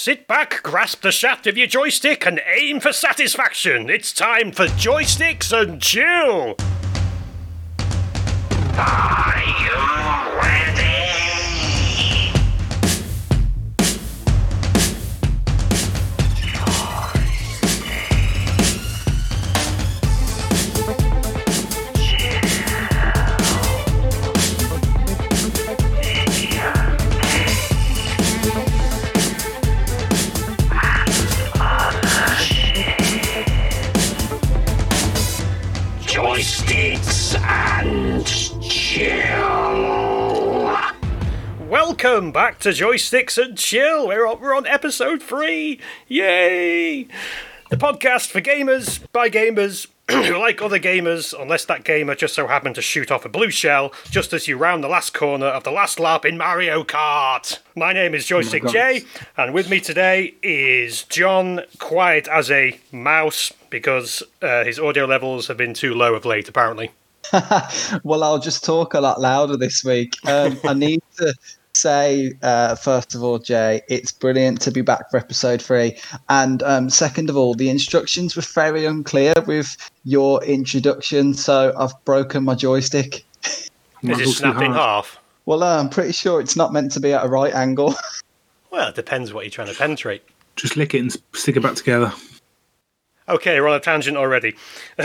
Sit back, grasp the shaft of your joystick, and aim for satisfaction. It's time for joysticks and chill. Are Welcome back to Joysticks and Chill. We're on, we're on episode three. Yay! The podcast for gamers by gamers who like other gamers, unless that gamer just so happened to shoot off a blue shell just as you round the last corner of the last lap in Mario Kart. My name is Joystick God. J, and with me today is John, quiet as a mouse because uh, his audio levels have been too low of late, apparently. well, I'll just talk a lot louder this week. Um, I need to say, uh, first of all, Jay, it's brilliant to be back for episode three. And um, second of all, the instructions were very unclear with your introduction, so I've broken my joystick. Is Might it go too snapped in half? Well, uh, I'm pretty sure it's not meant to be at a right angle. Well, it depends what you're trying to penetrate. Just lick it and stick it back together. Okay, we're on a tangent already.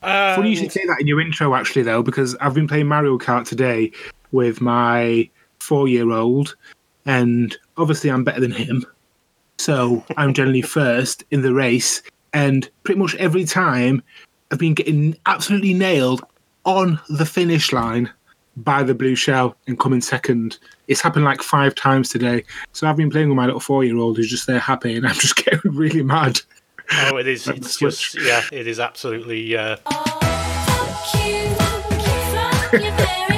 Funny you should say that in your intro, actually, though, because I've been playing Mario Kart today with my four-year-old, and obviously I'm better than him, so I'm generally first in the race. And pretty much every time, I've been getting absolutely nailed on the finish line by the blue shell and coming second. It's happened like five times today. So I've been playing with my little four-year-old who's just there happy, and I'm just getting really mad. Oh, it is. It's just yeah, it is absolutely. Uh, Fuck you, fuck you, fuck you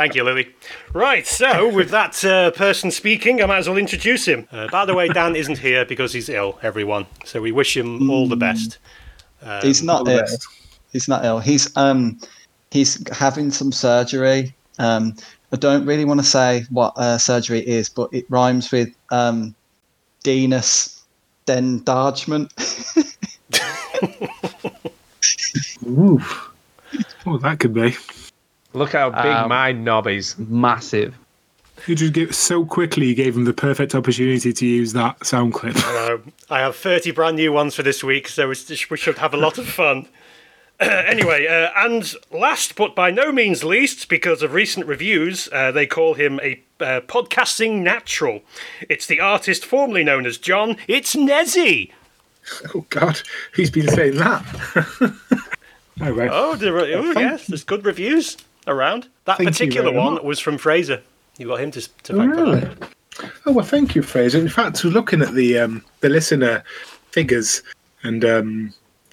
thank you, Lily. Right, so with that uh, person speaking, I might as well introduce him. Uh, by the way, Dan isn't here because he's ill. Everyone, so we wish him all the best. he's not ill. best. He's not ill. He's um he's having some surgery. Um, I don't really want to say what uh, surgery is, but it rhymes with um, Venus enlargement. Ooh. Oh, that could be. Look how big Um, my knob is. massive. You just give so quickly. You gave him the perfect opportunity to use that sound clip. Uh, I have 30 brand new ones for this week, so we should have a lot of fun. anyway, uh, and last but by no means least, because of recent reviews, uh, they call him a uh, podcasting natural. It's the artist formerly known as John. It's Nezzy. Oh God, who's been saying that? oh, right. Oh, there oh yes, there's good reviews around. That Thank particular one much. was from Fraser. You got him to, to thank really? that. Oh well, thank you, Fraser. In fact, we're looking at the um, the listener figures, and um,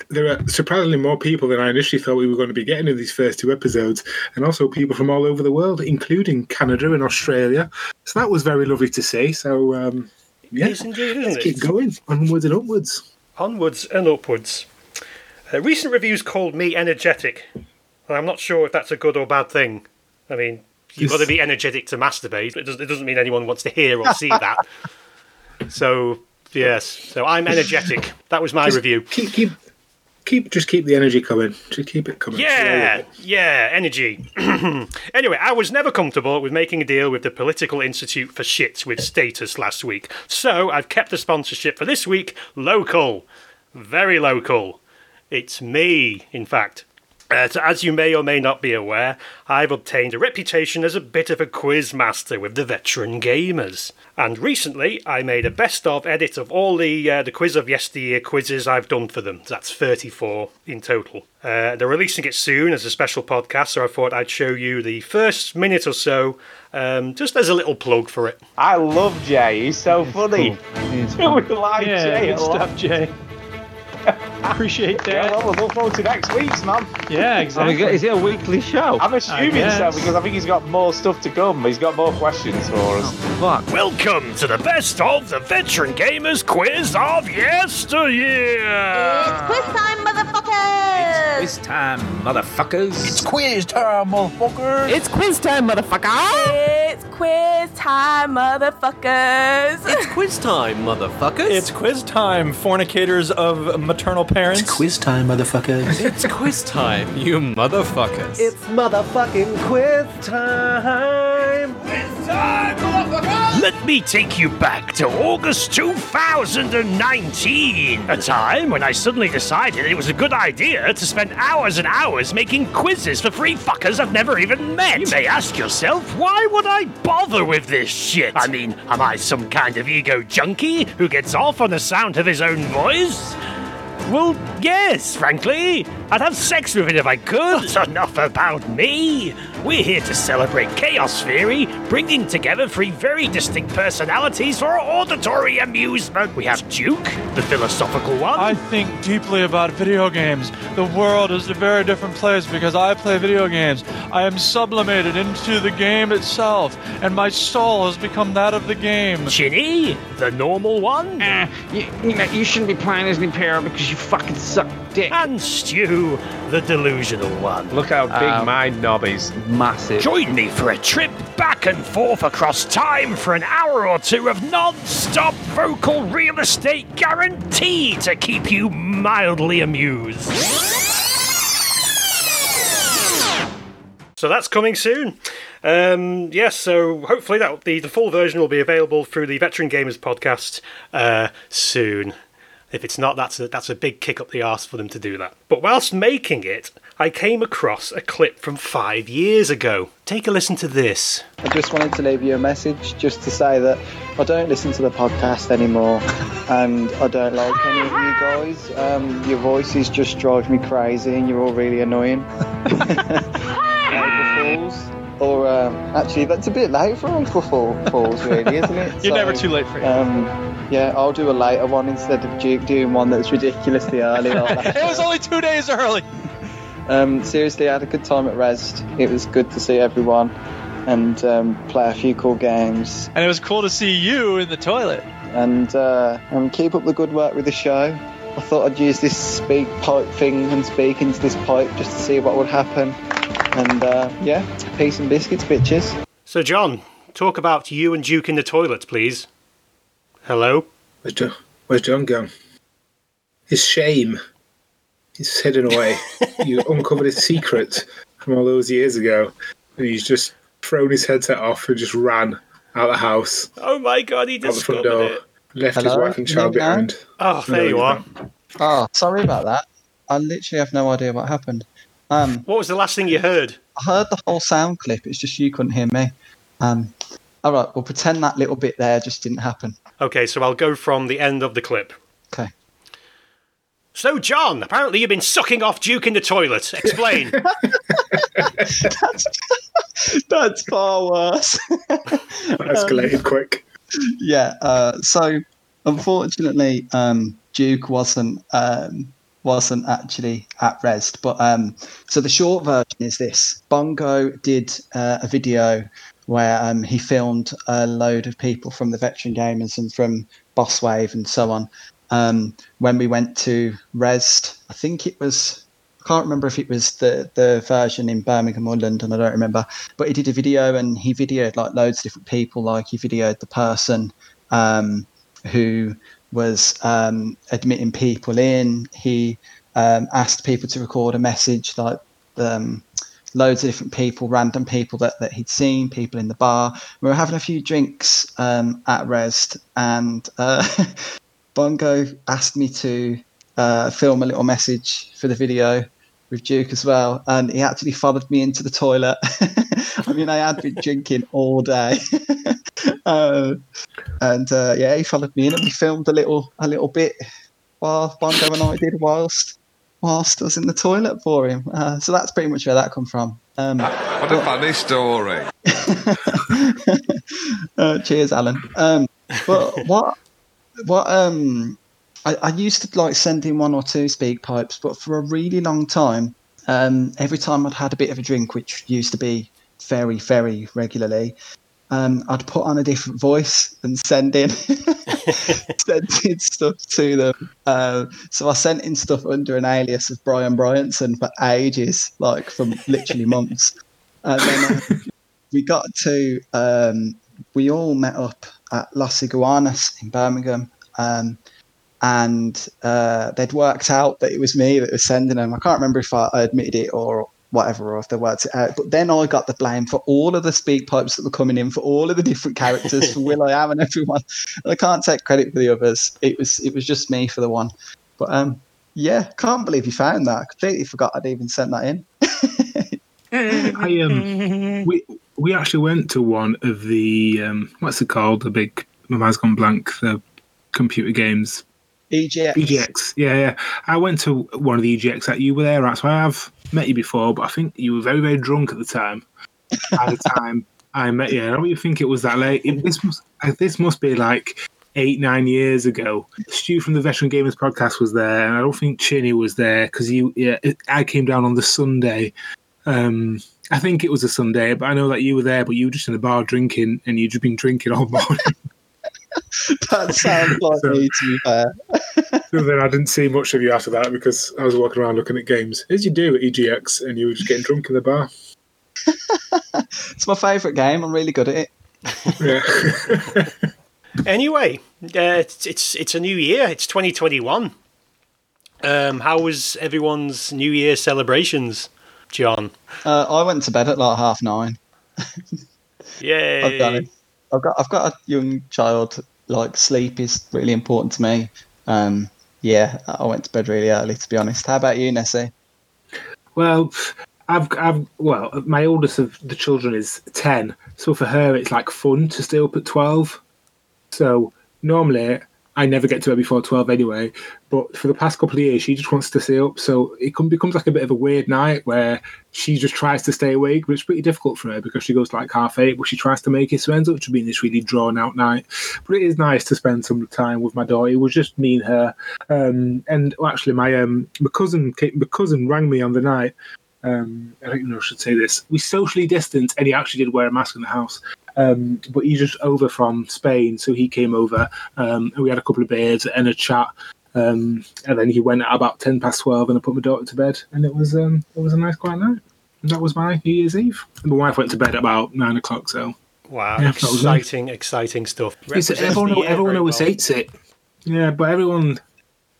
there are surprisingly more people than I initially thought we were going to be getting in these first two episodes, and also people from all over the world, including Canada and Australia. So that was very lovely to see. So um, yeah, Yes, indeed, let's isn't keep it? going onwards and upwards. Onwards and upwards. Uh, recent reviews called me energetic. Well, I'm not sure if that's a good or bad thing. I mean, you've got to be energetic to masturbate. It doesn't, it doesn't mean anyone wants to hear or see that. So, yes. So I'm energetic. That was my Just review. Keep keep keep just keep the energy coming. Just keep it coming. Yeah, yeah, energy. anyway, I was never comfortable with making a deal with the Political Institute for Shits with status last week. So I've kept the sponsorship for this week local. Very local. It's me, in fact. Uh, so as you may or may not be aware, I've obtained a reputation as a bit of a quiz master with the veteran gamers. And recently, I made a best of edit of all the uh, the quiz of yesteryear quizzes I've done for them. That's 34 in total. Uh, they're releasing it soon as a special podcast, so I thought I'd show you the first minute or so, um, just as a little plug for it. I love Jay. He's so funny. we like Yeah, Jay. a good stuff, Jay. Appreciate Yeah, that. well, we'll look forward to next week's, man. Yeah, exactly. mean, is it a weekly show? I'm assuming so because I think he's got more stuff to come. He's got more questions for us. Oh, fuck. Welcome to the best of the veteran gamers quiz of yesteryear. It's quiz time, motherfuckers! It's quiz time, motherfuckers. It's quiz time, motherfuckers! It's quiz time, motherfucker! It's quiz time, motherfuckers. It's quiz time, motherfuckers. It's quiz time, fornicators of maternal parents. It's quiz time, motherfuckers. It's quiz time, you motherfuckers. It's motherfucking quiz time. Let me take you back to August 2019, a time when I suddenly decided it was a good idea to spend hours and hours making quizzes for free fuckers I've never even met. You may ask yourself, why would I bother with this shit? I mean, am I some kind of ego junkie who gets off on the sound of his own voice? Well, yes, frankly. I'd have sex with it if I could. But enough about me. We're here to celebrate chaos theory, bringing together three very distinct personalities for our auditory amusement. We have Duke, the philosophical one. I think deeply about video games. The world is a very different place because I play video games. I am sublimated into the game itself, and my soul has become that of the game. Chinny, the normal one. Uh, you, you know, you shouldn't be playing as an Imperial because you fucking suck dick. And Stu, the delusional one. Look how big Um, my knob is. Massive. Join me for a trip back and forth across time for an hour or two of non-stop vocal real estate guaranteed to keep you mildly amused. So that's coming soon. Um, yes, so hopefully that the, the full version will be available through the Veteran Gamers podcast uh, soon. If it's not, that's a, that's a big kick up the arse for them to do that. But whilst making it, I came across a clip from five years ago. Take a listen to this. I just wanted to leave you a message just to say that I don't listen to the podcast anymore and I don't like any of you guys. Um, your voices just drive me crazy and you're all really annoying. April Fools. Or um, actually, that's a bit late for April Fool- Fools, really, isn't it? You're never too late for it. Um, yeah, I'll do a later one instead of Duke doing one that's ridiculously early. Like that. it was only two days early. Um, seriously, I had a good time at Rezzed. It was good to see everyone and um, play a few cool games. And it was cool to see you in the toilet. And, uh, and keep up the good work with the show. I thought I'd use this speak pipe thing and speak into this pipe just to see what would happen. And uh, yeah, peace and biscuits, bitches. So, John, talk about you and Duke in the toilet, please. Hello? Where's John, where's John gone? His shame. He's hidden away. you uncovered his secret from all those years ago, and he's just thrown his headset off and just ran out of the house, Oh my god, he just the front door, it. left his Hello? wife and child behind. Oh, there No, you are. not. Oh, sorry about that. I literally have no idea what happened. Um, What was the last thing you heard? I heard the whole sound clip. It's just you couldn't hear me. Um, all right, we'll pretend that little bit there just didn't happen. Okay, so I'll go from the end of the clip. Okay. So, John, apparently you've been sucking off Duke in the toilet. Explain. that's, that's far worse. Escalated quick. yeah. Uh, so, unfortunately, um, Duke wasn't um, wasn't actually at Rezzed, but um, so the short version is this: Bongo did uh, a video where um, he filmed a load of people from the veteran gamers and from Boss Wave and so on. Um, when we went to Rezzed, I think it was I can't remember if it was the the version in Birmingham or London. I don't remember. But he did a video and he videoed like loads of different people. Like he videoed the person um, who was um, admitting people in. He um, asked people to record a message, like um, loads of different people, random people that, that he'd seen, people in the bar. We were having a few drinks um, at Rezzed, and uh, Bongo asked me to uh, film a little message for the video with Duke as well, and he actually followed me into the toilet. I mean, I had been drinking all day, uh, and uh, yeah, he followed me in, and we filmed a little a little bit while Bongo and I did whilst whilst I was in the toilet for him. Uh, so that's pretty much where that come from. Um, What a funny story. uh, cheers, Alan. Um, but what what um I, I used to like send in one or two speak pipes, but for a really long time, um, every time I'd had a bit of a drink, which used to be very, very regularly, um, I'd put on a different voice and send in send in stuff to them. Uh, so I sent in stuff under an alias of Brian Bryanson for ages, like from literally months. And then, uh, we got to um, we all met up at Las Iguanas in Birmingham, um, and uh, they'd worked out that it was me that was sending them. I can't remember if I admitted it or whatever, or if they worked it out. But then I got the blame for all of the speak pipes that were coming in for all of the different characters for will.i.am and everyone. And I can't take credit for the others. It was it was just me for the one. But um, yeah, can't believe you found that. I completely forgot I'd even sent that in. I um, we we actually went to one of the um, what's it called? The big my mind's gone blank. The computer games. EGX. EGX. Yeah, yeah. I went to one of the EGX that you were there at. So I have met you before, but I think you were very, very drunk at the time. at the time I met you, I don't even think it was that late. It, this must uh, this must be like eight, nine years ago. Stu from the Veteran Gamers podcast was there, and I don't think Chinny was there because you. Yeah, it, I came down on the Sunday. Um, I think it was a Sunday, but I know that you were there, but you were just in the bar drinking, and you'd just been drinking all morning. that sounds like So- me, to be fair. So then I didn't see much of you after that because I was walking around looking at games, as you do at EGX, and you were just getting drunk in the bar. It's my favourite game. I'm really good at it. Yeah. Anyway, uh, it's, it's it's a new year. It's 2021. Um, how was everyone's New Year celebrations, John? Uh, I went to bed at like half nine. Yay! I've done it. I've got I've got a young child. Like sleep is really important to me. Um, yeah, I went to bed really early. To be honest. How about you, Nessie? Well, I've, I've, well, my oldest of the children is 10. So for her, it's like fun to stay up at 12. So normally I never get to her before 12 anyway. But for the past couple of years, she just wants to stay up. So it come, becomes like a bit of a weird night where she just tries to stay awake, but it's pretty difficult for her because she goes like half eight, but she tries to make it. So it ends up to being this really drawn out night. But it is nice to spend some time with my daughter. It was just me and her. Um, and well, actually, my um, my cousin my cousin rang me on the night. Um, I don't even know if I should say this. We socially distanced, and he actually did wear a mask in the house. Um, but he's just over from Spain, so he came over, um, and we had a couple of beers and a chat. Um, and then he went at about ten past twelve, and I put my daughter to bed, and it was um, it was a nice quiet night. And that was my New Year's Eve. And my wife went to bed at about nine o'clock. So Wow, Yeah, that was nice. exciting, exciting stuff. It's, everyone, everyone always well. hates it. Yeah, but everyone,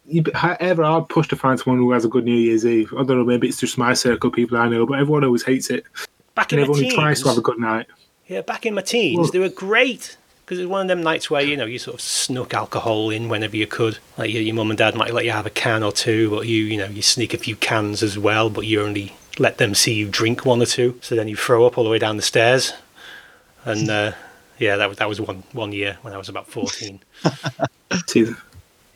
you, however hard push to find someone who has a good New Year's Eve. I don't know, maybe it's just my circle of people I know, but everyone always hates it. Back and in my everyone who tries to have a good night. Yeah, back in my teens, Well- they were great because it was one of them nights where you know you sort of snuck alcohol in whenever you could. Like your, your mum and dad might let you have a can or two, but you you know you sneak a few cans as well, but you only let them see you drink one or two. So then you throw up all the way down the stairs, and uh, yeah, that was that was one one year when I was about fourteen. See,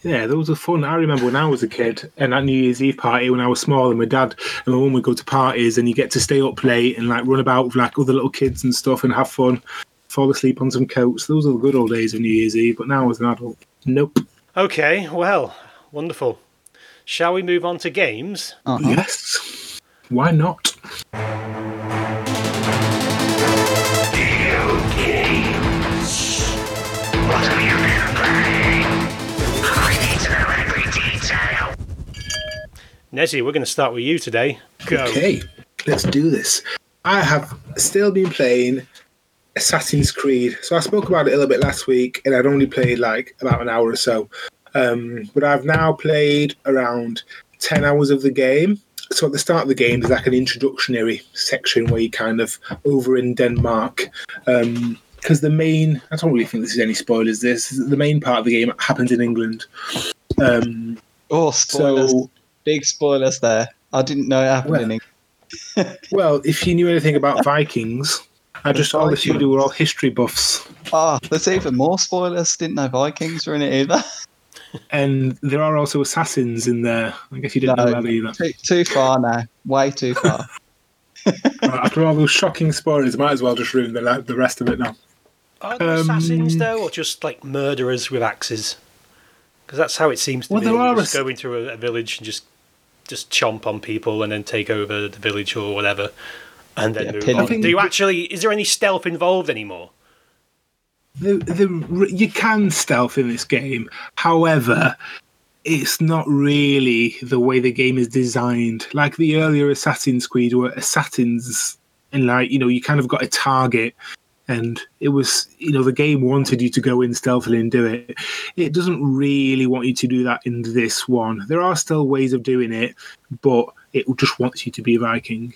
yeah, those were fun. I remember when I was a kid and at New Year's Eve party when I was small and my dad and my mum would go to parties and you get to stay up late and like run about with like other little kids and stuff and have fun, fall asleep on some coats. Those are the good old days of New Year's Eve. But now as an adult, nope. Okay, well, wonderful. Shall we move on to games? Uh-huh. Yes. Why not? Nezzy, we're going to start with you today. Go. Okay, let's do this. I have still been playing Assassin's Creed. So I spoke about it a little bit last week, and I'd only played like about an hour or so. Um, but I've now played around 10 hours of the game. So at the start of the game, there's like an introductory section where you kind of over in Denmark. Because the main, I don't really think this is any spoilers. This the main part of the game happens in England. Um, Oh, spoilers! so Big spoilers there. I didn't know it happened Well- in England. Well, if you knew anything about Vikings, I just all assumed you were all history buffs. Ah, there's even more spoilers. Didn't know Vikings were in it either. And there are also assassins in there. I guess you didn't know that either. Too, too far now. Way too far. Right, After all those shocking spoilers, might as well just ruin the, the rest of it now. Are Um, assassins though, or just like murderers with axes? Because that's how it seems to Well, be. there are just ass- go into a, a village and just just chomp on people and then take over the village or whatever, and then Yeah, move on. Do you actually? Is there any stealth involved anymore? The, the, you can stealth in this game. However, it's not really the way the game is designed. Like the earlier Assassin's Creed, where assassins and like you know you kind of got a target and it was you know the game wanted you to go in stealthily and do it. It doesn't really want you to do that in this one. There are still ways of doing it but it just wants you to be a viking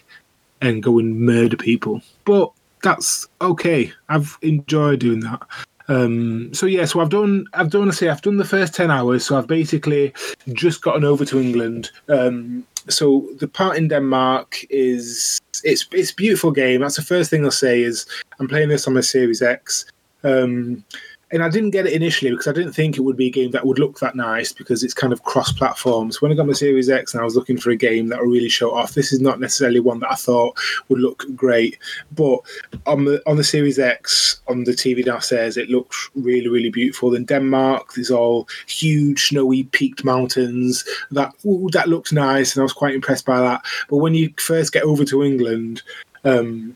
and go and murder people. But that's okay. I've enjoyed doing that. Um so yeah so i've done i've done say i've done the first 10 hours. So i've basically just gotten over to england. Um so the part in denmark is it's it's beautiful game. That's the first thing i'll say is i'm playing this on my series x. Um and I didn't get it initially because I didn't think it would be a game that would look that nice because it's kind of cross platforms. When I got my Series X and I was looking for a game that would really show off, this is not necessarily one that I thought would look great. But on the on the Series X, on the TV downstairs, it looks really, really beautiful. In Denmark, there's all huge, snowy, peaked mountains. That ooh, that looks nice, and I was quite impressed by that. But when you first get over to England, um,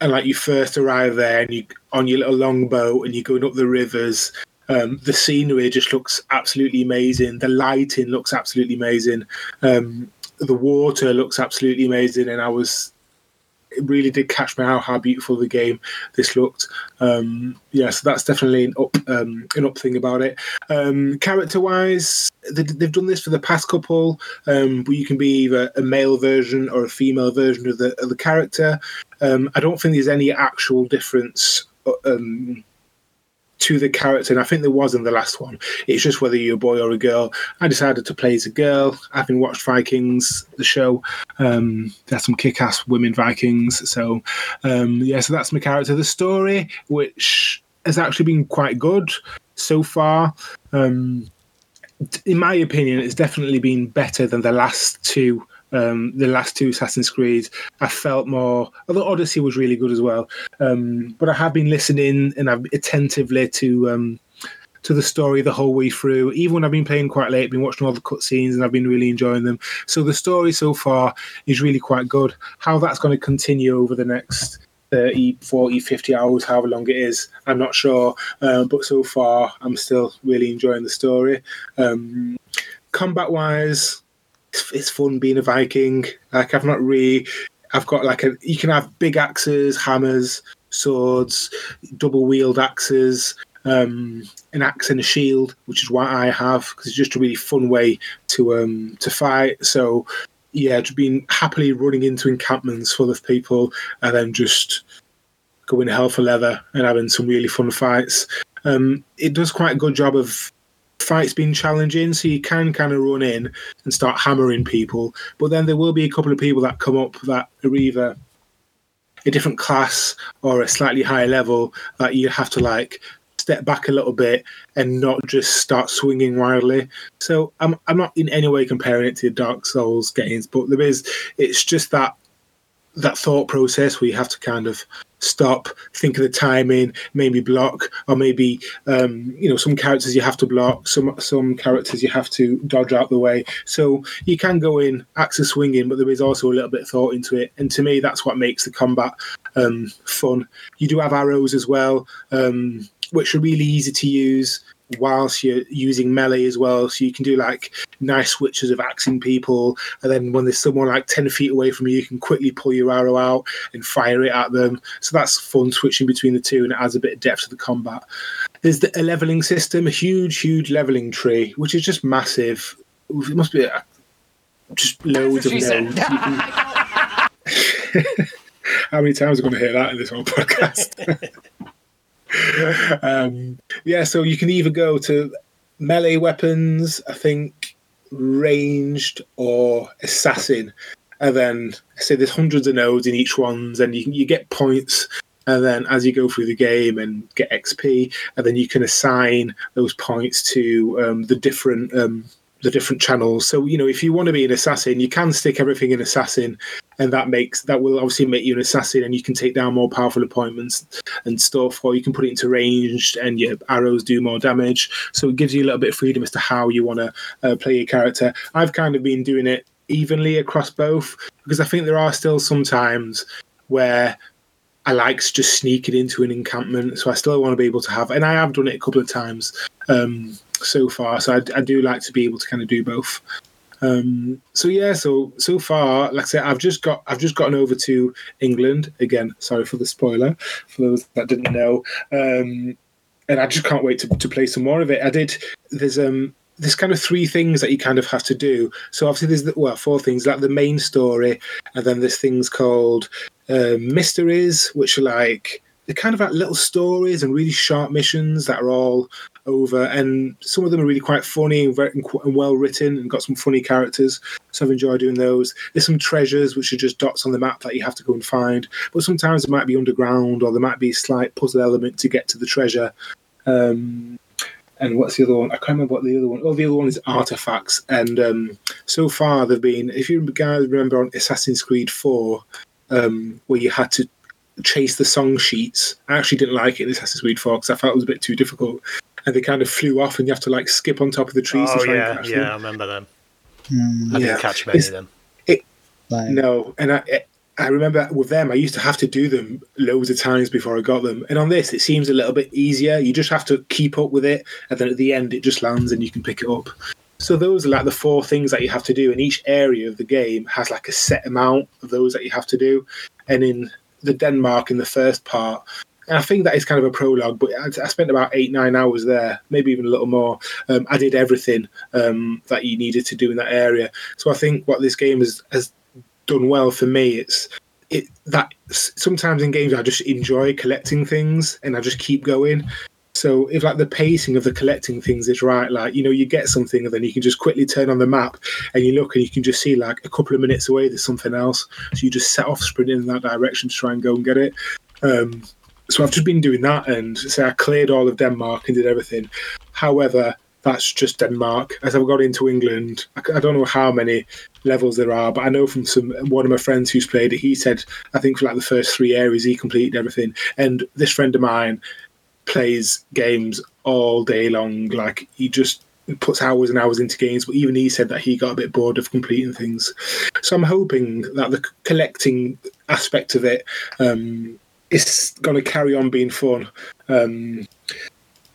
and like you first arrive there and you on your little longboat and you're going up the rivers um, the scenery just looks absolutely amazing. The lighting looks absolutely amazing. Um, the water looks absolutely amazing. And i was it really did catch me out how beautiful the game this looked. Um, yeah so that's definitely an up um, an up thing about it. Um, character wise they, they've done this for the past couple um, but you can be either a male version or a female version of the, of the character. I don't think there's any actual difference um, to the character, and I think there was in the last one. It's just whether you're a boy or a girl. I decided to play as a girl. Having watched Vikings, the show, um, there's some kick-ass women Vikings. So um, yeah, so that's my character. The story, which has actually been quite good so far. Um, in my opinion, it's definitely been better than the last two um, the last two Assassin's Creed, I felt more. Although Odyssey was really good as well, um, but I have been listening and I've attentively to um, to the story the whole way through. Even when I've been playing quite late, been watching all the cutscenes and I've been really enjoying them. So the story so far is really quite good. How that's going to continue over the next 30, 40, 50 hours, however long it is, I'm not sure. Uh, but so far, I'm still really enjoying the story. Um, combat wise, it's, it's fun being a Viking. Like I've not really, I've got like a. You can have big axes, hammers, swords, double wheeled axes, um, an axe and a shield, which is what I have because it's just a really fun way to um to fight. So yeah, just being happily running into encampments full of people and then just going hell for leather and having some really fun fights. Um, it does quite a good job of fights been challenging, so you can kind of run in and start hammering people. But then there will be a couple of people that come up that are either a different class or a slightly higher level that you have to like step back a little bit and not just start swinging wildly. So I'm I'm not in any way comparing it to Dark Souls games, but there is it's just that that thought process where you have to kind of stop, think of the timing, maybe block, or maybe um, you know some characters you have to block, some some characters you have to dodge out the way. So you can go in axis swinging, but there is also a little bit of thought into it. And to me, that's what makes the combat um, fun. You do have arrows as well, um, which are really easy to use whilst you're using melee as well. So you can do like nice switches of axing people, and then when there's someone like ten feet away from you, you can quickly pull your arrow out and fire it at them. So that's fun switching between the two, and it adds a bit of depth to the combat. There's the, a leveling system, a huge, huge leveling tree, which is just massive. It must be a, just loads of nodes. How many times are we going to hear that in this whole podcast? um, yeah, so you can either go to melee weapons, I think, ranged or assassin, and then say there's hundreds of nodes in each ones, and you you get points. And then, as you go through the game and get XP, and then you can assign those points to um, the different um, the different channels. So you know, if you want to be an assassin, you can stick everything in assassin, and that makes that will obviously make you an assassin, and you can take down more powerful appointments and stuff, or you can put it into ranged, and your arrows do more damage. So it gives you a little bit of freedom as to how you want to uh, play your character. I've kind of been doing it evenly across both because I think there are still some times where I like just sneaking into an encampment, so I still want to be able to have, and I have done it a couple of times um, so far. So I, I do like to be able to kind of do both. Um, so yeah, so so far, like I said, I've just got I've just gotten over to England again. Sorry for the spoiler for those that didn't know. Um, and I just can't wait to, to play some more of it. I did. There's um there's kind of three things that you kind of have to do. So obviously there's the, well four things like the main story, and then there's things called uh, mysteries, which are like they're kind of like little stories and really sharp missions that are all over, and some of them are really quite funny and, very, and, well written and got some funny characters. So I've enjoyed doing those. There's some treasures which are just dots on the map that you have to go and find, but sometimes it might be underground or there might be a slight puzzle element to get to the treasure. Um, and what's the other one? I can't remember what the other one. Oh, the other one is artifacts. And um, so far, they've been. If you guys remember on Assassin's Creed Four, um, where you had to chase the song sheets. I actually didn't like it in Assassin's Creed Four because I felt it was a bit too difficult, and they kind of flew off, and you have to like skip on top of the trees. to Oh try yeah, and catch yeah, I remember them. Hmm. I Yeah. didn't catch many It's- of them. It, Like, no, and I, I remember with them, I used to have to do them loads of times before I got them. And on this, it seems a little bit easier. You just have to keep up with it, and then at the end, it just lands and you can pick it up. So those are like the four things that you have to do, and each area of the game has like a set amount of those that you have to do. And in the Denmark, in the first part, and I think that is kind of a prologue, but I, I spent about eight, nine hours there, maybe even a little more. Um, I did everything um, that you needed to do in that area. So I think what this game has, has done well for me, it's it that sometimes in games I just enjoy collecting things and I just keep going. So if like the pacing of the collecting things is right, like you know you get something and then you can just quickly turn on the map and you look and you can just see like a couple of minutes away there's something else. So you just set off sprinting in that direction to try and go and get it. Um, so I've just been doing that and say I cleared all of Denmark and did everything. However, that's just Denmark. As I've got into England, I, don't know how many levels there are, but I know from some one of my friends who's played it. He said I think for like the first three areas he completed everything. And this friend of mine plays games all day long. Like he just puts hours and hours into games. But even he said that he got a bit bored of completing things. So I'm hoping that the collecting aspect of it um, is going to carry on being fun. Um,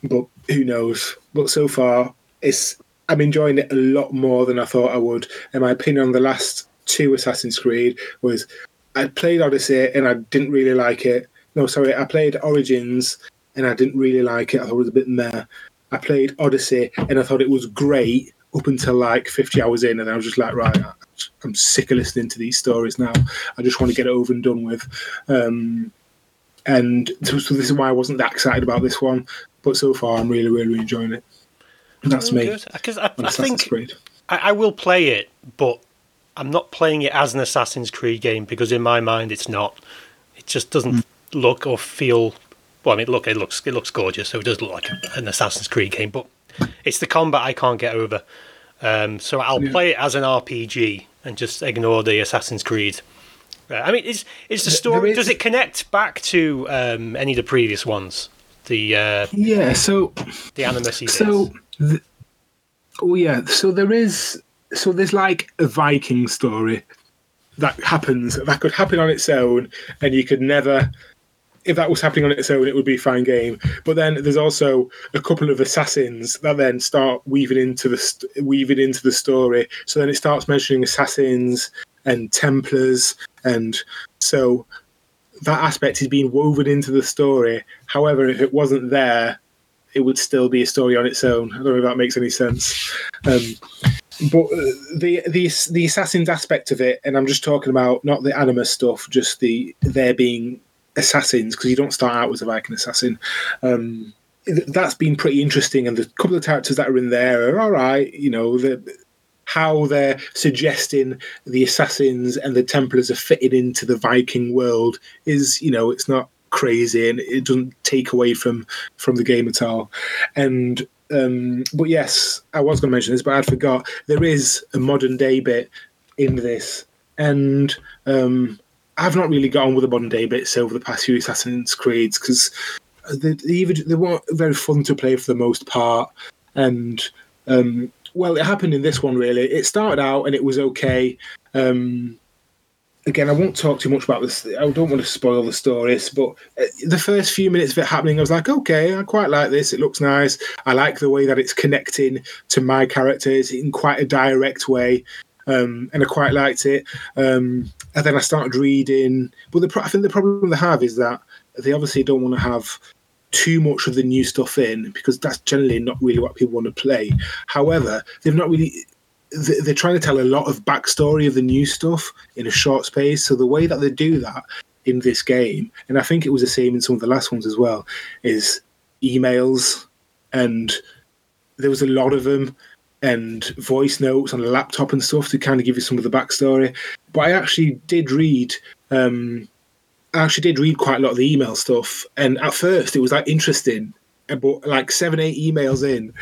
but who knows? But so far, it's I'm enjoying it a lot more than I thought I would. And my opinion on the last two Assassin's Creed was I played Odyssey and I didn't really like it. No, sorry, I played Origins and I didn't really like it. I thought it was a bit meh. I played Odyssey and I thought it was great up until like 50 hours in, and I was just like, right, I'm sick of listening to these stories now. I just want to get it over and done with. Um, and so, so this is why I wasn't that excited about this one. But so far, I'm really, really enjoying it. And that's me. Because I, I think. I, I will play it, but I'm not playing it as an Assassin's Creed game because in my mind it's not. It just doesn't look or feel. Well, I mean, look, it looks it looks gorgeous, so it does look like an Assassin's Creed game, but it's the combat I can't get over. Um, so I'll Yeah. play it as an RPG and just ignore the Assassin's Creed. I mean, is is the story? is- Does it connect back to um, any of the previous ones? The uh, Yeah, so the animus So, th- oh yeah, so there is, so there's like a Viking story that happens that could happen on its own, and you could never. If that was happening on its own, it would be a fine game. But then there's also a couple of assassins that then start weaving into the st- weaving into the story. So then it starts mentioning assassins and Templars, and so that aspect is being woven into the story. However, if it wasn't there, it would still be a story on its own. I don't know if that makes any sense. Um, but uh, the the the assassins aspect of it, and I'm just talking about not the animus stuff, just the there being assassins because you don't start out as a Viking assassin. Um, that's been pretty interesting, and the couple of characters that are in there are all right. You know, how they're suggesting the assassins and the Templars are fitted into the Viking world is, you know, it's not crazy and it doesn't take away from from the game at all. And um, but yes, I was going to mention this, but I forgot. There is a modern day bit in this, and um, I've not really got on with the modern day bits over the past few Assassin's Creeds because they, they they weren't very fun to play for the most part, and um, well, it happened in this one really. It started out and it was okay. Um, again, I won't talk too much about this. I don't want to spoil the stories, but uh, the first few minutes of it happening, I was like, okay, I quite like this. It looks nice. I like the way that it's connecting to my characters in quite a direct way. Um, and I quite liked it. Um, and then I started reading. But the, I think the problem they have is that they obviously don't want to have too much of the new stuff in because that's generally not really what people want to play. However, they've not really they're trying to tell a lot of backstory of the new stuff in a short space. So the way that they do that in this game, and I think it was the same in some of the last ones as well, is emails, and there was a lot of them, and voice notes on a laptop and stuff to kind of give you some of the backstory. But I actually did read. Um, I actually did read quite a lot of the email stuff, and at first it was like interesting, but like seven, eight emails in,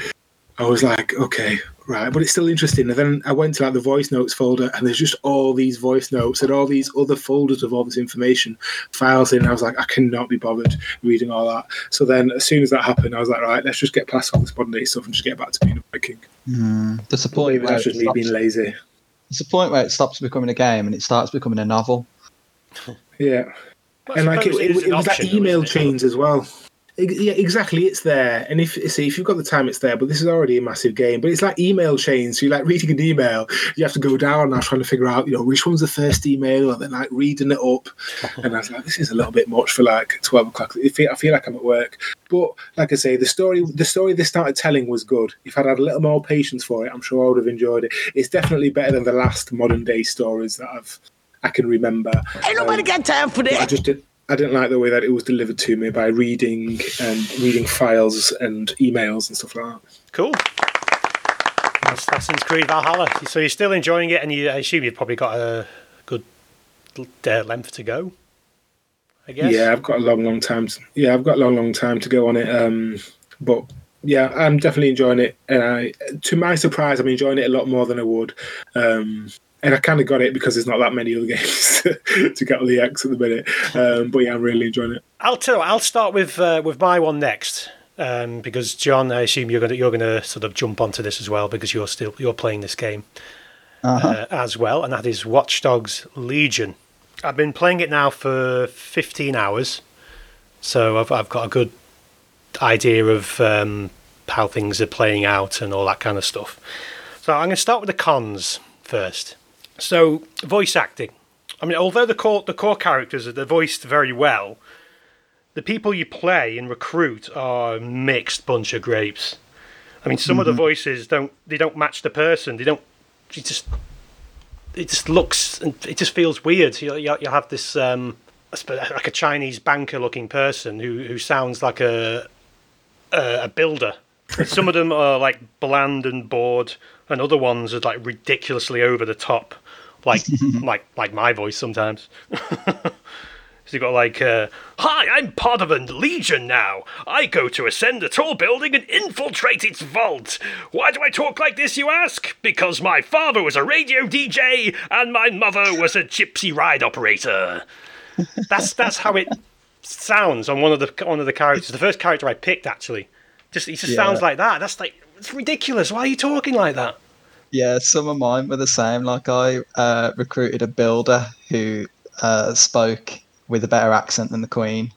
I was like, okay, right, but it's still interesting. And then I went to like the voice notes folder, and there's just all these voice notes and all these other folders of all this information files in. And I was like, I cannot be bothered reading all that. So then, as soon as that happened, I was like, right, let's just get past all this modern day stuff and just get back to being a Viking. Mm, a point where that's just me being lazy. It's a point where it stops becoming a game and it starts becoming a novel. Yeah. And like it, it, it was like email chains as well. Yeah, exactly. It's there, and if see if you've got the time, it's there. But this is already a massive game. But it's like email chains. So you're like reading an email, you have to go down now trying to figure out, you know, which one's the first email, and then like reading it up. And I was like, this is a little bit much for like twelve o'clock. I feel, I feel like I'm at work. But like I say, the story, the story they started telling was good. If I'd had a little more patience for it, I'm sure I would have enjoyed it. It's definitely better than the last modern day stories that I've I can remember. Ain't nobody got time for But I just did. I didn't like the way that it was delivered to me by reading and reading files and emails and stuff like that. Cool. Assassin's Creed Valhalla. So you're still enjoying it, and you, I assume you've probably got a good uh, length to go. I guess. Yeah, I've got a long, long time. To, yeah, I've got a long, long time to go on it. Um, but yeah, I'm definitely enjoying it, and I, to my surprise, I'm enjoying it a lot more than I would. Um, and I kind of got it because there's not that many other games to get on the X at the minute. Um, but yeah, I'm really enjoying it. I'll tell. you I'll start with uh, with my one next, um, because John, I assume you're gonna you're gonna sort of jump onto this as well because you're still you're playing this game uh, as well, and that is Watch Dogs Legion. I've been playing it now for 15 hours, so I've I've got a good idea of um, how things are playing out and all that kind of stuff. So I'm going to start with the cons first. So voice acting. I mean, although the core the core characters are they're voiced very well, the people you play and recruit are a mixed bunch of grapes. I mean, some of the voices don't they don't match the person. They don't. It just it just looks and it just feels weird. You you, you have this um like a Chinese banker looking person who who sounds like a a, a builder. Some of them are like bland and bored, and other ones are like ridiculously over the top, like like like my voice sometimes. So you've got like, uh, Hi, I'm part of a legion now. I go to ascend a tall building and infiltrate its vault. Why do I talk like this, you ask? Because my father was a radio DJ and my mother was a gypsy ride operator. That's that's how it sounds on one of the one of the characters. The first character I picked actually, just he just Yeah. sounds like that. That's like it's ridiculous. Why are you talking like that? Yeah, some of mine were the same. Like I uh, recruited a builder who uh, spoke with a better accent than the Queen.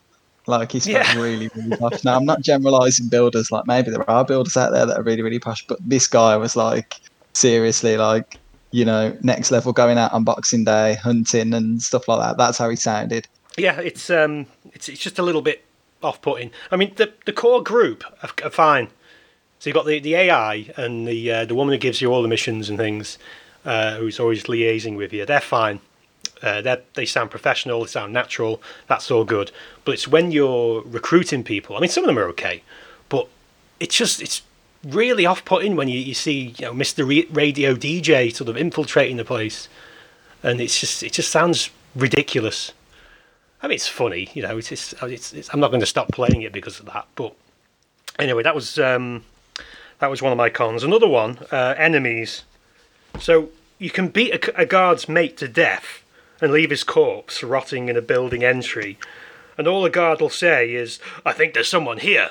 Like he spoke Yeah. really, really posh. Now I'm not generalising builders. Like maybe there are builders out there that are really, really posh, but this guy was like seriously like you know next level, going out on Boxing Day, hunting and stuff like that. That's how he sounded. Yeah, it's um, it's it's just a little bit off-putting. I mean, the the core group are, are fine. So you've got the, the AI and the uh, the woman who gives you all the missions and things, uh, who's always liaising with you. They're fine. Uh, they they sound professional. They sound natural. That's all good. But it's when you're recruiting people. I mean, some of them are okay, but it's just it's really off-putting when you, you see you know Mr. Radio DJ sort of infiltrating the place, and it's just it just sounds ridiculous. I mean, it's funny, you know. It's, it's, it's, it's I'm not going to stop playing it because of that. But anyway, that was um, that was one of my cons. Another one, uh, enemies. So you can beat a, a guard's mate to death and leave his corpse rotting in a building entry, and all the guard will say is, "I think there's someone here."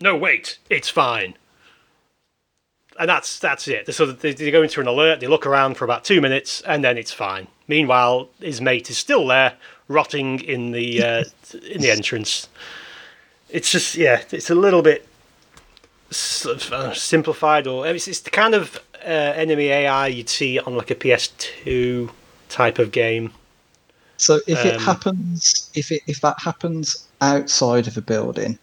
No, wait, it's fine. And that's that's it. Of they, they go into an alert. They look around for about two minutes, and then it's fine. Meanwhile, his mate is still there, rotting in the uh, in the entrance. It's just yeah, it's a little bit simplified, or it's, it's the kind of uh, enemy AI you'd see on like a PS2 type of game. So if it Um, happens, if it if that happens outside of a building,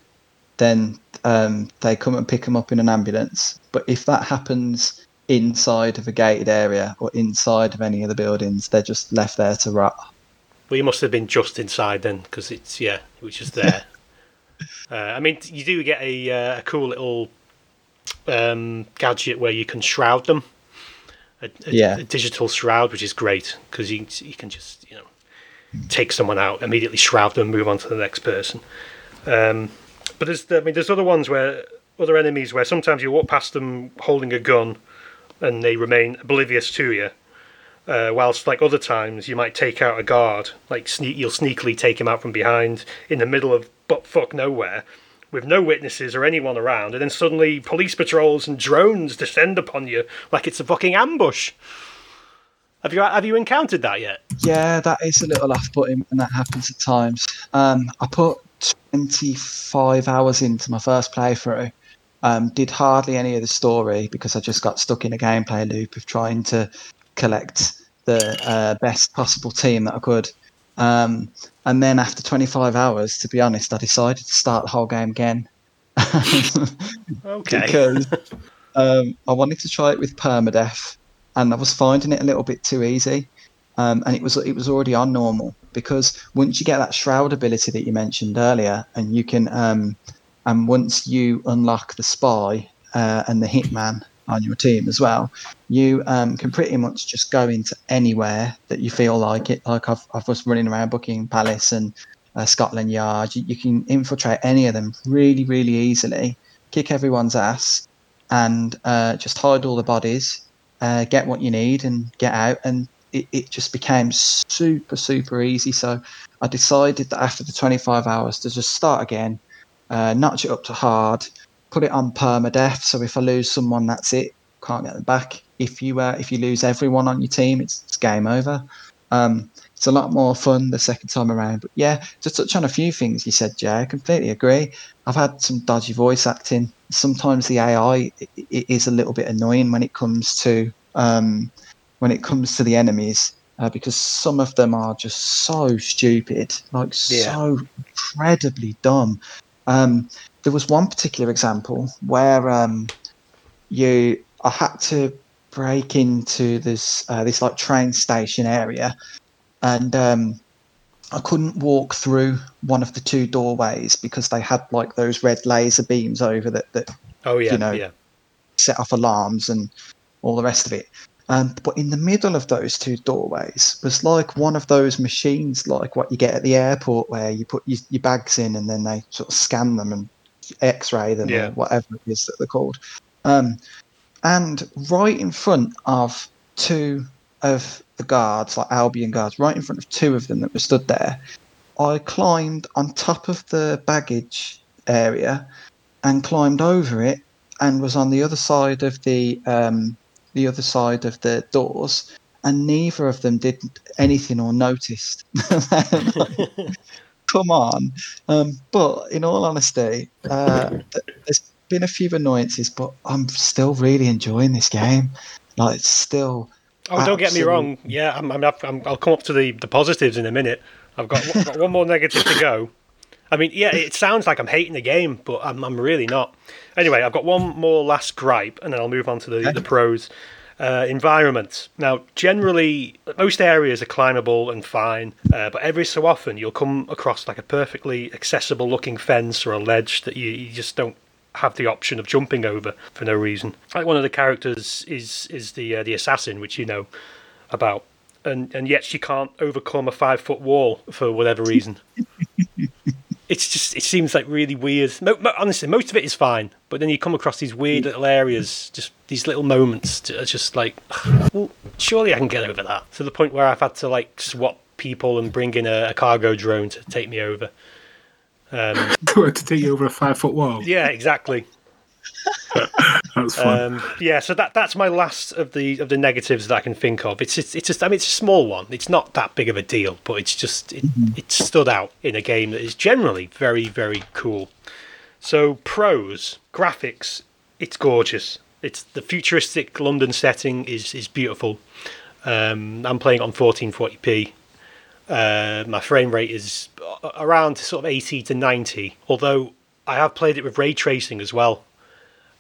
then um, they come and pick them up in an ambulance. But if that happens inside of a gated area or inside of any of the buildings, they're just left there to rot. Well, you must have been just inside then, because it's yeah, it was just there. uh, I mean, you do get a, uh, a cool little um, gadget where you can shroud them. A, a, Yeah. a digital shroud, which is great because you you can just you know take someone out, immediately shroud them, move on to the next person. Um, but there's I mean there's other ones where other enemies where sometimes you walk past them holding a gun and they remain oblivious to you. Uh, whilst like other times you might take out a guard, like sneak, you'll sneakily take him out from behind in the middle of butt fuck nowhere, with no witnesses or anyone around, and then suddenly police patrols and drones descend upon you like it's a fucking ambush. Have you have you encountered that yet? Yeah, that is a little off-putting, and that happens at times. Um, I put 25 hours into my first playthrough. Um, did hardly any of the story because I just got stuck in a gameplay loop of trying to collect the uh, best possible team that I could. Um, and then after 25 hours, to be honest, I decided to start the whole game again. Okay. because um, I wanted to try it with permadeath, and I was finding it a little bit too easy. Um, and it was it was already on normal because once you get that shroud ability that you mentioned earlier, and you can um, and once you unlock the spy uh, and the hitman on your team as well, you um, can pretty much just go into anywhere that you feel like it. Like I've I was running around Buckingham Palace and uh, Scotland Yard. You, you can infiltrate any of them really really easily, kick everyone's ass, and uh, just hide all the bodies, uh, get what you need, and get out. And it, it just became super, super easy. So I decided that after the 25 hours to just start again, uh, notch it up to hard, put it on permadeath. So if I lose someone, that's it. Can't get them back. If you uh, if you lose everyone on your team, it's, it's game over. Um, it's a lot more fun the second time around. But yeah, to touch on a few things you said, Jay, I completely agree. I've had some dodgy voice acting. Sometimes the AI i- i- is a little bit annoying when it comes to um, when it comes to the enemies uh, because some of them are just so stupid, like Yeah. so incredibly dumb. Um, there was one particular example where um, you I had to break into this uh, this like train station area, and um, I couldn't walk through one of the two doorways because they had like those red laser beams over that that Oh yeah, you know yeah. set off alarms and all the rest of it. Um, but in the middle of those two doorways was like one of those machines, like what you get at the airport, where you put your, your bags in and then they sort of scan them and X-ray them Yeah. or whatever it is that they're called. Um, and right in front of two of the guards, like Albion guards, right in front of two of them that were stood there, I climbed on top of the baggage area and climbed over it and was on the other side of the um, the other side of the doors, and neither of them did anything or noticed. Come on, um, but in all honesty, uh, there's been a few annoyances, but I'm still really enjoying this game. Like, it's still. Oh, don't get me wrong. Yeah, I'm, I'm, I'm, I'll come up to the, the positives in a minute. I've got, I've got one more negative to go. I mean, yeah, it sounds like I'm hating the game, but I'm, I'm really not. Anyway, I've got one more last gripe, and then I'll move on to the, the pros. Uh, environment. Now, generally, most areas are climbable and fine, uh, but every so often you'll come across like a perfectly accessible looking fence or a ledge that you, you just don't have the option of jumping over for no reason. Like one of the characters is is the uh, the assassin, which you know about, and and yet she can't overcome a five foot wall for whatever reason. it's just it seems like really weird. Mo- mo- honestly, most of it is fine, but then you come across these weird little areas, just these little moments. It's just like, well, surely I can get over that. To the point where I've had to like swap people and bring in a, a cargo drone to take me over. Um, to take you over a five foot wall. yeah, exactly. That's fun. Um, yeah, so that that's my last of the of the negatives that I can think of. It's it's, it's just I mean it's a small one. It's not that big of a deal, but it's just it, it stood out in a game that is generally very very cool. So pros, graphics, it's gorgeous. It's the futuristic London setting is is beautiful. Um, I'm playing on 1440p. Uh, my frame rate is around sort of 80 to 90. Although I have played it with ray tracing as well,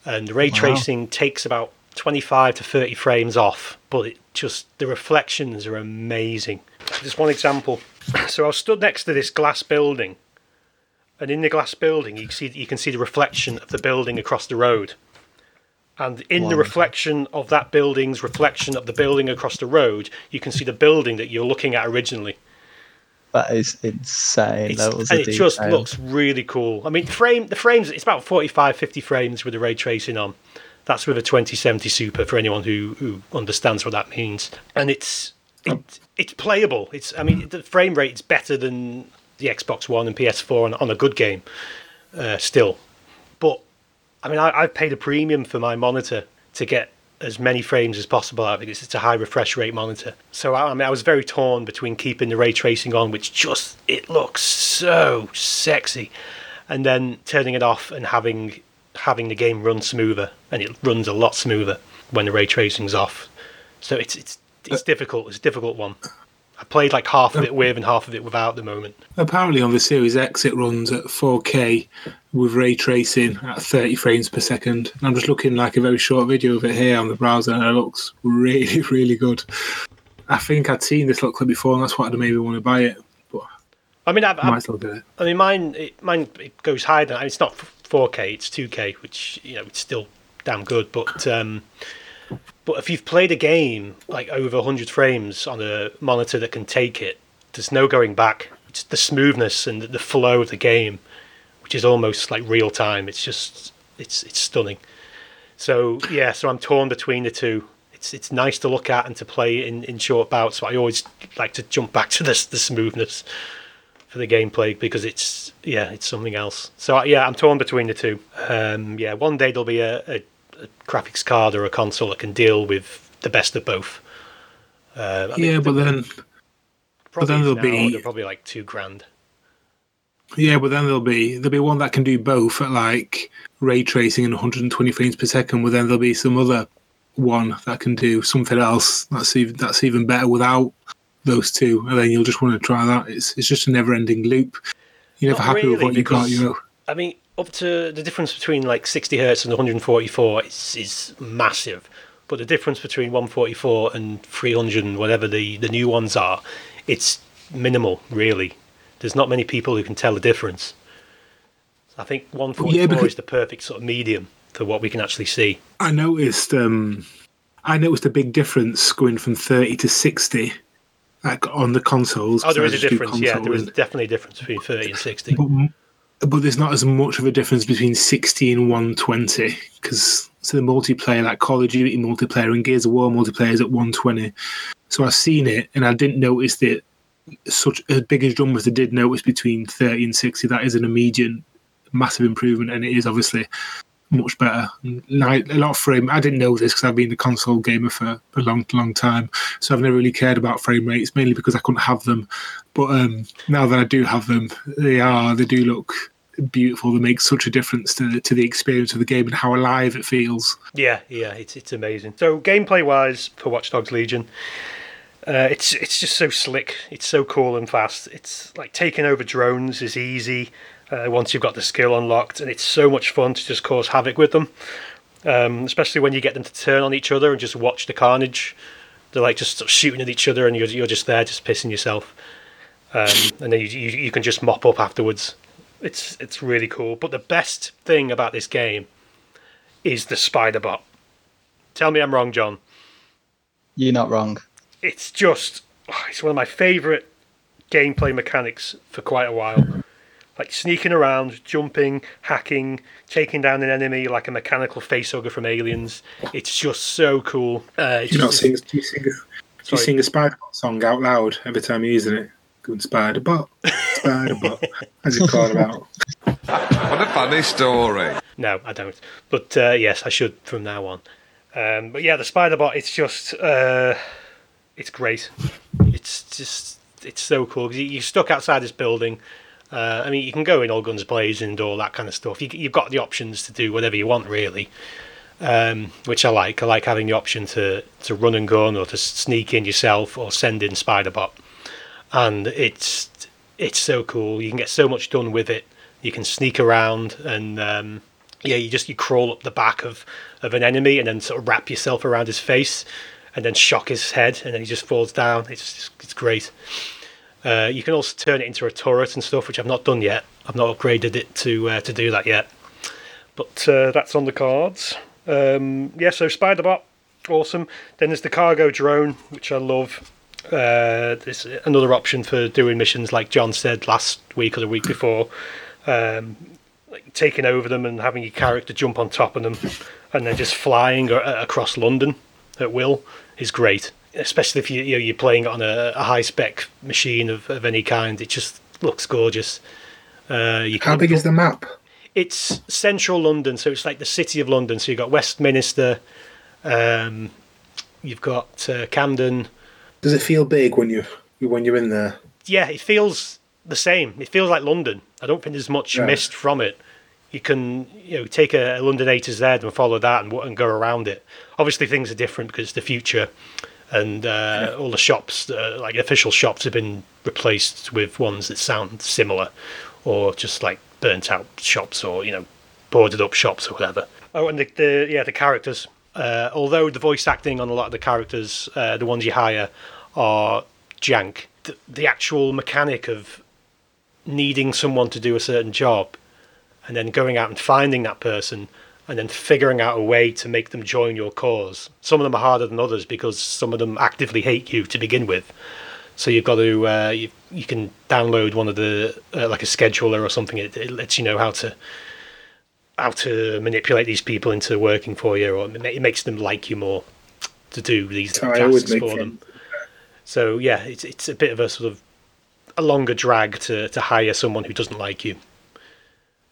and the ray Wow. tracing takes about 25 to 30 frames off, but it just the reflections are amazing. Just one example. So I was stood next to this glass building, and in the glass building you can see you can see the reflection of the building across the road. And in the reflection of that building's reflection of the building across the road, you can see the building that you're looking at originally. That is insane. It's- that was and it just looks really cool. I mean, the frame the frames it's about 45, 50 frames with the ray tracing on. That's with a 2070 Super for anyone who, who understands what that means. And it's it, it's playable. It's I mean the frame rate is better than the Xbox One and PS4 on, on a good game uh, still. But I mean, I, I've paid a premium for my monitor to get as many frames as possible out of it. It's, a high refresh rate monitor. So I, I mean, I was very torn between keeping the ray tracing on, which just it looks so sexy, and then turning it off and having having the game run smoother, and it runs a lot smoother when the ray tracing's off. So it's it's it's uh, difficult. It's a difficult one. I played like half of it with and half of it without at the moment. Apparently, on the Series X, it runs at 4K with ray tracing at 30 frames per second. And I'm just looking like a very short video of it here on the browser, and it looks really, really good. I think I'd seen this little clip before, and that's what made maybe want to buy it. But I mean, I've, I might I've, still get it. I mean, mine it, mine it goes higher than it's not 4K, it's 2K, which you know it's still damn good. But um, but if you've played a game like over 100 frames on a monitor that can take it, there's no going back. It's the smoothness and the flow of the game, which is almost like real time. It's just it's it's stunning. So yeah, so I'm torn between the two. It's it's nice to look at and to play in, in short bouts, but I always like to jump back to this the smoothness for the gameplay because it's yeah it's something else. So yeah, I'm torn between the two. Um, yeah, one day there'll be a, a, a graphics card or a console that can deal with the best of both. Uh, I Yeah, but then, probably then there'll now, be- they're probably like two grand. yeah, but then there'll be there'll be one that can do both at like ray tracing and 120 frames per second. But then there'll be some other one that can do something else that's even that's even better without those two, and then you'll just want to try that. It's it's just a never-ending loop. You're never Not happy with what you got. You know. I mean, up to the difference between like 60 hertz and 144 is, is massive. But the difference between 144 and 300 and whatever the, the new ones are, it's minimal, really. There's not many people who can tell the difference. I think 144 Yeah, because- is the perfect sort of medium for what we can actually see. I noticed um I noticed a big difference going from 30 to 60 like on the consoles. Oh, there is a difference. Yeah, there is definitely a difference between 30 and 60. But, but there's not as much of a difference between 60 and 120 because so the multiplayer, like Call of Duty multiplayer and Gears of War multiplayer is at 120. So I've seen it and I didn't notice that such as big as as I did notice between 30 and 60. That is an immediate massive improvement and it is obviously much better. Like a lot of frame, I didn't know this because I've been a console gamer for a long, long time, so I've never really cared about frame rates, mainly because I couldn't have them. But um, now that I do have them, they are they do look beautiful. that makes such a difference to to the experience of the game and how alive it feels. Yeah, yeah, it's it's amazing. So gameplay wise for Watch Dogs Legion, uh, it's it's just so slick. It's so cool and fast. It's like taking over drones is easy uh, once you've got the skill unlocked, and it's so much fun to just cause havoc with them. Um, especially when you get them to turn on each other and just watch the carnage. They're like just shooting at each other, and you're you're just there, just pissing yourself. Um, and then you, you you can just mop up afterwards. It's it's really cool. But the best thing about this game is the spider bot. Tell me I'm wrong, John. You're not wrong. It's just oh, it's one of my favourite gameplay mechanics for quite a while. Like sneaking around, jumping, hacking, taking down an enemy like a mechanical facehugger from Aliens. It's just so cool. Uh, it's Do you not just- sing? Do you sing? A, do you sing a Spider Bot song out loud every time you're using it? Going Spider Bot, Spider Bot, as you call it out. What a funny story. No, I don't. But uh, yes, I should from now on. Um, but yeah, the spider bot. It's just, uh, it's great. It's just, it's so cool because you're stuck outside this building. Uh, I mean, you can go in all guns blazing and all that kind of stuff. You, you've got the options to do whatever you want, really, um, which I like. I like having the option to to run and gun or to sneak in yourself or send in spider bot, and it's it's so cool. You can get so much done with it. You can sneak around and um, yeah, you just you crawl up the back of of an enemy and then sort of wrap yourself around his face and then shock his head and then he just falls down. It's just, it's great. Uh, you can also turn it into a turret and stuff, which I've not done yet. I've not upgraded it to uh, to do that yet, but uh, that's on the cards. Um, yeah, so Spiderbot, awesome. Then there's the cargo drone, which I love. Uh, there's another option for doing missions, like John said last week or the week before, um, like taking over them and having your character jump on top of them, and then just flying across London at will is great. Especially if you, you know, you're playing on a, a high spec machine of, of any kind, it just looks gorgeous. Uh, you How big is the map? it's central London, so it's like the city of London. So you've got Westminster, um, you've got uh, Camden. Does it feel big when you when you're in there? Yeah, it feels the same. It feels like London. I don't think there's much Right. missed from it. You can you know take a, a London A to Z and follow that and, and go around it. Obviously, things are different because it's the future, and uh, all the shops, uh, like official shops, have been replaced with ones that sound similar, or just like burnt out shops, or you know, boarded up shops or whatever. Oh, and the, the yeah the characters. Uh, although the voice acting on a lot of the characters, uh, the ones you hire, are jank. The, the actual mechanic of needing someone to do a certain job and then going out and finding that person and then figuring out a way to make them join your cause. Some of them are harder than others because some of them actively hate you to begin with. So you've got to uh, you, you can download one of the uh, like a scheduler or something. It, it lets you know how to how to manipulate these people into working for you, or it makes them like you more to do these I tasks for them. So yeah, it's it's a bit of a sort of a longer drag to, to hire someone who doesn't like you.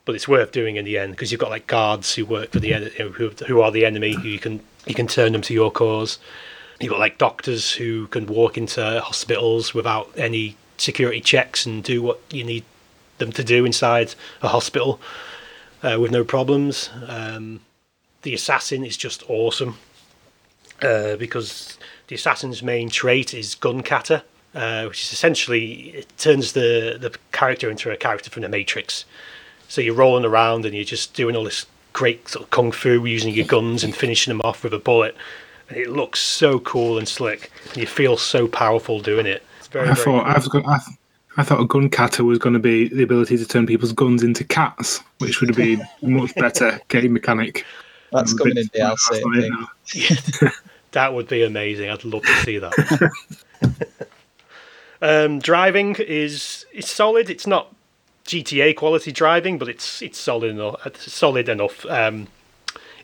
But it's worth doing in the end because you've got like guards who work for the en- who who are the enemy who you can you can turn them to your cause. You've got like doctors who can walk into hospitals without any security checks and do what you need them to do inside a hospital uh, with no problems. Um, the assassin is just awesome uh, because the assassin's main trait is gun uh, which is essentially it turns the the character into a character from the Matrix. So you're rolling around and you're just doing all this great sort of kung fu using your guns and finishing them off with a bullet, and it looks so cool and slick. And you feel so powerful doing it. It's very, I very thought cool. I've got. I, th- I thought a gun kata was going to be the ability to turn people's guns into cats, which would be a much better game mechanic. That's I'm a coming in DLC. that's not I it think. now. That would be amazing. I'd love to see that. um, driving is it's solid. It's not GTA quality driving, but it's it's solid enough. It's solid enough. Um,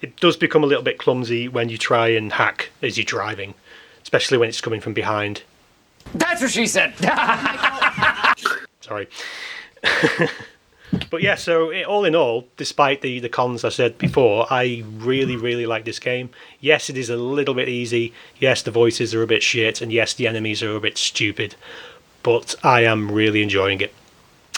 it does become a little bit clumsy when you try and hack as you're driving, especially when it's coming from behind. That's what she said. Sorry. but yeah, so it, all in all, despite the, the cons I said before, I really, really like this game. Yes, it is a little bit easy. Yes, the voices are a bit shit. And yes, the enemies are a bit stupid. But I am really enjoying it.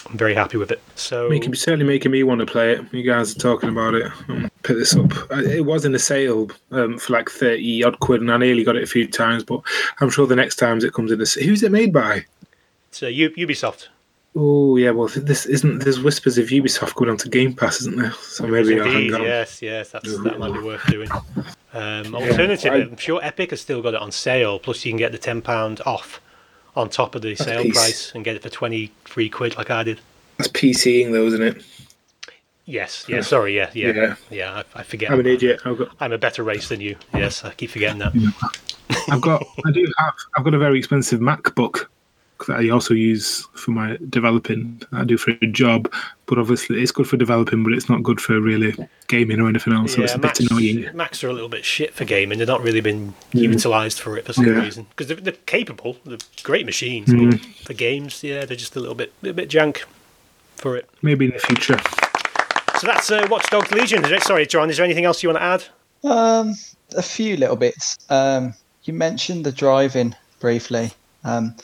I'm very happy with it. So Making, certainly making me want to play it. You guys are talking about it. Um, pick this up. Uh, It was in a sale um, for like thirty odd quid, and I nearly got it a few times. But I'm sure the next times it comes in a. s- Who's it made by? it's uh, U- Ubisoft. Oh yeah, well this isn't. There's whispers of Ubisoft going on to Game Pass, isn't there? So maybe I'll Indeed, hang on. yes, yes, that's, that might be worth doing. Um, alternatively, I- I'm sure Epic has still got it on sale. Plus, you can get the ten pound off on top of the That's sale piece. price and get it for twenty three quid, like I did. That's PCing though, isn't it? Yes, yeah, sorry, yeah, yeah, Yeah. yeah. I, I forget. I'm an idiot. I've got. I'm a better race than you. Yes, I keep forgetting that. I've got. I do have. I've got a very expensive MacBook that I also use for my developing. I do for a job, but obviously it's good for developing, but it's not good for really gaming or anything else. so it's yeah, a bit Macs, annoying. Macs are a little bit shit for gaming. They're not really been utilised for it for some Yeah. reason because they're, they're capable. They're great machines, Mm. but for games, yeah, they're just a little bit, a bit jank for it. Maybe in the future. So that's uh, Watch Dogs Legion. Is it? Sorry, John. Is there anything else you want to add? Um, a few little bits. Um, you mentioned the driving briefly. Um,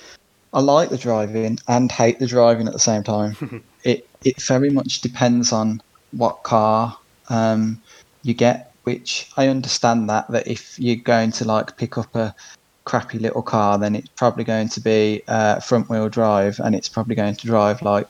I like the driving and hate the driving at the same time. it very much depends on what car um, you get. Which I understand that that if you're going to like pick up a crappy little car, then it's probably going to be uh, front wheel drive and it's probably going to drive like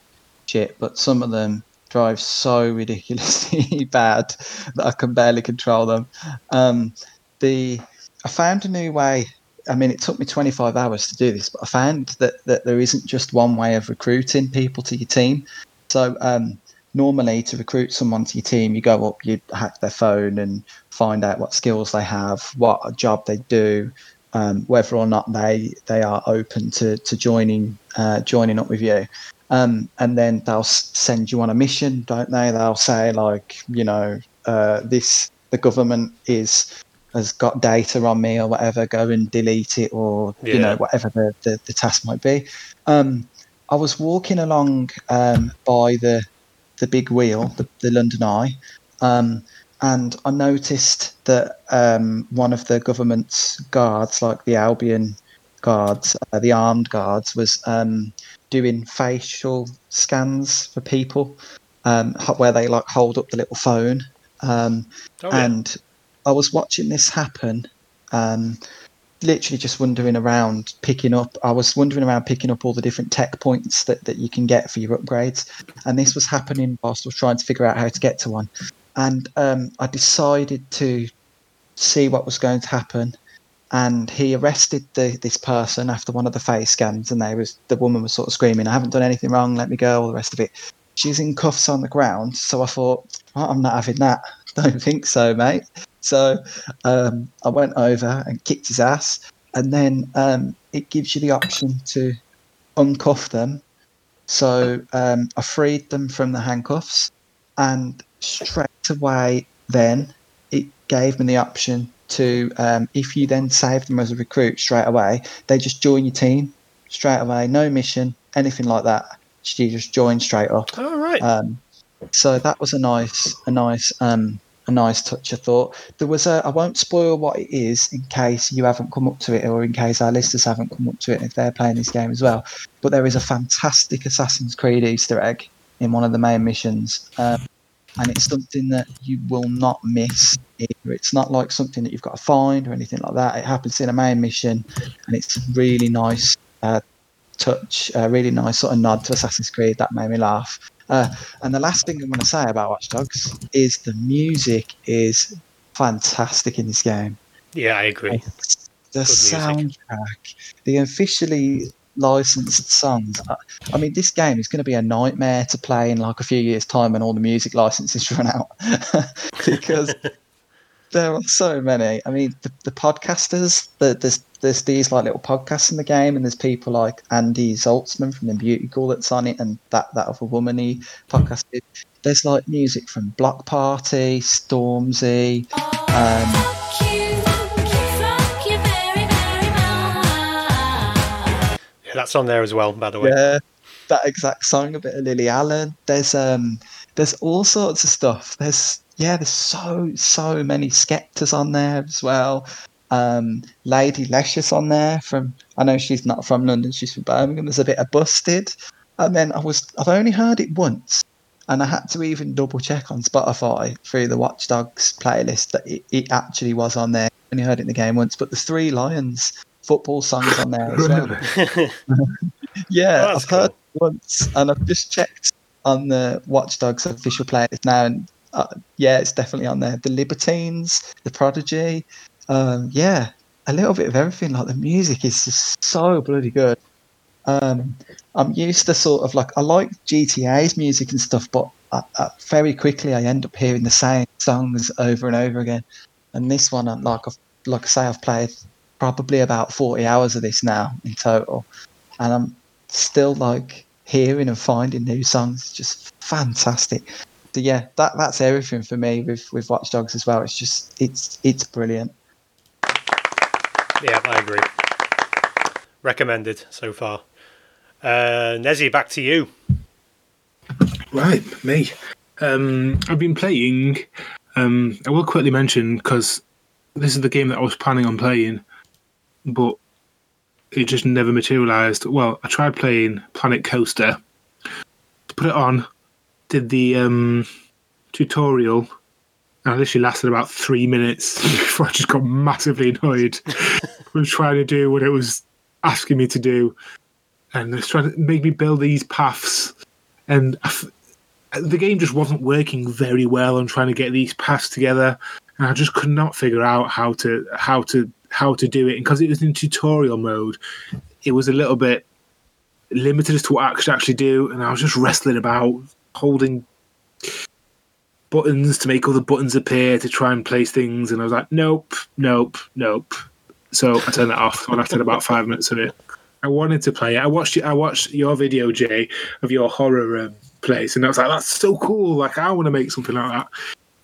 shit. But some of them drive so ridiculously bad that I can barely control them. Um, the I found a new way. I mean, it took me 25 hours to do this, but I found that, that there isn't just one way of recruiting people to your team. So um, normally, to recruit someone to your team, you go up, you hack their phone and find out what skills they have, what job they do, um, whether or not they they are open to to joining uh, joining up with you. Um, and then they'll send you on a mission, don't they? They'll say like, you know, uh, this the government is has got data on me or whatever. Go and delete it, or you know, whatever the, the, the task might be. Um, I was walking along um, by the the big wheel, the, the London Eye, um, and I noticed that um, one of the government's guards, like the Albion guards, uh, the armed guards, was um, doing facial scans for people, um, where they like hold up the little phone. Um, Oh, yeah. and I was watching this happen. Literally just wandering around picking up i was wandering around picking up all the different tech points that, that you can get for your upgrades. And this was happening whilst i was trying to figure out how to get to one. And um, i decided to see what was going to happen. And he arrested the, this person after one of the face scans and they was the woman was sort of screaming i haven't done anything wrong let me go all the rest of it. She's in cuffs on the ground. So i thought "Oh, i'm not having that. Don't think so mate so um, i went over and kicked his ass and then um, it gives you the option to uncuff them. So um, i freed them from the handcuffs and straight away then it gave me the option to um, if you then save them as a recruit straight away they just join your team straight away no mission anything like that. You just join straight up. All right. um, so that was a nice a nice um, a nice touch i thought there was a i won't spoil what it is in case you haven't come up to it or in case our listeners haven't come up to it if they're playing this game as well but there is a fantastic assassin's creed easter egg in one of the main missions um, and it's something that you will not miss either. It's not like something that you've got to find or anything like that. It happens in a main mission, and it's really nice uh, touch, a really nice sort of nod to Assassin's Creed that made me laugh. Uh, and the last thing I'm going to say about Watch Dogs is the music is fantastic in this game. Yeah, I agree. The Good music. soundtrack, the officially licensed songs. I mean, this game is going to be a nightmare to play in like a few years' time when all the music licenses run out because there are so many. I mean, the, the podcasters, the, there's there's these like little podcasts in the game, and there's people like Andy Zaltzman from the Beauty Call that's on it, and that that other woman he podcasted. There's like music from Bloc Party, Stormzy. Um, Yeah, that's on there as well, by the way. Yeah, that exact song, a bit of Lily Allen. There's um, there's all sorts of stuff. There's yeah, there's so so many Skepta's on there as well. Um, Lady Leshurr on there from I know she's not from London, she's from Birmingham. There's a bit of Busted, and then I was I've only heard it once, and I had to even double check on Spotify through the Watch Dogs playlist that it, it actually was on there. I only heard it in the game once, but the Three Lions football songs on there as well. Yeah, Oh, I've that's heard it once, and I've just checked on the Watch Dogs official playlist now, and uh, yeah, it's definitely on there. The Libertines, the Prodigy, um, yeah, a little bit of everything. Like the music is just so bloody good. Um, I'm used to sort of like I like GTA's music and stuff, but I, I, very quickly I end up hearing the same songs over and over again. And this one, I'm like, I've, like I say, I've played probably about 40 hours of this now in total, and I'm still like hearing and finding new songs. Just fantastic. So yeah, that that's everything for me with with Watch Dogs as well. It's just it's it's brilliant. Yeah, I agree. Recommended so far. Uh, Nezzy, back to you. Right, me. Um, I've been playing. Um, I will quickly mention because this is the game that I was planning on playing, but it just never materialized. Well, I tried playing Planet Coaster, put it on, did the um, tutorial, and I literally lasted about three minutes before I just got massively annoyed with trying to do what it was asking me to do, and it's trying to make me build these paths, and I f- the game just wasn't working very well on trying to get these paths together, and I just could not figure out how to how to how to do it. And because it was in tutorial mode, it was a little bit limited as to what I could actually do, and I was just wrestling about holding buttons to make other buttons appear to try and place things, and I was like, nope, nope, nope. So I turned that off. I lasted about five minutes of it. I wanted to play it. I watched I watched your video, Jay, of your horror um, place, and I was like, "That's so cool! Like, I want to make something like that."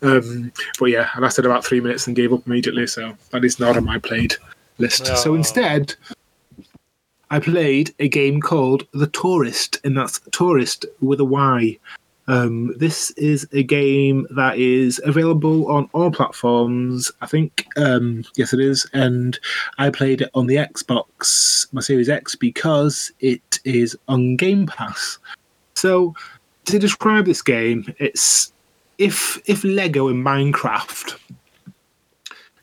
Um, but yeah, I lasted about three minutes and gave up immediately. So that is not on my played list. So instead, I played a game called The Touryst, and that's Tourist with a Y. Um, this is a game that is available on all platforms. I think, um, yes, it is. And I played it on the Xbox, my Series X, because it is on Game Pass. So, to describe this game, it's if if Lego in Minecraft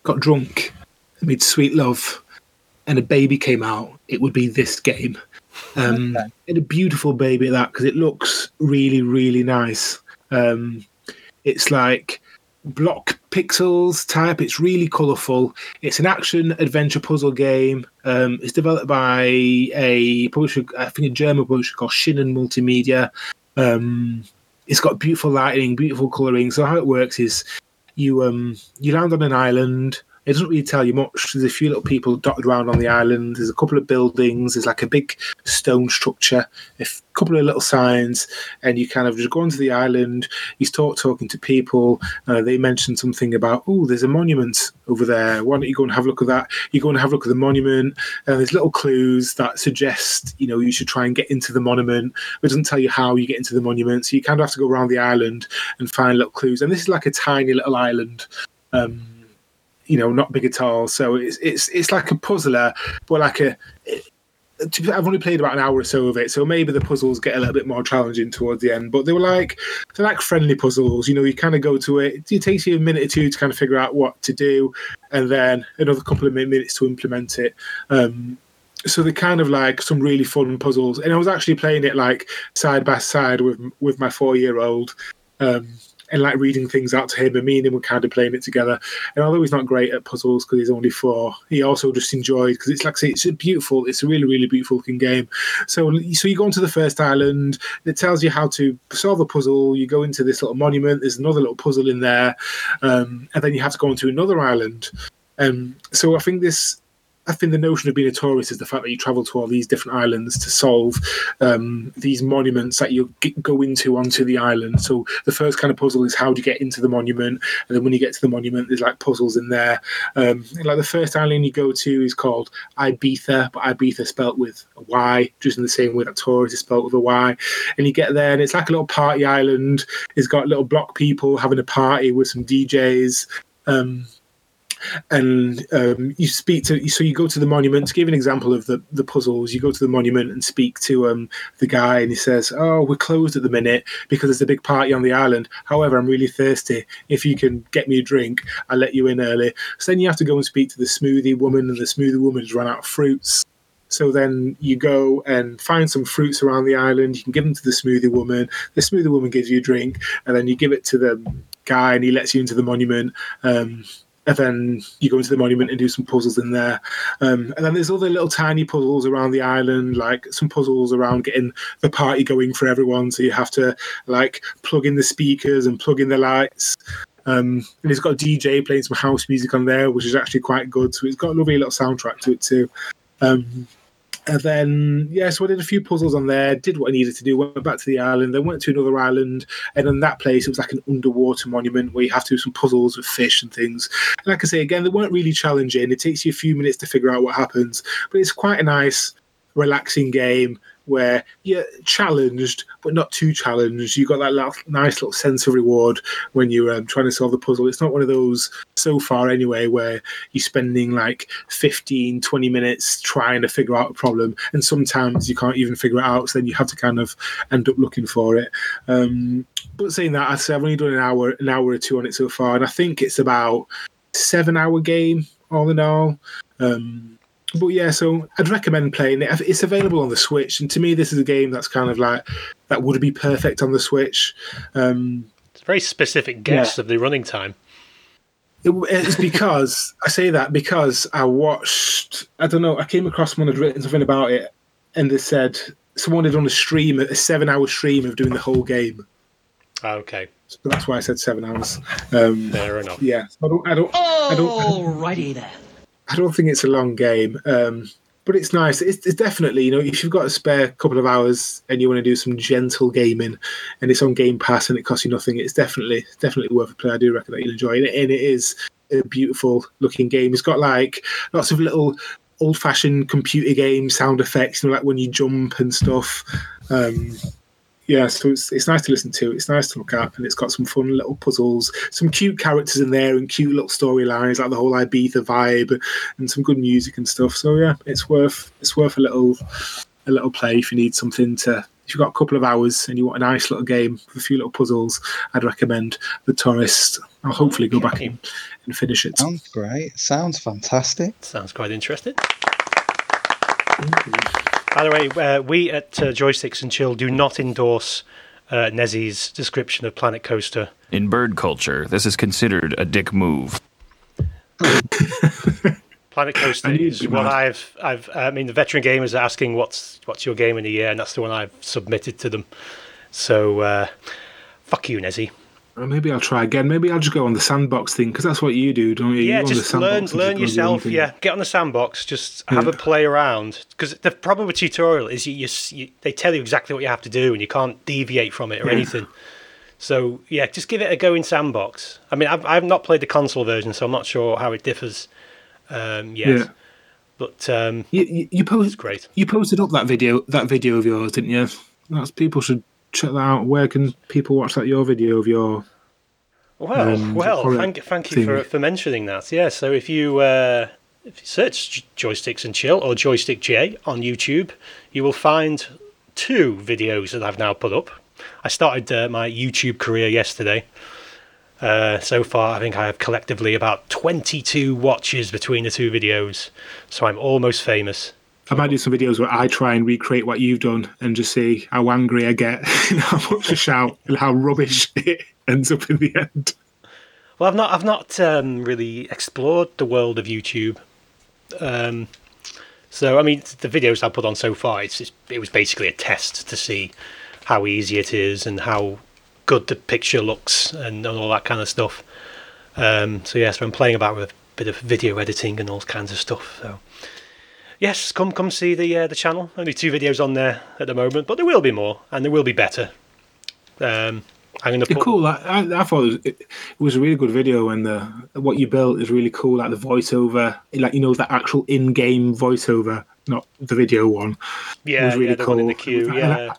got drunk, and made sweet love, and a baby came out, it would be this game. Um, And a beautiful baby at that because it looks really, really nice. Um, it's like block pixels type. It's really colourful. It's an action adventure puzzle game. Um, it's developed by a publisher, I think a German publisher called Shin'en Multimedia. Um, it's got beautiful lighting, beautiful colouring. So how it works is you um you land on an island. It doesn't really tell you much. There's a few little people dotted around on the island. There's a couple of buildings. There's like a big stone structure, a couple of little signs, and you kind of just go onto the island. You start talking to people. Uh, they mention something about, oh, there's a monument over there. Why don't you go and have a look at that? You go and have a look at the monument. And there's little clues that suggest, you know, you should try and get into the monument. It doesn't tell you how you get into the monument. So you kind of have to go around the island and find little clues. And this is like a tiny little island. Um, you know, not big at all. So it's it's it's like a puzzler, but like a. I've only played about an hour or so of it, so maybe the puzzles get a little bit more challenging towards the end. But they were like they're like friendly puzzles. You know, you kind of go to it. It takes you a minute or two to kind of figure out what to do, and then another couple of minutes to implement it. Um, so they're kind of like some really fun puzzles. And I was actually playing it like side by side with with my four year old. Um, and like reading things out to him, and me and him were kind of playing it together. And although he's not great at puzzles because he's only four, he also just enjoyed because it's like say, it's a beautiful, it's a really really beautiful looking game. So so you go onto the first island, it tells you how to solve a puzzle. You go into this little monument. There's another little puzzle in there, um, and then you have to go onto another island. Um, so I think this. I think the notion of being a tourist is the fact that you travel to all these different islands to solve um, these monuments that you go into onto the island. So the first kind of puzzle is how do you get into the monument, and then when you get to the monument, there's like puzzles in there. Um, like the first island you go to is called Ibiza, but Ibiza spelt with a Y, just in the same way that tourist is spelt with a Y. And you get there, and it's like a little party island. It's got little block people having a party with some DJs. Um, and um, you speak to so you go to the monument to give an example of the the puzzles you go to the monument and speak to um the guy and he says oh we're closed at the minute because there's a big party on the island however i'm really thirsty if you can get me a drink i'll let you in early so then you have to go and speak to the smoothie woman and the smoothie woman has run out of fruits so then you go and find some fruits around the island. You can give them to the smoothie woman. The smoothie woman gives you a drink, and then you give it to the guy, and he lets you into the monument. Um, and then you go into the monument and do some puzzles in there. Um, and then there's other little tiny puzzles around the island, like some puzzles around getting the party going for everyone. So you have to like plug in the speakers and plug in the lights. Um, and it's got a DJ playing some house music on there, which is actually quite good. So it's got a lovely little soundtrack to it too. Um, and then, yeah, so I did a few puzzles on there, did what I needed to do, went back to the island, then went to another island. And in that place, it was like an underwater monument where you have to do some puzzles with fish and things. And like I say, again, they weren't really challenging. It takes you a few minutes to figure out what happens, but it's quite a nice, relaxing game where you're challenged but not too challenged. You got that nice little sense of reward when you're um, trying to solve the puzzle. It's not one of those so far anyway where you're spending like 15, 20 minutes trying to figure out a problem, and sometimes you can't even figure it out. So then you have to kind of end up looking for it. Um, but saying that, I'd say I've only done an hour, an hour or two on it so far, and I think it's about seven hour game all in all. Um, but yeah, so I'd recommend playing it. It's available on the Switch, and to me, this is a game that's kind of like that would be perfect on the Switch. Um, It's a very specific guess of the running time. it, it's because I say that because I watched. I don't know. I came across someone had written something about it, and they said someone had done a stream, a seven-hour stream of doing the whole game. Ah, Okay, So that's why I said seven hours. Um, fair enough. yeah, I don't. I don't. I don't. Alrighty then. I don't think it's a long game, um, but it's nice. It's, it's definitely, you know, if you've got a spare couple of hours and you want to do some gentle gaming, and it's on Game Pass and it costs you nothing, it's definitely definitely worth a play. I do reckon that you'll enjoy it, and it is a beautiful looking game. It's got like lots of little old fashioned computer game sound effects, you know, like when you jump and stuff. Um, yeah, so it's it's nice to listen to. It's nice to look at, and it's got some fun little puzzles, some cute characters in there, and cute little storylines like the whole Ibiza vibe, and some good music and stuff. So yeah, it's worth it's worth a little a little play if you need something to. If you've got a couple of hours and you want a nice little game with a few little puzzles, I'd recommend The Touryst. I'll hopefully go back and, and finish it. Sounds great. Sounds fantastic. Sounds quite interesting. By the way, uh, we at uh, Joysticks and Chill do not endorse uh, Nezzy's description of Planet Coaster. In bird culture, this is considered a dick move. Planet Coaster is what mad. I've, I've. I mean, the veteran gamers are asking what's what's your game of the year, and that's the one I've submitted to them. So, uh, fuck you, Nezzy. Or maybe I'll try again. Maybe I'll just go on the sandbox thing because that's what you do, don't you? Yeah, you just the learn sandbox learn just go do your own yourself. Yeah, get on the sandbox. Just have Yeah. a play around. Because the problem with tutorial is you, you, you, they tell you exactly what you have to do, and you can't deviate from it or Yeah. anything. So yeah, just give it a go in sandbox. I mean, I've I've not played the console version, so I'm not sure how it differs um, yet. Yeah. But um, You, you, you post, great. You posted up that video, that video of yours, didn't you? That's people should check that out. Where can people watch that? Your video of your Well, um, well, thank, thank you for, for mentioning that. Yeah, so if you uh, if you search Joysticks and Chill or Joystick J on YouTube, you will find two videos that I've now put up. I started uh, my YouTube career yesterday. Uh, so far, I think I have collectively about 22 watches between the two videos, so I'm almost famous. I might do some videos where I try and recreate what you've done and just see how angry I get and how much I shout and how rubbish it ends up in the end. Well, I've not, I've not um, really explored the world of YouTube. Um, so, I mean, the videos I put on so far, it's, it was basically a test to see how easy it is and how good the picture looks and, and all that kind of stuff. Um, so, yes, I'm playing about with a bit of video editing and all kinds of stuff. So, yes, come come see the uh, the channel. Only two videos on there at the moment, but there will be more and there will be better. Um, I'm to put cool. I, I, I thought it was, it, it was a really good video, and the what you built is really cool. Like the voiceover, like you know, the actual in-game voiceover, not the video one. It yeah, was really yeah, the cool. one in the queue. Yeah. I-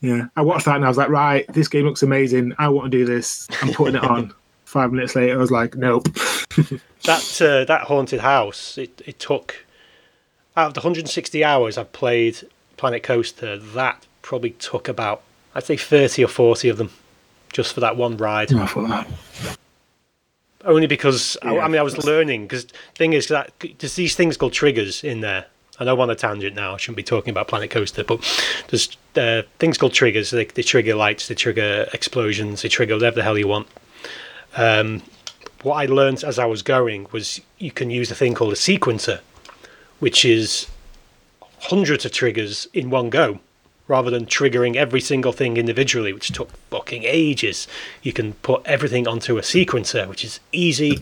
yeah, I watched that and I was like, right, this game looks amazing. I want to do this. I'm putting it on. Five minutes later, I was like, nope. that uh, that haunted house it, it took out of the 160 hours I've played Planet Coaster that probably took about I'd say 30 or 40 of them just for that one ride I that. only because I, Yeah. I mean I was learning because thing is that there's these things called triggers in there I know I'm on a tangent now I shouldn't be talking about Planet Coaster but there's uh, things called triggers they, they trigger lights they trigger explosions they trigger whatever the hell you want um, what I learned as I was going was you can use a thing called a sequencer, which is hundreds of triggers in one go, rather than triggering every single thing individually, which took fucking ages. You can put everything onto a sequencer, which is easy,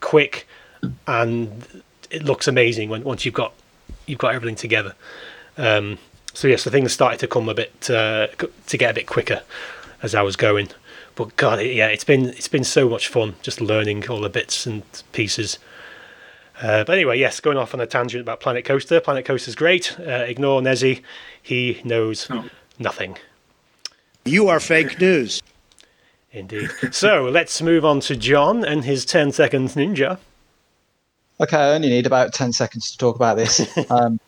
quick, and it looks amazing when once you've got you've got everything together. Um, so yes, the things started to come a bit uh, to get a bit quicker as I was going. But God, yeah, it's been it's been so much fun just learning all the bits and pieces. Uh, but anyway, yes, going off on a tangent about Planet Coaster. Planet Coaster's great. Uh, ignore Nezzy. He knows nothing. You are fake news. Indeed. so let's move on to John and his 10 seconds ninja. Okay, I only need about 10 seconds to talk about this. um,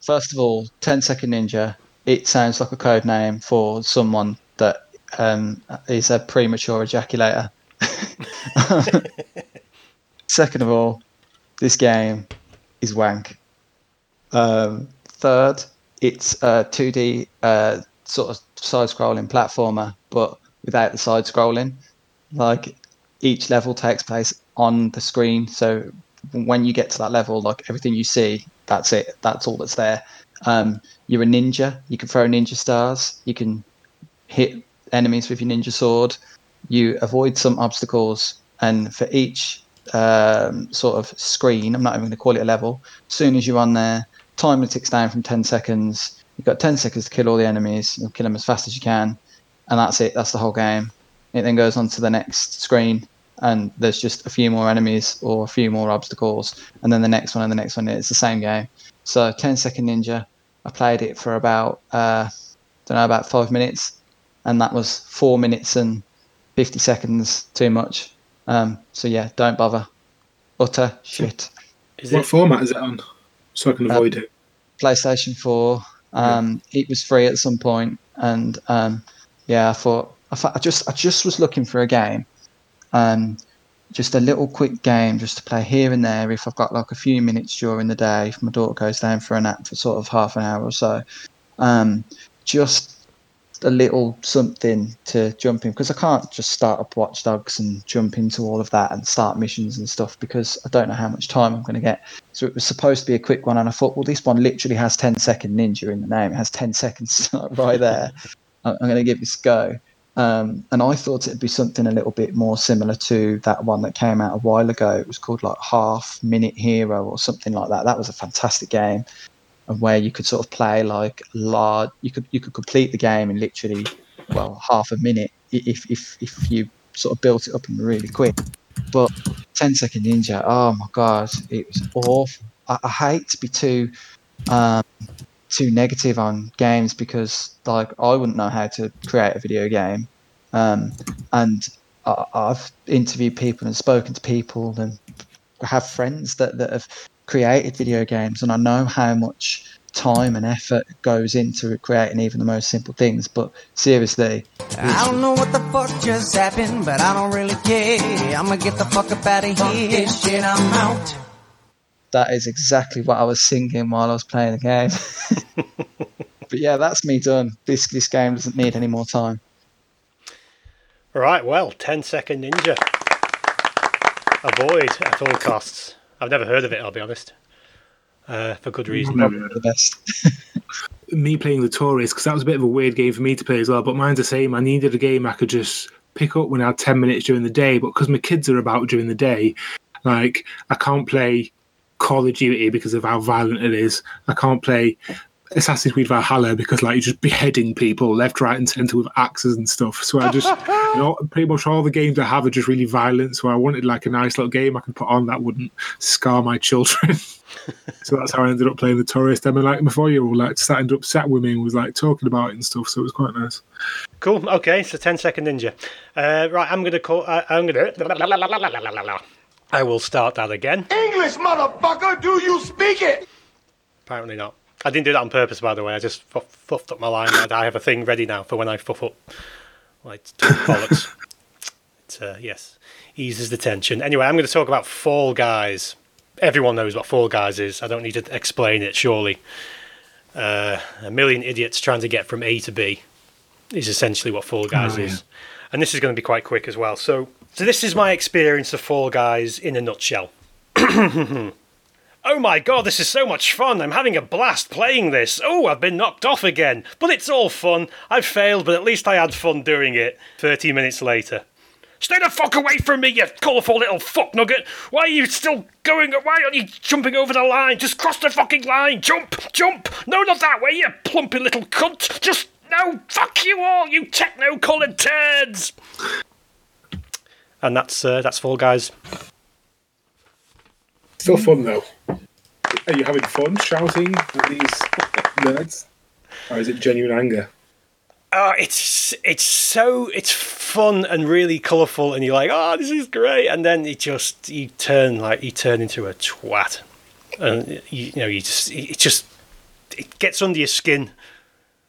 first of all, 10 Second Ninja, it sounds like a code name for someone that um, is a premature ejaculator. Second of all, this game is wank. Um, third, it's a 2D uh, sort of side scrolling platformer, but without the side scrolling. Like each level takes place on the screen, so when you get to that level, like everything you see, that's it. That's all that's there. Um, you're a ninja. You can throw ninja stars. You can hit enemies with your ninja sword. You avoid some obstacles, and for each um, sort of screen, I'm not even going to call it a level. As soon as you're on there, timer ticks down from 10 seconds. You've got 10 seconds to kill all the enemies. You'll kill them as fast as you can, and that's it. That's the whole game. It then goes on to the next screen, and there's just a few more enemies or a few more obstacles, and then the next one and the next one. It's the same game. So 10 Second Ninja, I played it for about uh, don't know about five minutes, and that was four minutes and 50 seconds too much. Um, so yeah, don't bother. Utter shit. what format is it on? So I can Uh, avoid it. PlayStation 4. Um, It was free at some point, and um, yeah, I thought I, thought I just I just was looking for a game, um, just a little quick game just to play here and there if I've got like a few minutes during the day. If my daughter goes down for a nap for sort of half an hour or so, um, just a little something to jump in because I can't just start up Watch Dogs and jump into all of that and start missions and stuff because I don't know how much time I'm going to get. So it was supposed to be a quick one, and I thought, well, this one literally has 10 second ninja in the name. It has 10 seconds right there. I'm going to give this a go. Um, and I thought it'd be something a little bit more similar to that one that came out a while ago. It was called like Half Minute Hero or something like that. That was a fantastic game, and where you could sort of play like large. You could you could complete the game in literally well half a minute if if if you sort of built it up and really quick. But 10 Second Ninja, oh my god, it was awful. I, I hate to be too um, too negative on games because like I wouldn't know how to create a video game, um, and I, I've interviewed people and spoken to people and have friends that, that have created video games, and I know how much time and effort goes into creating even the most simple things. But seriously, I don't know what the fuck just happened, but I don't really care. I'ma get the fuck up out of here. This shit, I'm out. that is exactly what I was singing while I was playing the game. but yeah, that's me done. This this game doesn't need any more time. Right, well, 10 Second Ninja. Avoid at all costs. I've never heard of it, I'll be honest. Uh, for good reason. The best. me playing the Touryst because that was a bit of a weird game for me to play as well. But mine's the same. I needed a game I could just pick up when I had ten minutes during the day. But because my kids are about during the day, like I can't play Call of Duty because of how violent it is. I can't play Assassin's Creed Valhalla because like you're just beheading people left, right, and centre with axes and stuff. So I just, you know, pretty much all the games I have are just really violent. So I wanted like a nice little game I could put on that wouldn't scar my children. so that's how I ended up playing the Touryst. And like my four year old like sat ended up sat with me and was like talking about it and stuff. So it was quite nice. Cool. Okay, so 10 Second Ninja. Uh, right, I'm going to call. Uh, I'm going to. I will start that again. English, motherfucker, do you speak it? Apparently not. I didn't do that on purpose, by the way. I just fuff, fuffed up my line. and I have a thing ready now for when I fuff up. Like, bollocks. it, uh, yes, eases the tension. Anyway, I'm going to talk about Fall Guys. Everyone knows what Fall Guys is. I don't need to explain it, surely. Uh, a million idiots trying to get from A to B is essentially what Fall Guys Oh, yeah. is. And this is going to be quite quick as well. So, so this is my experience of Fall Guys in a nutshell. Oh my god, this is so much fun. I'm having a blast playing this. Oh, I've been knocked off again. But it's all fun. I've failed, but at least I had fun doing it. 30 minutes later. Stay the fuck away from me, you colourful little fuck nugget! Why are you still going? Why aren't you jumping over the line? Just cross the fucking line! Jump! Jump! No, not that way, you plumpy little cunt! Just. No! Fuck you all, you techno coloured turds! And that's, uh, that's Fall Guys. Still fun though. Are you having fun shouting at these nerds, or is it genuine anger? Oh, it's it's so it's fun and really colourful, and you're like, oh, this is great, and then it just you turn like you turn into a twat, and you, you know you just it just it gets under your skin.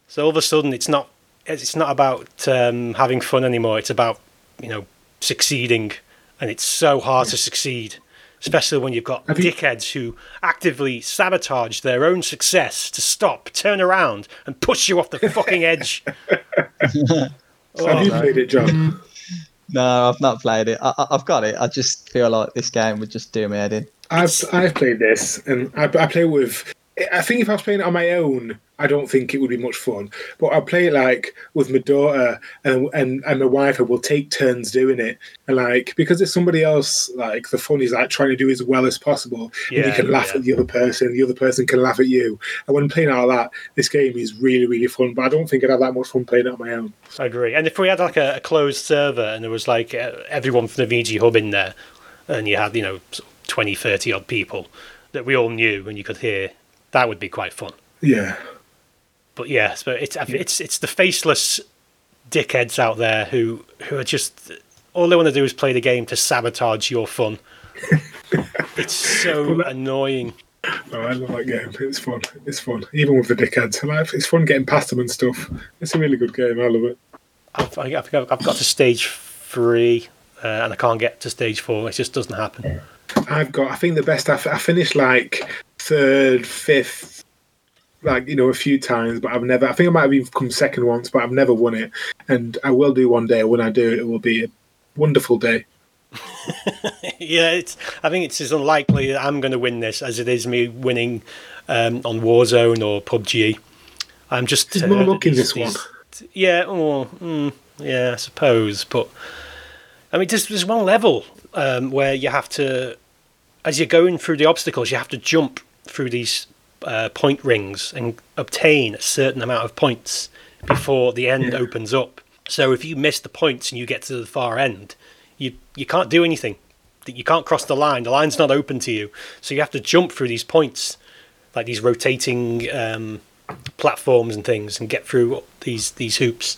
So all of a sudden, it's not it's not about um, having fun anymore. It's about you know succeeding, and it's so hard to succeed, especially when you've got dickheads who actively sabotage their own success to stop, turn around, and push you off the fucking edge. Have oh, you Oh, played it, John? No, I've not played it. I, I- I've got it. I just feel like this game would just do me head in. I've I've played this, and I, I play with. I think if I was playing it on my own, I don't think it would be much fun. But I'll play it like with my daughter and and, and my wife, and we'll take turns doing it. And like because it's somebody else, like the fun is like trying to do as well as possible. and you can laugh yeah. at the other person, the other person can laugh at you. And when playing out that, this game is really really fun. But I don't think I'd have that much fun playing it on my own. I agree. And if we had like a, a closed server and there was like uh, everyone from the VG hub in there, and you had you know sort 20, 30 odd people that we all knew and you could hear, that would be quite fun. Yeah. But yeah, so it's it's it's the faceless dickheads out there who who are just all they want to do is play the game to sabotage your fun. it's so annoying. Oh, I love that game. It's fun. It's fun, even with the dickheads. It's fun getting past them and stuff. It's a really good game. I love it. I've, I- I've, got- I've got to stage three uh, and I can't get to stage four. It just doesn't happen. I've got. I think the best. I, I finished like third, fifth, like you know, a few times, but I've never. I think I might have even come second once, but I've never won it. And I will do one day. When I do, it will be a wonderful day. yeah, it's. I think it's as unlikely that I'm going to win this as it is me winning um, on Warzone or PUBG. I'm just. There's more uh, luck in these- this one. Yeah, oh, mm, yeah, I suppose. But I mean, there's, there's one level um, where you have to, as you're going through the obstacles, you have to jump through these uh, point rings and obtain a certain amount of points before the end opens up. So if you miss the points and you get to the far end, you you can't do anything. You can't cross the line. The line's not open to you. So you have to jump through these points, like these rotating um, platforms and things, and get through these these hoops.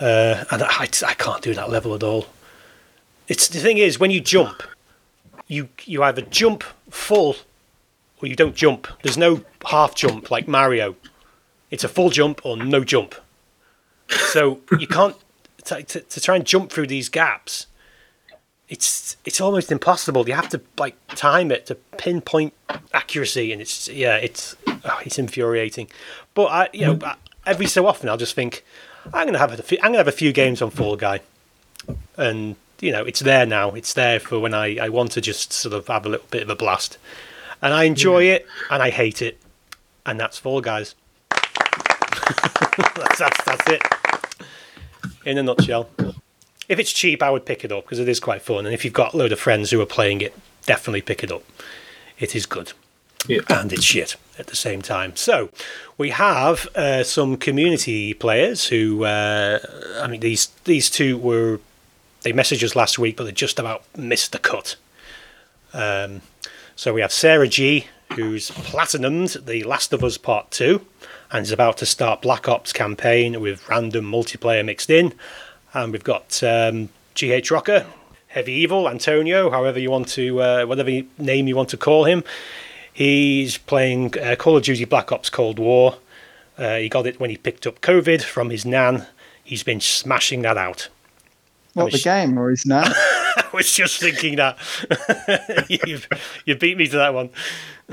Uh, and I, I can't do that level at all. It's the thing is when you jump, you you either jump full or you don't jump. There's no half jump like Mario. It's a full jump or no jump. So you can't to, to, to try and jump through these gaps. It's it's almost impossible. You have to like time it to pinpoint accuracy, and it's yeah, it's oh, it's infuriating. But I you know mm. I- every so often I'll just think I'm gonna have a few, I'm gonna have a few games on Fall Guy, and you know it's there now. It's there for when I I want to just sort of have a little bit of a blast, and I enjoy it and I hate it, and that's Fall Guys. that's, that's that's it in a nutshell. If it's cheap, I would pick it up because it is quite fun. And if you've got a load of friends who are playing it, definitely pick it up. It is good. Yeah. And it's shit at the same time. So we have uh, some community players who, uh, I mean, these these two were they messaged us last week, but they just about missed the cut. Um, so we have Sarah G, who's platinumed The Last of Us Part 2 and is about to start Black Ops campaign with random multiplayer mixed in. And we've got um, GH Rocker, Heavy Evil, Antonio, however you want to, uh, whatever name you want to call him. He's playing uh, Call of Duty Black Ops Cold War. Uh, he got it when he picked up COVID from his nan. He's been smashing that out. What, the game or his name? I was just thinking that. you, you beat me to that one.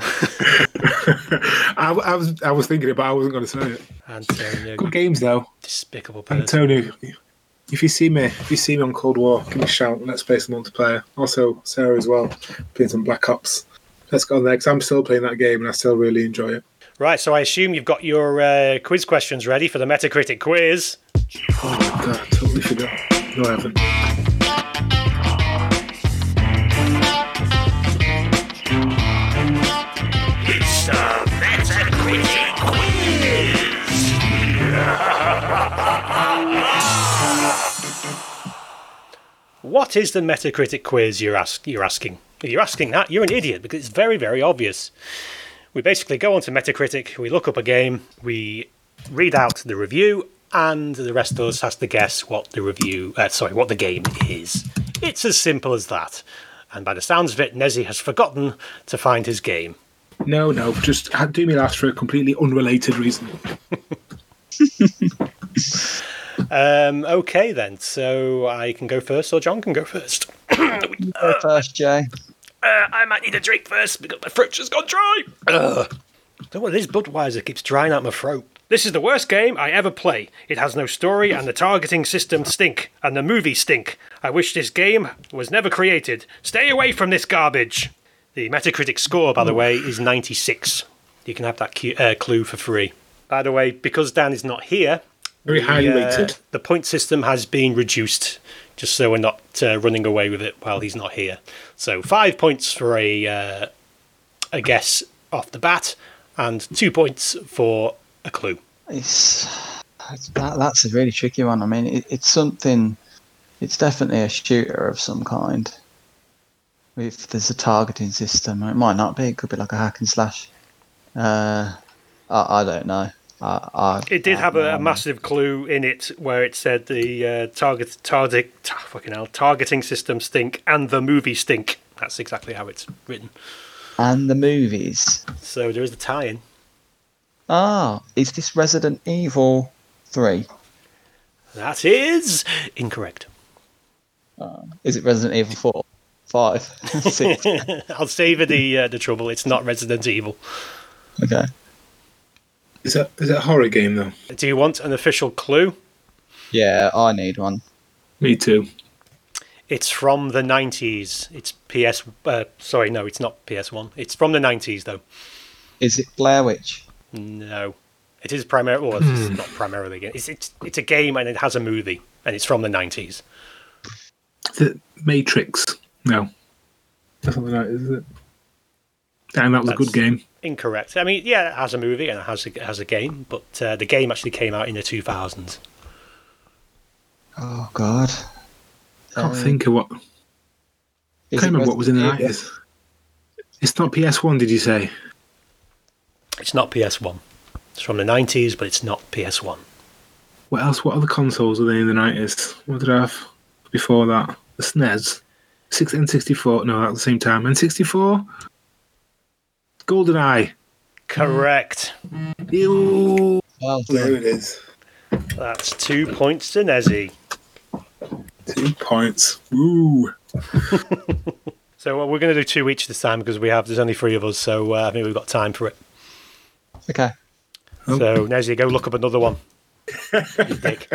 I, I was I was thinking it, but I wasn't going to say it. Antonio. Good games though. Despicable person. Antonio, if you see me, if you see me on Cold War, give me a shout. Let's play some multiplayer. Also, Sarah as well, playing some Black Ops. Let's go on there because I'm still playing that game and I still really enjoy it. Right, so I assume you've got your uh, quiz questions ready for the Metacritic quiz. Oh my god, I totally forgot. It's the Quiz. What is the Metacritic quiz you're, ask- you're asking? If you're asking that, you're an idiot because it's very, very obvious. We basically go onto Metacritic, we look up a game, we read out the review, and the rest of us has to guess what the review, uh, sorry, what the game is. It's as simple as that. And by the sounds of it, Nezzy has forgotten to find his game. No, no, just do me last for a completely unrelated reason. Um, okay then, so I can go first, or John can go first. Go first, Jay. Uh, I might need a drink first because my throat's just gone dry. Ugh. Don't know what this Budweiser keeps drying out my throat. This is the worst game I ever play. It has no story, and the targeting system stink, and the movies stink. I wish this game was never created. Stay away from this garbage. The Metacritic score, by the way, is 96. You can have that cu- uh, clue for free. By the way, because Dan is not here, Very the, highly uh, rated. The point system has been reduced, just so we're not uh, running away with it while he's not here. So five points for a uh, a guess off the bat, and two points for a clue. It's, it's that, that's a really tricky one. I mean, it, it's something. It's definitely a shooter of some kind. If there's a targeting system, it might not be. It could be like a hack and slash. Uh, I, I don't know. I, I, It did I have a, a massive clue in it where it said the uh, target target ah, fucking hell targeting system stink and the movie stink. That's exactly how it's written. And the movies. So there is a tie-in. Ah, is this Resident Evil three? That is incorrect. Is it Resident Evil four, five, six? I'll save you the uh, the trouble. It's not Resident Evil. okay. Is that is it a horror game though? Do you want an official clue? Yeah, I need one. Me too. It's from the 90s. It's PS. Uh, sorry, no, it's not PS1. It's from the 90s, though. Is it Blair Witch? No, it is primarily. Well, it's not primarily. a game. It's, it's it's a game and it has a movie, and it's from the 90s. The Matrix. No. That's something like is it? Damn, that was a good game. Incorrect. I mean, yeah, it has a movie and it has a, it has a game, but uh, the game actually came out in the 2000s. Oh God. I can't Uh, think of what. is can't remember what was in the nineties. It's not PS One, did you say? It's not PS1. It's from the 90s, but it's not PS1. What else? What other consoles were they in the nineties? What did I have before that? The SNES, six and sixty four. No, at the same time. N64? GoldenEye. Correct. Ew. Well There it is. That's two points to Nezzy. Two points. Ooh. So uh, we're going to do two each this time because we have there's only three of us, so uh, I think we've got time for it. Okay. Oh. So Nezzy, go look up another one. You dick.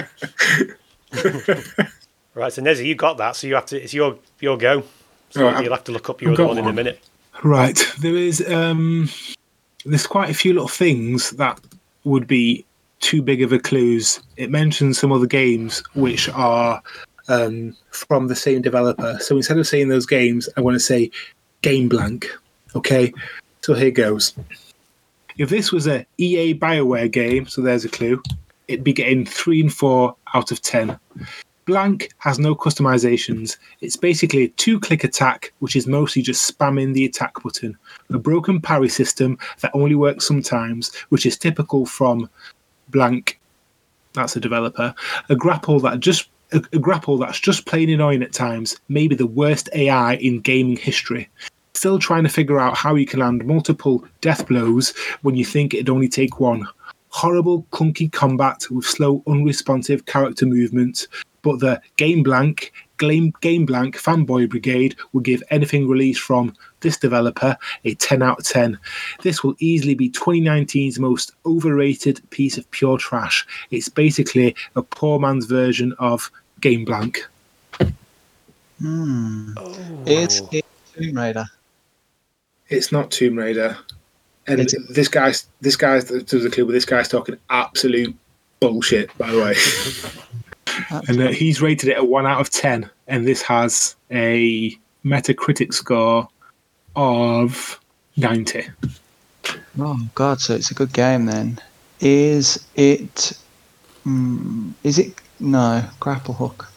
right, so Nezzy, you got that, so you have to. It's your your go. So Right, you'll have to look up your other got one in a minute. Right. There is um there's quite a few little things that would be too big of a clues. It mentions some other games which are um, from the same developer. So instead of saying those games, I want to say game blank. Okay. So here goes. If this was a EA Bioware game, so there's a clue, it'd be getting three and four out of ten. Blank has no customizations. It's basically a two click attack, which is mostly just spamming the attack button. A broken parry system that only works sometimes, which is typical from Blank. That's a developer. A grapple that just a, a grapple that's just plain annoying at times, maybe the worst AI in gaming history. Still trying to figure out how you can land multiple death blows when you think it'd only take one. Horrible, clunky combat with slow, unresponsive character movement, but the Game Blank, Game, Game Blank fanboy brigade would give anything released from this developer a 10 out of 10. This will easily be 2019's most overrated piece of pure trash. It's basically a poor man's version of Game Blank. Hmm. Is it Tomb Raider? It's not Tomb Raider. And It's- this guy's this guy's there's a clue, but this guy's talking absolute bullshit, by the way. and uh, he's rated it a one out of ten, and this has a Metacritic score of ninety. Oh God! So it's a good game then. Is it? Mm, is it? No, grapple hook.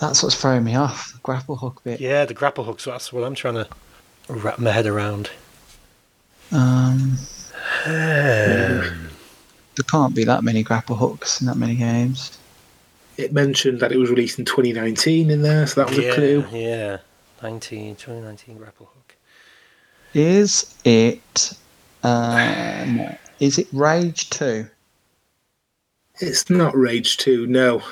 That's what's throwing me off. The grapple hook bit. Yeah, the grapple hook. So That's what I'm trying to wrap my head around. Um, Um, there can't be that many grapple hooks in that many games. It mentioned that it was released in 2019 in there, so that was yeah, a clue. Yeah, 19, 2019 grapple hook. Is it? No. Is it Rage Two? It's not Rage 2, no.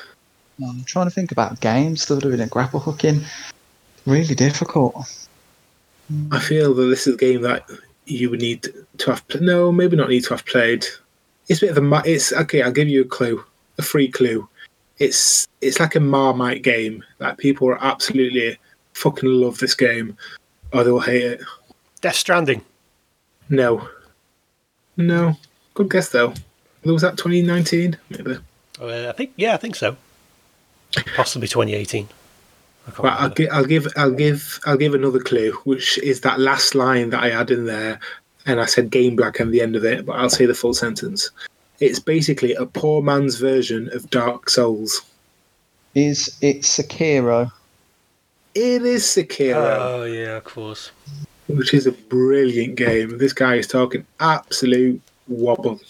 I'm trying to think about games that would have been a grapple hook in. Really difficult. I feel that this is a game that you would need to have. Pl- no, maybe not need to have played. It's a bit of a. ma- It's okay. I'll give you a clue, a free clue. It's it's like a Marmite game. Like people are absolutely fucking love this game, or they'll hate it. Death Stranding. No, no. Good guess though. Was that 2019? Maybe. Uh, I think, yeah, I think so. Possibly 2018. I can't Well, I'll, remember. gi- I'll give I'll give I'll give another clue, which is that last line that I had in there, and I said "game black" at the end of it, but I'll say the full sentence. It's basically a poor man's version of Dark Souls. Is it Sekiro? It is Sekiro, Oh, yeah, of course. which is a brilliant game. This guy is talking absolute wobble,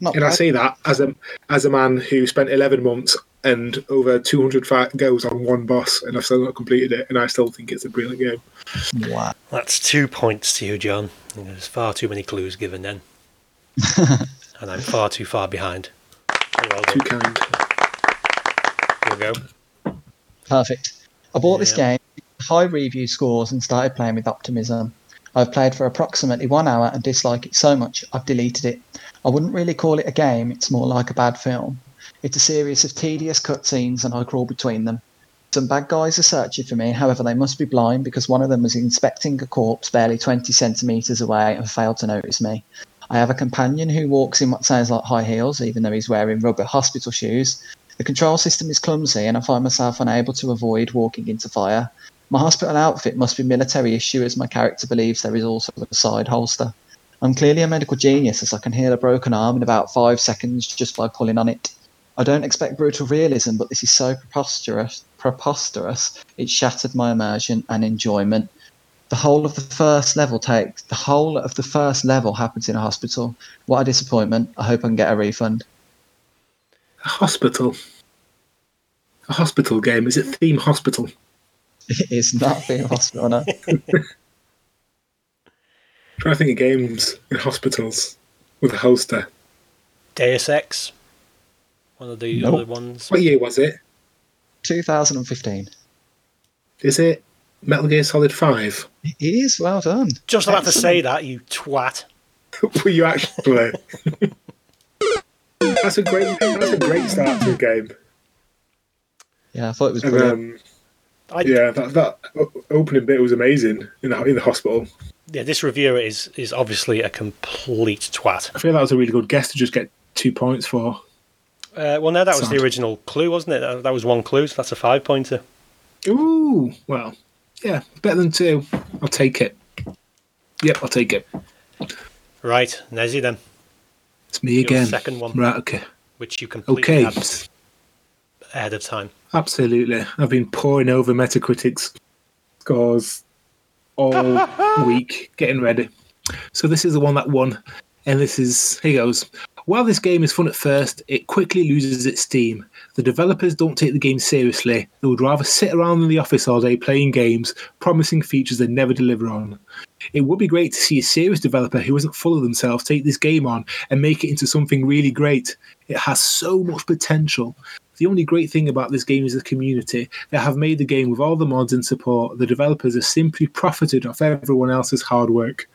Not and I bad. say that as a as a man who spent eleven months and over two hundred goes on one boss, and I've still not completed it, and I still think it's a brilliant game. Wow. That's two points to you, John. There's far too many clues given then. and I'm far too far behind. Well Too kind. Here we go. Perfect. I bought this game, high review scores, and started playing with optimism. I've played for approximately one hour and dislike it so much I've deleted it. I wouldn't really call it a game, it's more like a bad film. It's a series of tedious cutscenes and I crawl between them. Some bad guys are searching for me, however, they must be blind because one of them was inspecting a corpse barely 20 centimetres away and failed to notice me. I have a companion who walks in what sounds like high heels, even though he's wearing rubber hospital shoes. The control system is clumsy, and I find myself unable to avoid walking into fire. My hospital outfit must be military issue, as my character believes there is also a side holster. I'm clearly a medical genius, as I can heal a broken arm in about five seconds just by pulling on it. I don't expect brutal realism, but this is so preposterous, preposterous, it shattered my immersion and enjoyment. The whole of the first level takes the whole of the first level happens in a hospital. What a disappointment! I hope I can get a refund. A hospital. A hospital game. Is it theme hospital? It is not theme hospital. No. trying to think of games in hospitals with a holster. Deus Ex. One of the Nope. other ones. What year was it? 2015. Is it Metal Gear Solid 5? It is well done. Just about to say that, you twat. Were you actually? that's a great that's a great start to a game. Yeah, I thought it was brilliant. um, I, yeah, that, that opening bit was amazing in the, in the hospital. yeah, this reviewer is is obviously a complete twat. I feel that was a really good guess to just get two points for. Uh, well, no, that was the original clue, wasn't it? That, that was one clue, so that's a five pointer. Ooh, well, yeah, better than two. I'll take it. Yep, I'll take it. Right, Nezzy then, It's me Your again. second one. Right, okay. which you completely Okay, had ahead of time. absolutely. I've been poring over Metacritic's scores all week, getting ready. So this is the one that won, and this is here goes. While this game is fun at first, it quickly loses its steam. The developers don't take the game seriously. They would rather sit around in the office all day playing games, promising features they never deliver on. It would be great to see a serious developer who isn't full of themselves take this game on and make it into something really great. It has so much potential. The only great thing about this game is the community. They have made the game with all the mods and support. The developers have simply profited off everyone else's hard work.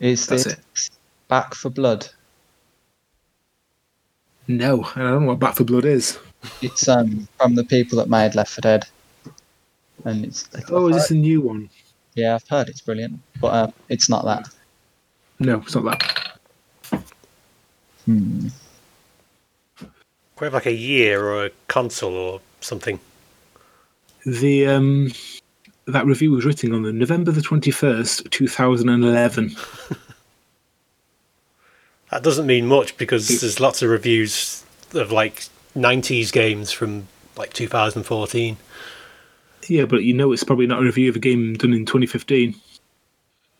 Is that's this Back 4 Blood? No, I don't know what Back 4 Blood is. It's um from the people that made Left 4 Dead, and it's Oh, is this a new one? yeah, I've heard it's brilliant, but uh, it's not that. No, it's not that. Hmm. Could we have like a year or a console or something? The um, that review was written on the November the twenty first, two thousand and eleven. That doesn't mean much because there's lots of reviews of like 90s games from like 2014. Yeah, but you know it's probably not a review of a game done in 2015.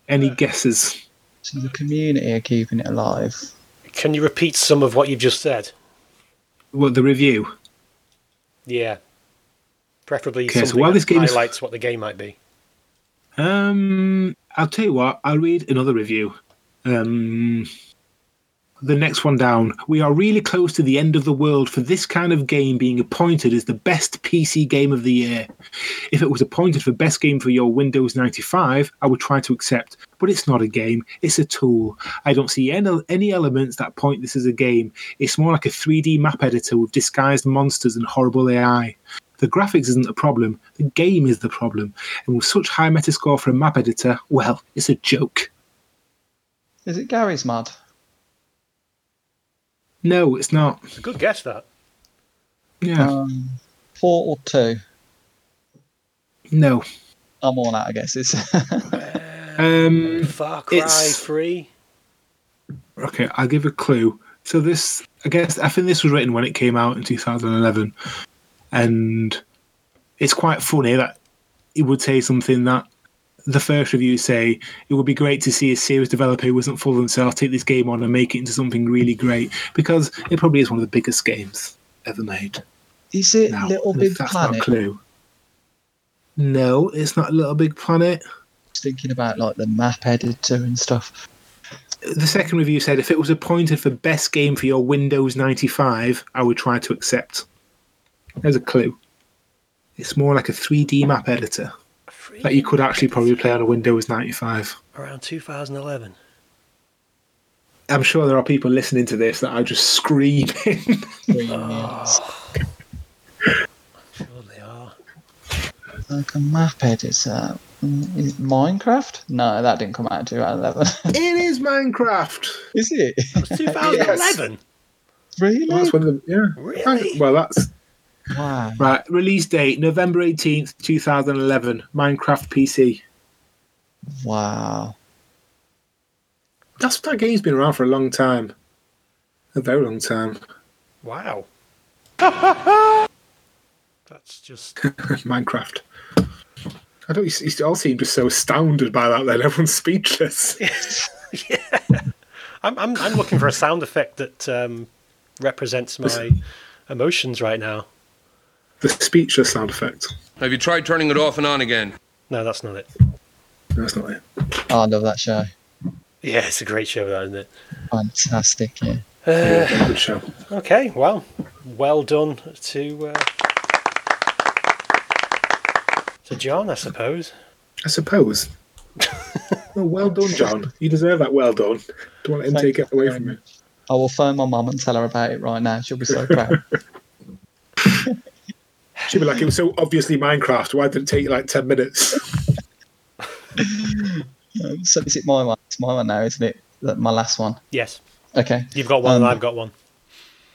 Any guesses? So the community are keeping it alive. Can you repeat some of what you've just said? What the review? Yeah. Preferably Okay, so something while that this game is- highlights what the game might be. Um, I'll tell you what. I'll read another review. Um, the next one down. We are really close to the end of the world for this kind of game being appointed as the best PC game of the year. If it was appointed for best game for your Windows 95, I would try to accept. But it's not a game; it's a tool. I don't see any, any elements that point this as a game. It's more like a 3D map editor with disguised monsters and horrible AI. The graphics isn't the problem, the game is the problem. And with such high metascore for a map editor, well, it's a joke. Is it Garry's Mod? No, it's not. It's a good guess, that. Yeah. Um, Portal 2. No. I'm all out, I guess. It's Um, Far Cry it's- 3. okay, I'll give a clue. So this, I guess, I think this was written when it came out in 2011, and it's quite funny that it would say something that the first reviews say it would be great to see a serious developer who wasn't full of themselves take this game on and make it into something really great because it probably is one of the biggest games ever made. Is it Now, Little Big that's not a Planet? clue. No, it's not Little Big Planet. Thinking about like the map editor and stuff. The second review said if it was appointed for best game for your Windows 95, I would try to accept. There's a clue. It's more like a 3D map editor that you could actually probably play on a Windows 95. Around 2011. I'm sure there are people listening to this that are just screaming. Oh. I'm sure they are. Like a map editor. Mm, is it Minecraft? No, that didn't come out in 2011. it is Minecraft. Is it? 2011? Really? Well, that's one of the, yeah. Really? Well, that's Wow. right. Release date November 18th, 2011. Minecraft PC. Wow. That's that game's been around for a long time. A very long time. Wow. That's just. Minecraft. I don't. You, you all seem just so astounded by that. Then everyone's speechless. I'm, I'm, I'm looking for a sound effect that um, represents my emotions right now. The speechless sound effect. Have you tried turning it off and on again? No, that's not it. That's not it. Oh, I love that show. Yeah, it's a great show, that, isn't it? Fantastic, yeah. Uh, Good show. okay, well, well done to uh, to John, I suppose. I suppose. oh, well done, John. You deserve that. Well done. Don't let him Thank take it away from you. I will phone my mum and tell her about it right now. She'll be so proud. She'd be like, it was so obviously Minecraft. Why did it take you like 10 minutes? Um, so is it my one? It's my one now, isn't it? My last one. Yes, Okay. you've got one, Um, and I've got one.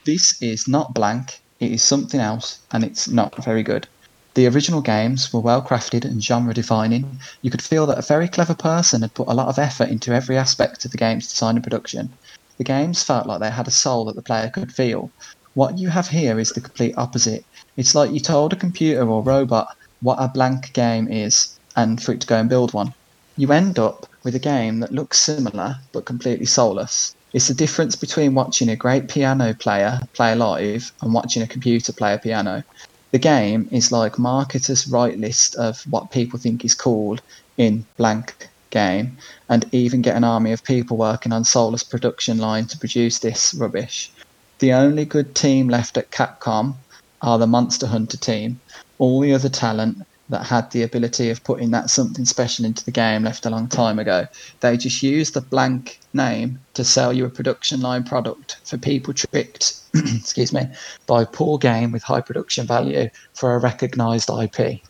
This is not blank. It is something else, and it's not very good. The original games were well crafted and genre defining. You could feel that a very clever person had put a lot of effort into every aspect of the game's design and production. The games felt like they had a soul that the player could feel. What you have here is the complete opposite. It's like you told a computer or robot what a blank game is and for it to go and build one. You end up with a game that looks similar but completely soulless. It's the difference between watching a great piano player play live and watching a computer play a piano. The game is like marketers' right list of what people think is cool in blank game, and even get an army of people working on soulless production line to produce this rubbish. The only good team left at Capcom are the Monster Hunter team. All the other talent that had the ability of putting that something special into the game left a long time ago. They just used the blank name to sell you a production line product for people tricked, excuse me, by poor game with high production value for a recognized IP.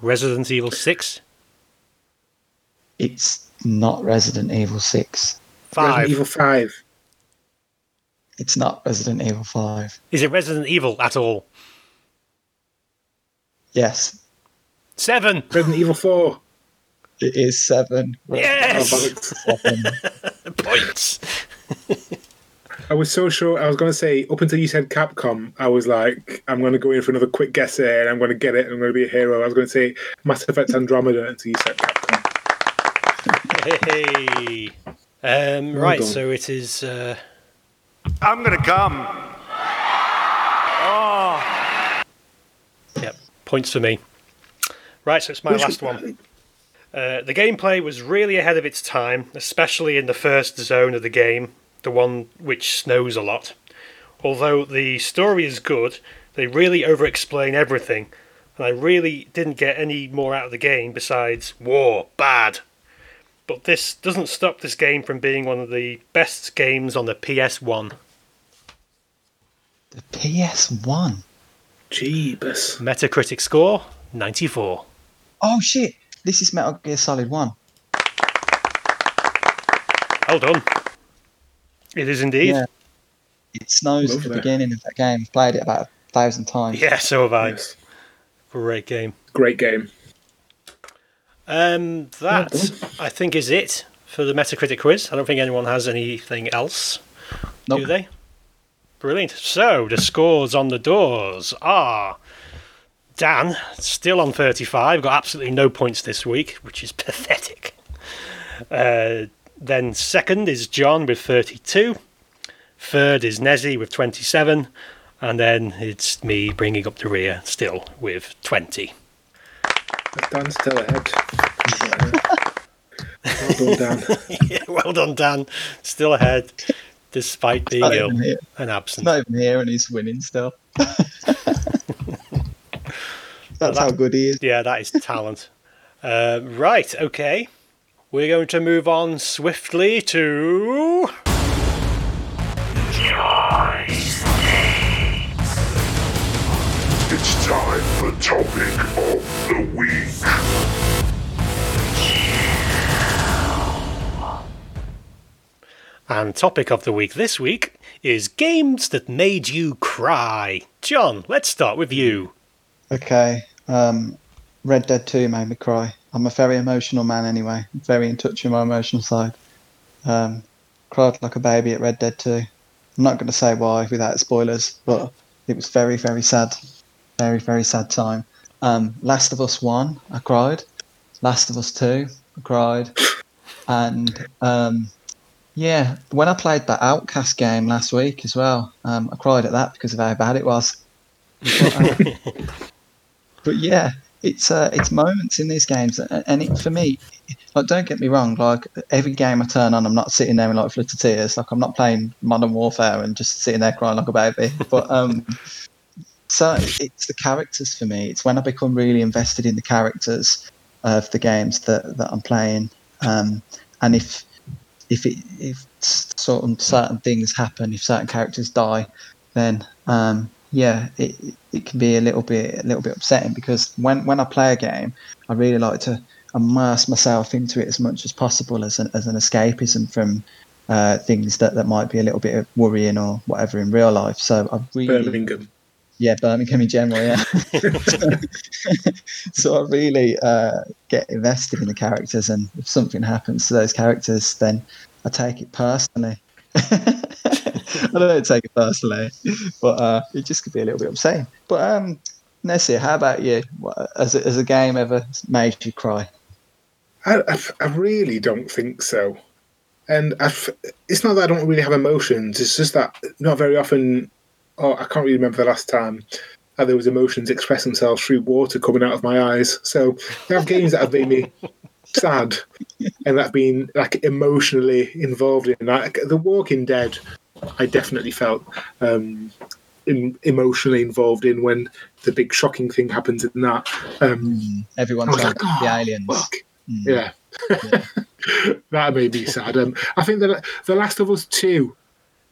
Resident Evil 6, It's not Resident Evil 6. 5. Resident Evil 5. It's not Resident Evil 5. Is it Resident Evil at all? Yes, 7. Resident Evil 4. it is 7. Yes! Seven. Points. I was so sure. I was going to say up until you said Capcom, I was like, I'm going to go in for another quick guess here, and I'm going to get it. and I'm going to be a hero. I was going to say Mass Effect Andromeda until you said Capcom. Hey. Um, Well right, done. so it is. Uh, I'm gonna come. Oh. Yep, points for me. Right, so it's my Which- last one. Uh, the gameplay was really ahead of its time, especially in the first zone of the game, the one which snows a lot. Although the story is good, they really over explain everything, and I really didn't get any more out of the game besides war, bad. But this doesn't stop this game from being one of the best games on the PS1. The PS1. Jeebus. Metacritic score 94. Oh shit! This is Metal Gear Solid One. Well done. It is indeed. Yeah. It snows at the Lovely. beginning of that game. I've played it about a thousand times. Yeah, so have I. Yes. Great game. Great game. Um, that I think is it for the Metacritic quiz. I don't think anyone has anything else, do they? Brilliant. So the scores on the doors are Dan still on 35, got absolutely no points this week, which is pathetic. Uh, then second is John with 32. Third is Nezzy with 27. And then it's me bringing up the rear still with 20. Dan's still ahead. well done, Dan. yeah, well done, Dan. Still ahead, despite being ill here. and It's absent. not even here, and he's winning still. That's how good he is. Yeah, that is talent. uh, right, okay. We're going to move on swiftly to. It's time for topic And topic of the week this week is games that made you cry. John, let's start with you. Okay. Um, Red Dead 2 made me cry. I'm a very emotional man anyway. Very in touch with my emotional side. Um, cried like a baby at Red Dead 2. I'm not going to say why without spoilers, but it was very, very sad. Very, very sad time. Um, Last of Us 1, I cried. Last of Us 2, I cried. And um, yeah, when I played that Outcast game last week as well, um, I cried at that because of how bad it was. But, but yeah, it's uh, it's moments in these games, and it, for me, like don't get me wrong, like every game I turn on, I'm not sitting there in like flood of tears. Like I'm not playing Modern Warfare and just sitting there crying like a baby. But um, so it's the characters for me. It's when I become really invested in the characters of the games that that I'm playing, um, and if if it if of certain things happen, if certain characters die, then um, yeah, it it can be a little bit a little bit upsetting because when when I play a game, I really like to immerse myself into it as much as possible as an as an escapism from uh, things that, that might be a little bit worrying or whatever in real life. So I really Birmingham. Yeah, Birmingham in general, yeah. so I really uh, get invested in the characters, and if something happens to those characters, then I take it personally. I don't take it personally, but uh, it just could be a little bit upsetting. But um, Nezzy, how about you? What, has, a, has a game ever made you cry? I, I, I really don't think so. And I f it's not that I don't really have emotions. It's just that not very often. Oh, I can't really remember the last time there was emotions express themselves through water coming out of my eyes. So there are games that have made me sad and that have been like emotionally involved in. Like The Walking Dead, I definitely felt um, in, emotionally involved in when the big shocking thing happens in that. Um, Everyone I was talking like, the "Oh, aliens. fuck." Mm. Yeah. that made me sad. Um, I think that The Last of Us 2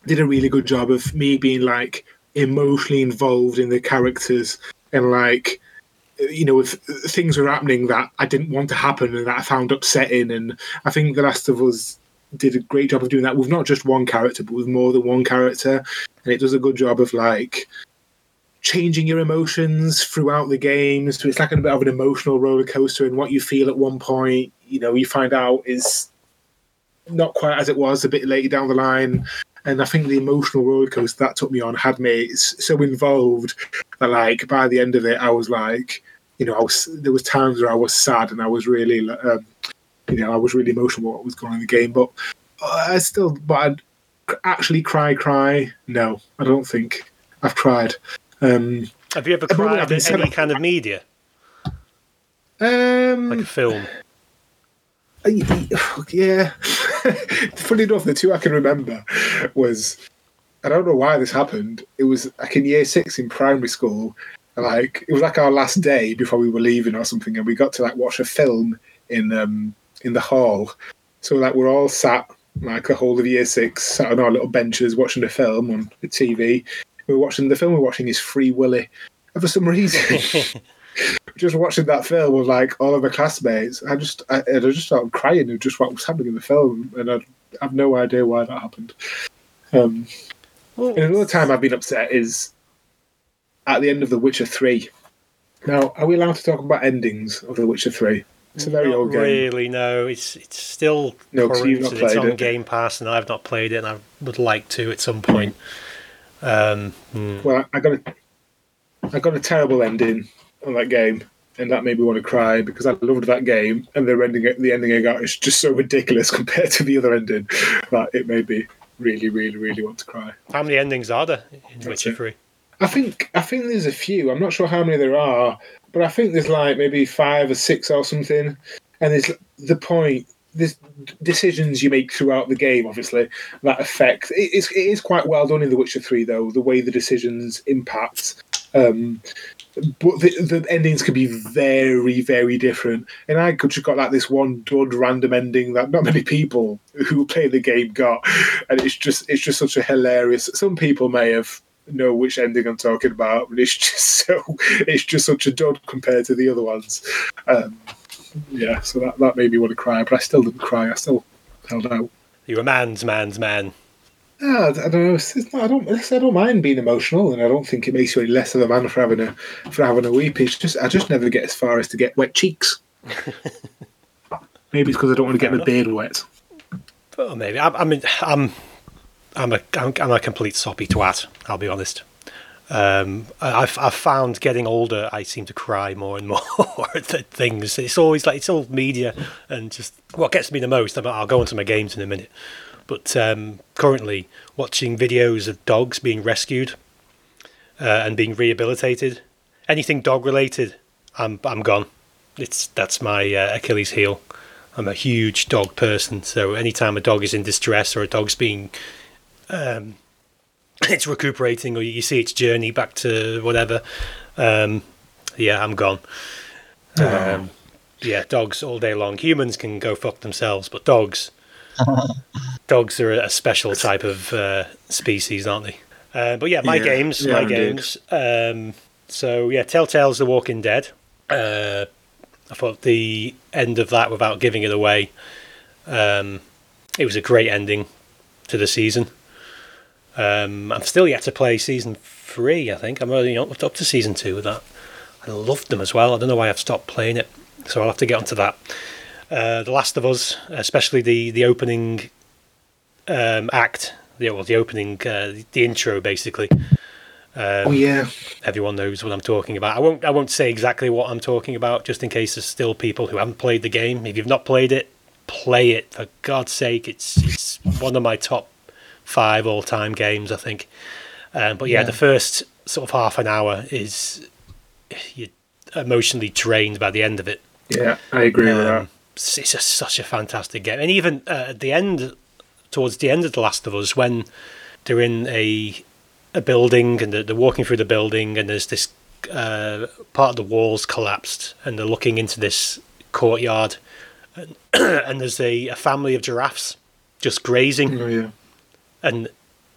did a really good job of me being like emotionally involved in the characters and like you know if things were happening that I didn't want to happen and that I found upsetting and I think The Last of Us did a great job of doing that with not just one character but with more than one character and it does a good job of like changing your emotions throughout the game. So it's like a bit of an emotional roller coaster, and what you feel at one point, you know, you find out is not quite as it was a bit later down the line. And I think the emotional rollercoaster that took me on had me so involved that, like, by the end of it, I was like, you know, I was there was times where I was sad and I was really, um, you know, I was really emotional about what was going on in the game. But uh, I still, but I'd actually cry, cry. No, I don't think I've cried. Um, Have you ever At the moment, cried I've been at sad- any kind of media, um, like a film? yeah. Funny enough, the two I can remember was I don't know why this happened. It was like in year six in primary school. Like it was like our last day before we were leaving or something, and we got to like watch a film in um in the hall. So like we're all sat like the whole of year six, sat on our little benches watching a film on the TV. We were watching the film we're watching is Free Willy, and for some reason just watching that film with like all of my classmates, I just I, I just started crying of just what was happening in the film, and I, I have no idea why that happened. Um, and another time I've been upset is at the end of The Witcher Three. Now, are we allowed to talk about endings of The Witcher Three? It's a very old game. really. No, it's it's still No, current. not It's on it. Game Pass, and I've not played it, and I would like to at some point. Um, hmm. Well, I got a, I got a terrible ending on that game, and that made me want to cry because I loved that game, and the ending, the ending I got is just so ridiculous compared to the other ending that it made me really, really, really want to cry. How many endings are there in Witcher. Three? I think I think there's a few. I'm not sure how many there are, but I think there's like maybe five or six or something. And there's the point. There's decisions you make throughout the game, obviously, that affect. It is, it is quite well done in The Witcher Three, though. The way the decisions impact. Um, but the, the endings can be very, very different. And I could just got like this one dud random ending that not many people who play the game got, and it's just it's just such a hilarious. Some people may have know which ending I'm talking about, but it's just so it's just such a dud compared to the other ones. Um, yeah, so that that made me want to cry, but I still didn't cry. I still held out. You're a man's man's man. Yeah, I don't know. It's, it's not, I don't. I don't mind being emotional, and I don't think it makes you any less of a man for having a for having a weep. It's just I just never get as far as to get wet cheeks. Maybe it's because I don't want to get my beard wet. Well, maybe. I, I mean, I'm, I'm a, I'm, I'm a complete soppy twat. I'll be honest. Um, I've, I've found getting older, I seem to cry more and more at th- things. It's always like it's all media, and just what gets me the most. I'm- I'll go into my games in a minute, but um, currently watching videos of dogs being rescued uh, and being rehabilitated. Anything dog related, I'm I'm gone. It's that's my uh, Achilles heel. I'm a huge dog person, so anytime a dog is in distress or a dog's being um, it's recuperating or you see its journey back to whatever, um, yeah, I'm gone. Um, yeah, dogs all day long. Humans can go fuck themselves, but dogs, dogs are a special type of uh, species, aren't they? Uh, but yeah, my Yeah, games, yeah, my indeed. games. Um, so yeah, Telltale's The Walking Dead. Uh, I thought the end of that, without giving it away, um, it was a great ending to the season. Um, I'm still yet to play season three. I think I'm only up up to season two with that. I loved them as well. I don't know why I've stopped playing it, so I'll have to get onto that. Uh, the Last of Us, especially the the opening um, act, the well, the opening, uh, the intro, basically. Um, Oh yeah, everyone knows what I'm talking about. I won't I won't say exactly what I'm talking about, just in case there's still people who haven't played the game. If you've not played it, play it for God's sake. It's it's one of my top five all time games, I think. Um, but yeah, Yeah. the first sort of half an hour is you're emotionally drained by the end of it. yeah, I agree with that. It's just such a fantastic game, and even uh, at the end, towards the end of The Last of Us, when they're in a a building and they're, they're walking through the building, and there's this uh, part of the walls collapsed, and they're looking into this courtyard, and, and there's a, a family of giraffes just grazing, Oh yeah. and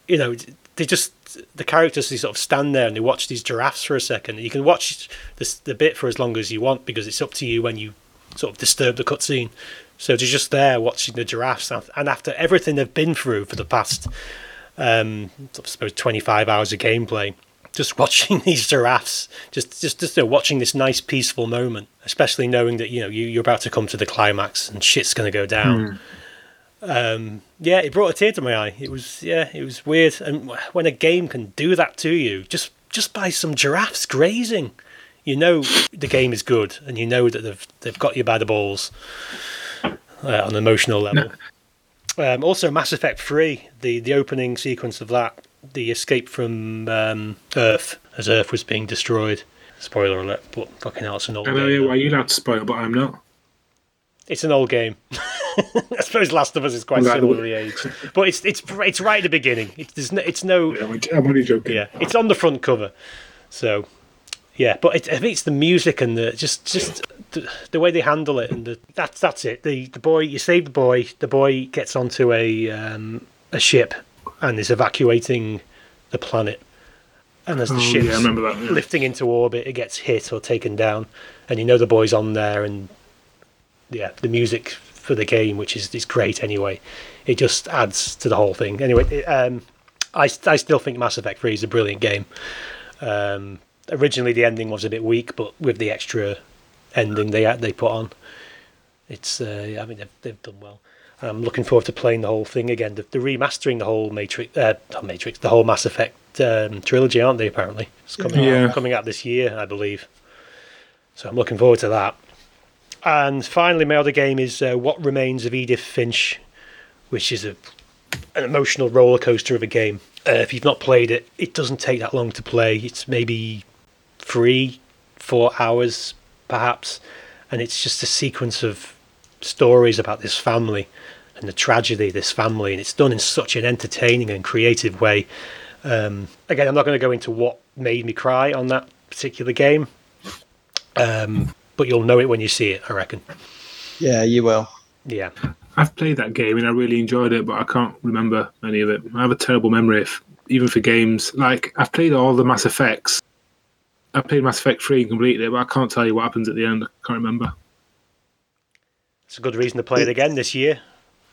you know they just the characters they sort of stand there and they watch these giraffes for a second. You can watch this the bit for as long as you want because it's up to you when you sort of disturb the cutscene. So they're just there watching the giraffes, and after everything they've been through for the past, um, I suppose twenty five hours of gameplay, just watching these giraffes, just just just you know, watching this nice peaceful moment, especially knowing that you know you, you're about to come to the climax and shit's going to go down. Um, yeah, it brought a tear to my eye. It was yeah, it was weird. And when a game can do that to you, just just by some giraffes grazing, you know the game is good, and you know that they've they've got you by the balls uh, on an emotional level. Um, also, Mass Effect Three, the the opening sequence of that, the escape from um, Earth as Earth was being destroyed. Spoiler alert, but fucking hell, it's an old I know game. yeah, why you're allowed to spoil, but I'm not. It's an old game. I suppose Last of Us is quite Right, similarly aged, but it's it's it's right at the beginning. It's there's no, it's no I'm only joking. yeah, it's on the front cover. So yeah, but it, I think it's the music and the just just the, the way they handle it and the, that's that's it. The the boy you save the boy. The boy gets onto a um, a ship and is evacuating the planet. And as the Oh, yeah, I ship's remember that, yeah. lifting into orbit, it gets hit or taken down, and you know the boy's on there. And yeah, the music for the game, which is is great anyway, it just adds to the whole thing. Anyway, it, um, I I still think Mass Effect Three is a brilliant game. Um, originally, the ending was a bit weak, but with the extra ending they they put on, it's uh, I mean they've, they've done well. I'm looking forward to playing the whole thing again. They're, they're remastering the whole Matrix, uh, not Matrix, the whole Mass Effect um, trilogy, aren't they? Apparently, it's coming Yeah. out, coming out this year, I believe. So I'm looking forward to that. And finally, my other game is uh, What Remains of Edith Finch, which is a an emotional roller coaster of a game. Uh, if you've not played it, it doesn't take that long to play. It's maybe three, four hours, perhaps, and it's just a sequence of stories about this family and the tragedy of this family, and it's done in such an entertaining and creative way. Um, again, I'm not going to go into what made me cry on that particular game, um, but you'll know it when you see it, I reckon. Yeah, you will. Yeah. I've played that game and I really enjoyed it, but I can't remember any of it. I have a terrible memory, if, even for games. Like I've played all the Mass Effects. I played Mass Effect three and completed it, but I can't tell you what happens at the end. I can't remember. It's a good reason to play it again this year.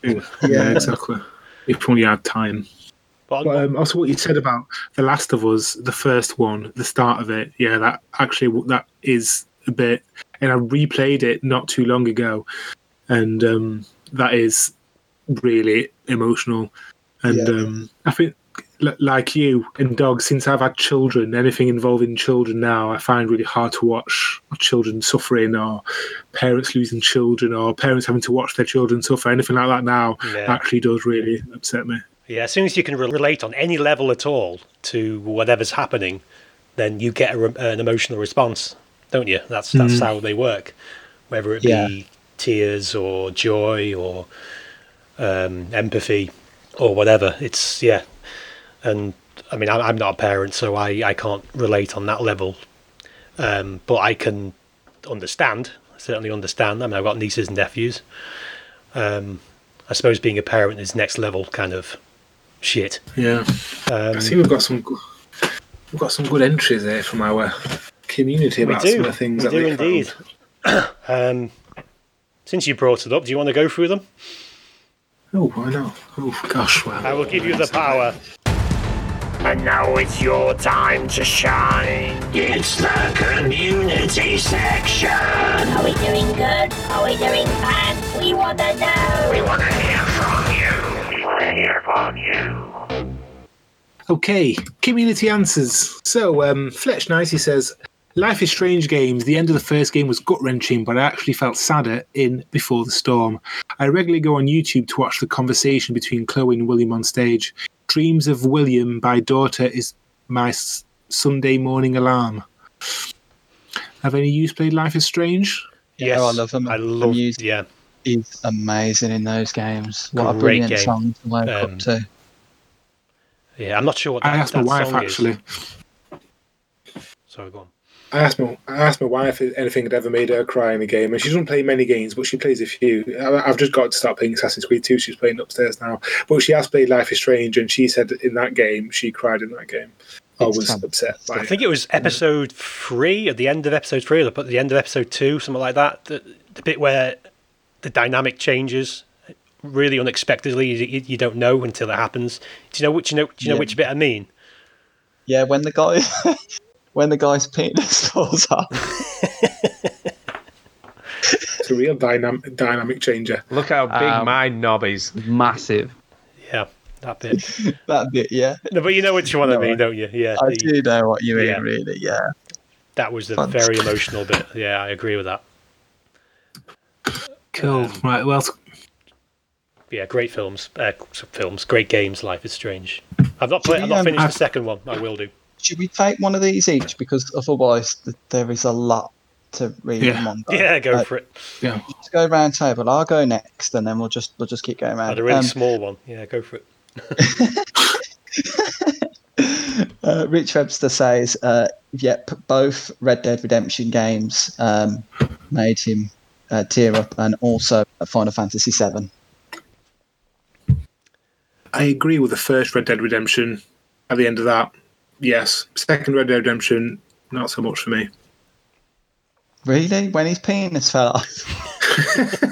Yeah, yeah exactly. If only I had time. But, But um, also, what you said about The Last of Us, the first one, the start of it, yeah, that actually that is a bit. And I replayed it not too long ago, and um, that is really emotional. And Yeah. um, I think, li- like you and Dog, since I've had children, anything involving children now, I find really hard to watch children suffering or parents losing children or parents having to watch their children suffer. Anything like that now Yeah. actually does really upset me. Yeah, as soon as you can re- relate on any level at all to whatever's happening, then you get a re- an emotional response, don't you? That's that's Mhm. how they work. Whether it Yeah. be tears or joy or um, empathy or whatever, it's yeah. And I mean, I'm, I'm not a parent, so I, I can't relate on that level. Um, but I can understand, certainly understand. I mean, I've got nieces and nephews. Um, I suppose being a parent is next level kind of shit. Yeah. Um, I see we've got some we've got some good entries there from our community we about do, some of the things that we that do they indeed. um, since you brought it up, do you want to go through them? Oh, why not? Oh gosh, well. I will give you the power. And now it's your time to shine. It's the community section. Are we doing good? Are we doing bad? We wanna know. We want to hear from you. We want to hear from you. Okay, community answers. So, um, Fletch Nicey says, Life is Strange games. The end of the first game was gut wrenching, but I actually felt sadder in Before the Storm. I regularly go on YouTube to watch the conversation between Chloe and William on stage. Dreams of William by Daughter is my s- Sunday morning alarm. Have any of you played Life is Strange? Yes, I love them. I love. music Yeah, is amazing in those games. What a brilliant game. song to wake Um, up to. yeah. I'm not sure what I that, asked my wife song actually. Is. Sorry, go on. I asked my I asked my wife if anything had ever made her cry in a game, and she doesn't play many games, but she plays a few. I- I've just got to start playing Assassin's Creed 2. She's playing upstairs now, but she has played Life is Strange, and she said in that game she cried in that game. I was fun. upset. By I think it was episode three, at the end of episode three, or at the end of episode two, something like that. The, the bit where the dynamic changes really unexpectedly. You, you- you don't know until it happens. Do you know which? You know? Do you know Yeah. which bit I mean? Yeah, when the guy when the guy's penis falls up. It's a real dynamic dynamic changer. Look how big Um, my knob is. Massive. Yeah, that bit. that bit, yeah. No, but you know which one I No, mean, don't you? Yeah, I the- do know what you mean, Yeah. really. Yeah. that was the Fun. very emotional bit. Yeah, I agree with that. Cool. right. Well, Yeah, great films. Uh, films, great games. Life is Strange. I've not Should played. I've we, not um, finished the have- second one. I will do. Should we take one of these each? Because otherwise, th- there is a lot to read Yeah. in one go. Yeah, go Uh, for it. Yeah. Let's go round table. I'll go next, and then we'll just we'll just keep going round. Oh, the really Um, small one. Yeah, go for it. Uh, Rich Webster says, uh, "Yep, both Red Dead Redemption games um, made him uh, tear up, and also Final Fantasy VII." I agree with the first Red Dead Redemption. At the end of that, yes. Second Red Dead Redemption, not so much for me. Really, when his penis fell off.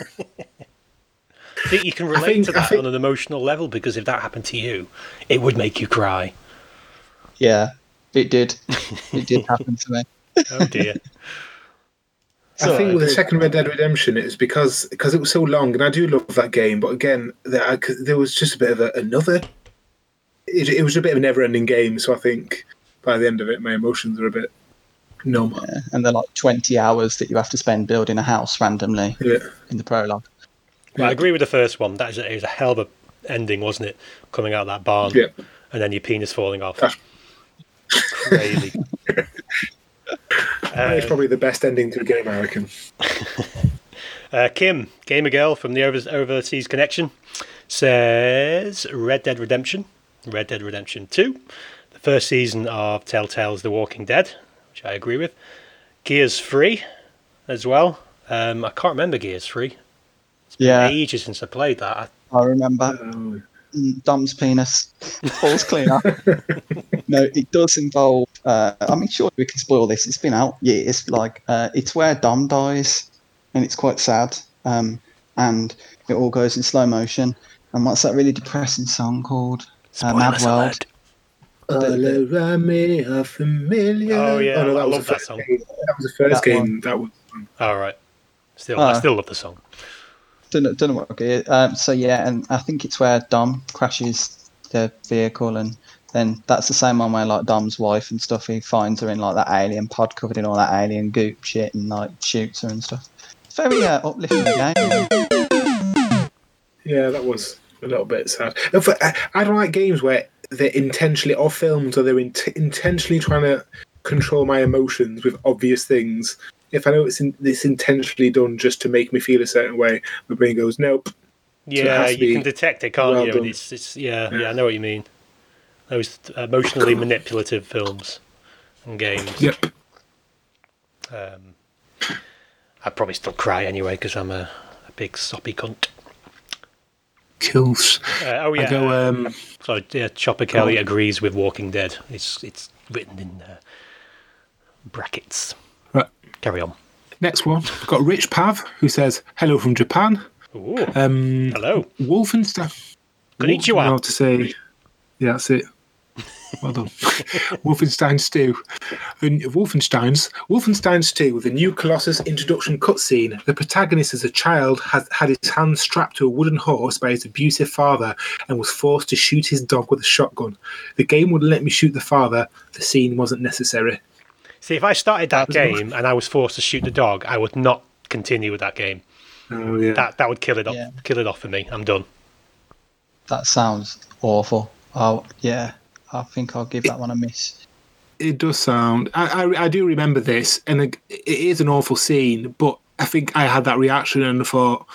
I think you can relate think- to that think- on an emotional level because if that happened to you, it would make you cry. Yeah, it did. It did happen to me. Oh dear. So, I think with the second Red Dead Redemption, it was because because it was so long, and I do love that game. But again, there, I, 'cause there was just a bit of a, another. It, it was a bit of a never-ending game, so I think by the end of it, my emotions were a bit numb. Yeah, and they're like twenty hours that you have to spend building a house randomly Yeah. in the prologue. Well, I agree with the first one. That is a, it was a hell of a ending, wasn't it? Coming out of that barn, Yeah. and then your penis falling off. That's- Crazy. it's probably the best ending to a game, I reckon. Uh, Kim, gamer girl from the Over- Overseas Connection, says Red Dead Redemption, Red Dead Redemption 2, the first season of Telltale's The Walking Dead, which I agree with. Gears 3 as well. Um, I can't remember Gears 3. Yeah, Ages since I played that. I, I remember. Mm, Dom's penis falls clean off. no, it does involve. Uh, I mean, sure, we can spoil this. It's been out years. Like, uh, it's where Dom dies, and it's quite sad. Um, and it all goes in slow motion. And what's that really depressing song called? Uh, Mad World. All around me are familiar. Oh, yeah, no, I was love that song. game. That was the first That game. one. That was. all right. Still, I Ah. still love the song. Don't know, don't know what. Okay. Um, so yeah, and I think it's where Dom crashes the vehicle, and then that's the same one where like Dom's wife and stuff. He finds her in like that alien pod covered in all that alien goop shit, and like shoots her and stuff. It's very uh, uplifting game. Yeah, that was a little bit sad. I, I don't like games where they're intentionally or films or they're int- intentionally trying to control my emotions with obvious things. If I know it's in, it's intentionally done just to make me feel a certain way, my brain goes nope. Yeah, to you can detect it, can't well you? It's, it's yeah, yeah, I know what you mean. Those emotionally manipulative films and games. Yep. Um, I'd probably still cry anyway because I'm a, a big soppy cunt. Kills. Uh, oh I yeah. go, uh, um, so yeah, Chopper Kelly agrees with Walking Dead. It's it's written in uh, brackets. Right. Carry on. Next one. We've got Rich Pav who says hello from Japan. Ooh. Um, Hello. Wolfenstein. Konnichiwa. I don't know how to say. Yeah, that's it. Well done. Wolfenstein Stew. The Wolfenstein's Wolfenstein's 2 with a new Colossus introduction cutscene. The protagonist as a child has had his hands strapped to a wooden horse by his abusive father and was forced to shoot his dog with a shotgun. The game wouldn't let me shoot the father. The scene wasn't necessary. See, if I started that game and I was forced to shoot the dog, I would not continue with that game. Oh yeah. That that would kill it off. Yeah. Kill it off for me. I'm done. That sounds awful. Oh yeah, I think I'll give that one a miss. It does sound. I, I, I do remember this, and it it is an awful scene. But I think I had that reaction and thought,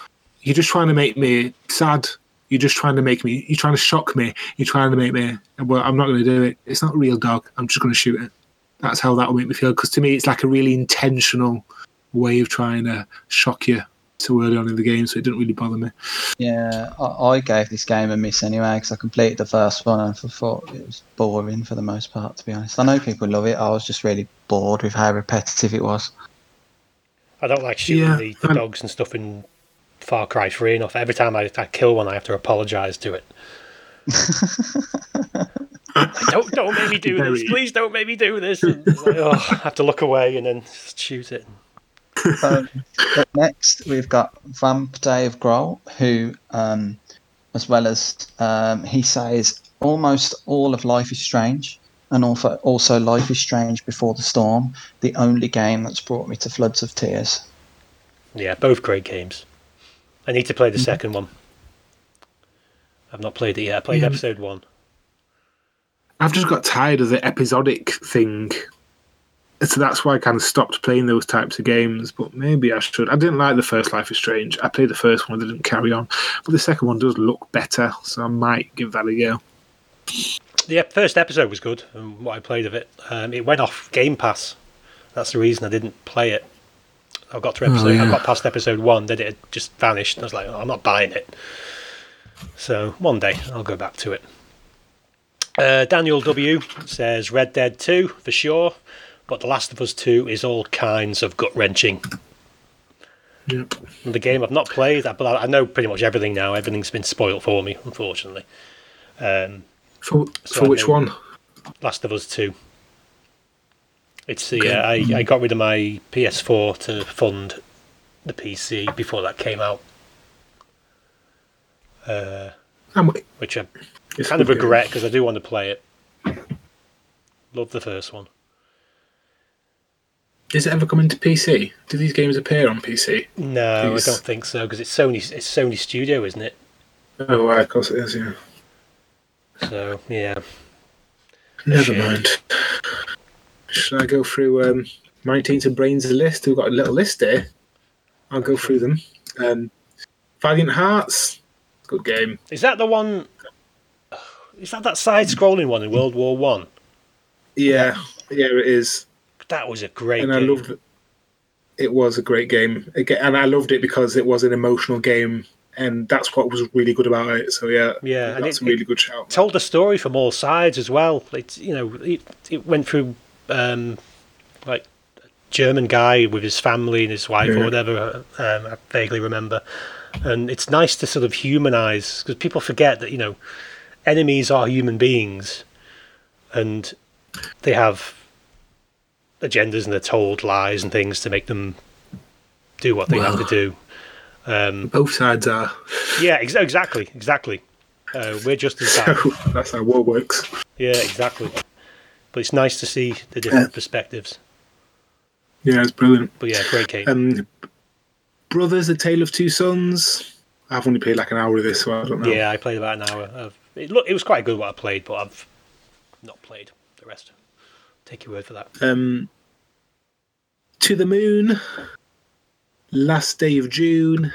"You're just trying to make me sad. You're just trying to make me. You're trying to shock me. You're trying to make me. Well, I'm not going to do it. It's not a real dog. I'm just going to shoot it. That's how that will make me feel. Because to me, it's like a really intentional way of trying to shock you so early on in the game. So it didn't really bother me. Yeah, I, I gave this game a miss anyway because I completed the first one and I thought it was boring for the most part. To be honest, I know people love it. I was just really bored with how repetitive it was. I don't like shooting Yeah, the, the I'm- dogs and stuff in Far Cry 3 enough. Every time I, I kill one, I have to apologise to it. don't don't make me do this. Please don't make me do this. And like, oh, I have to look away and then shoot it. Um, up next, we've got Vamp Dave Grohl, who, um, as well as um, he says, almost all of Life is Strange, and also also Life is Strange Before the Storm, the only game that's brought me to floods of tears. Yeah, both great games. I need to play Mm-hmm. the second one. I've not played it yet. I played Yeah. episode one. I've just got tired of the episodic thing. So that's why I kind of stopped playing those types of games. But maybe I should. I didn't like the first Life is Strange. I played the first one, I didn't carry on. But the second one does look better, so I might give that a go. The first episode was good, and what I played of it, um, it went off Game Pass. That's the reason I didn't play it. I got to Oh, episode, I got past episode one, then it had just vanished. I was like, oh, I'm not buying it. So one day I'll go back to it. Uh, Daniel W says Red Dead 2 for sure, but The Last of Us 2 is all kinds of gut wrenching. Yep. The game I've not played, but I know pretty much everything now. Everything's been spoiled for me, unfortunately. Um, For, So for I which one? Last of Us 2. It's the Okay. uh, I, I got rid of my PS4 to fund the PC before that came out. Uh, which I kind of regret because I do want to play it. Love the first one. Is it ever coming to PC? Do these games appear on PC? No, Please. I don't think so because it's Sony. It's Sony Studio, isn't it? Oh, right, of course it is, yeah. So yeah. Never Shit. mind. Should I go through um, my Teens and Brains list? We've got a little list here. I'll go through them. Um, Valiant Hearts, good game. Is that the one? Is that that side-scrolling one in World War One? Yeah, yeah, it is. That was a great game. and I loved it. It was a great game, and I loved it because it was an emotional game, and that's what was really good about it. So yeah, Yeah, and that's it- a really good shout. told the story from all sides as well. It's you know it, it went through um, like a German guy with his family and his wife or whatever. Um, I vaguely remember, and it's nice to sort of humanize because people forget that you know enemies are human beings, and they have agendas and they're told lies and things to make them do what they have to do. Um, Both sides are. yeah, ex- exactly, exactly. Uh, we're just as bad. So that's how war works. Yeah, exactly. But it's nice to see the different perspectives. Yeah, it's brilliant. But yeah, great game. Um, Brothers: A Tale of Two Sons. I've only played like an hour of this, so I don't know. Yeah, I played about an hour. Of, it look, it was quite good what I played, but I've not played the rest. Take your word for that. Um, to the Moon. Last Day of June.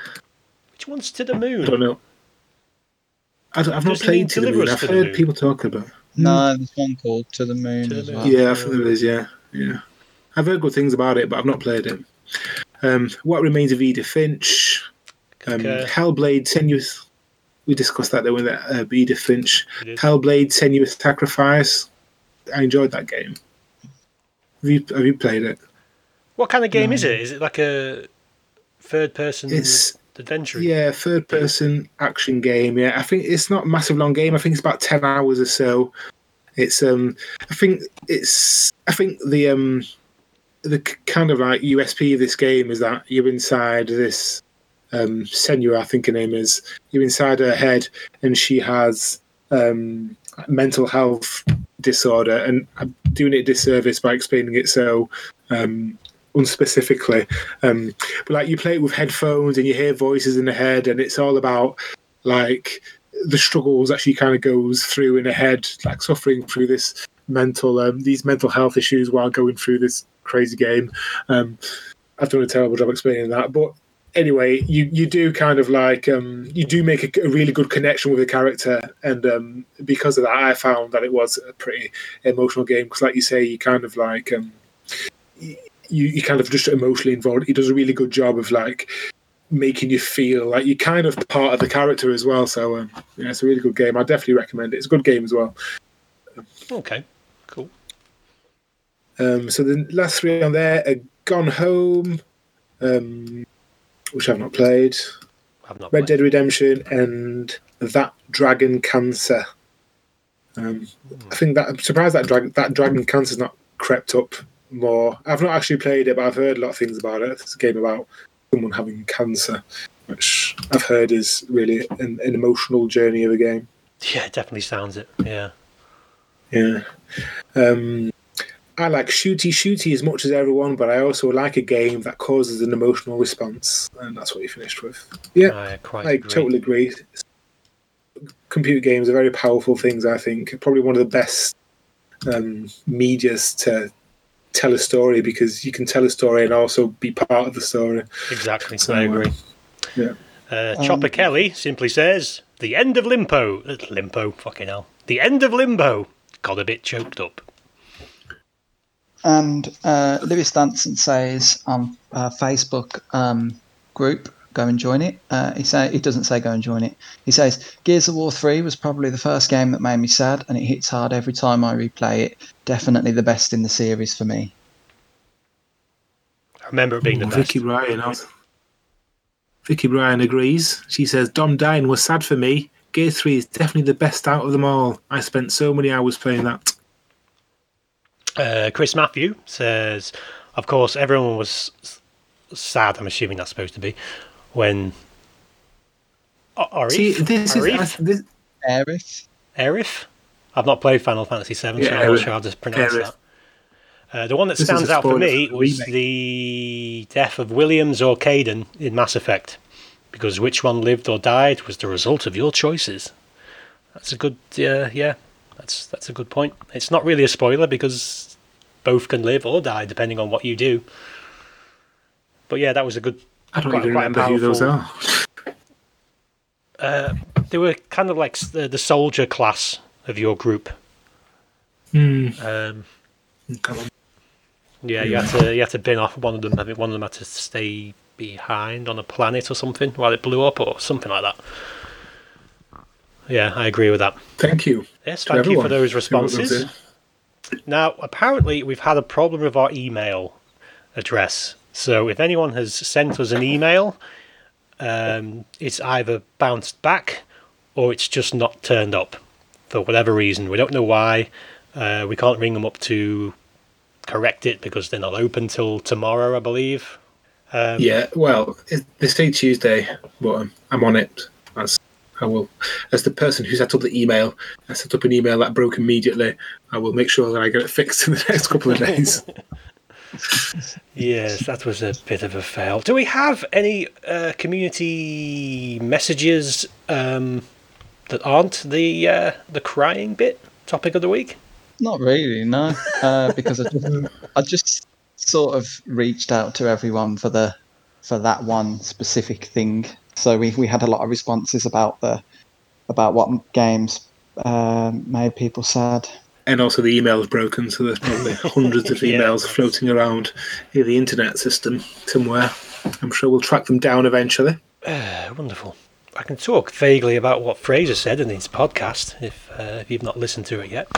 Which one's to the moon? I don't know. I don't, I've not Doesn't it mean played to the moon. I've heard Moon? people talk about. it. No, there's one called To the Moon as well. Yeah, I think there is. Yeah, yeah. I've heard good things about it, but I've not played it. Um, what remains of Edith Finch? Um, Concur. Hellblade: Senua's. We discussed that though with that uh, Edith Finch. Hellblade: Senua's Sacrifice. I enjoyed that game. Have you have you played it? What kind of game is it? Is it like a third-person It's- adventure? Yeah, third person action game. Yeah, I think it's not a massive long game. I think it's about ten hours or so. It's um, I think it's I think the um, the kind of like USP of this game is that you're inside this um Senua, I think her name is. You're inside her head, and she has um mental health disorder. And I'm doing it a disservice by explaining it so um unspecifically. Um, but like you play it with headphones and you hear voices in the head, and it's all about like the struggles that she kind of goes through in her head, like suffering through this mental um, these mental health issues while going through this crazy game. Um, I've done a terrible job explaining that, but anyway, you you do kind of like um, you do make a, a really good connection with the character, and um, because of that, I found that it was a pretty emotional game because, like you say, you kind of like um, you you kind of just emotionally involved. He does a really good job of like making you feel like you're kind of part of the character as well. So um, yeah, it's a really good game. I definitely recommend it. It's a good game as well. Okay, cool. Um, so the last three on there are Gone Home, um, which I've not played, I've not Red Dead Redemption, and That Dragon Cancer. Um, I think that I'm surprised that dragon that Dragon Cancer's not crept up more. I've not actually played it, but I've heard a lot of things about it. It's a game about someone having cancer, which I've heard is really an, an emotional journey of a game. Yeah, it definitely sounds it. Yeah. Yeah. Um, I like shooty shooty as much as everyone, but I also like a game that causes an emotional response, and that's what you finished with. Yeah, I quite I agree. totally agree. Computer games are very powerful things. I think probably one of the best um, medias to tell a story because you can tell a story and also be part of the story. Exactly. So, I uh, agree. Yeah. Uh, Um, Chopper Kelly simply says, "The end of Limbo, uh, Limbo, fucking hell, the end of Limbo got a bit choked up." And uh, Lewis Danson says on uh, Facebook um, group, go and join it. Uh, he say he doesn't say go and join it. He says Gears of War Three was probably the first game that made me sad, and it hits hard every time I replay it. Definitely the best in the series for me. I remember it being the Ooh, best. Vicky Bryan. I was- Vicky Bryan agrees. She says Dom dying was sad for me. Gear Three is definitely the best out of them all. I spent so many hours playing that. Uh, Chris Matthew says, "Of course, everyone was sad. I'm assuming that's supposed to be when." A- Arif? See, this Arif? is this, Aerith. Arif? I've not played Final Fantasy VII, so Yeah, I'm not Arif. sure how to pronounce Arif. that. Uh, the one that This stands out for me was remake. the death of Williams or Kaidan in Mass Effect, because which one lived or died was the result of your choices. That's a good, uh, yeah, that's that's a good point. It's not really a spoiler because both can live or die depending on what you do. But yeah, that was a good. I don't quite- even quite a remember who those are. Uh, they were kind of like the, the soldier class of your group. Hmm. Um, Yeah, you had to you had to bin off one of them. I think one of them had to stay behind on a planet or something while it blew up or something like that. Yeah, I agree with that. Thank you. Yes, thank you for those who wrote those responses. Now, apparently, we've had a problem with our email address. So, if anyone has sent us an email, um, it's either bounced back or it's just not turned up for whatever reason. We don't know why. Uh, we can't ring them up to correct it because they're not open till tomorrow, I believe. Um, yeah, well, it, they say Tuesday, but um, I'm on it. As I will, as the person who set up the email, I set up an email that broke immediately. I will make sure that I get it fixed in the next couple of days. Yes, that was a bit of a fail. Do we have any uh, community messages um, that aren't the uh, the crying bit topic of the week? Not really, no. Uh, because I just, I just sort of reached out to everyone for the for that one specific thing. So we, we had a lot of responses about the about what games uh, made people sad. And also, the email is broken, so there's probably hundreds of Yeah. emails floating around in the internet system somewhere. I'm sure we'll track them down eventually. Uh, wonderful. I can talk vaguely about what Fraser said in his podcast if uh, if you've not listened to it yet.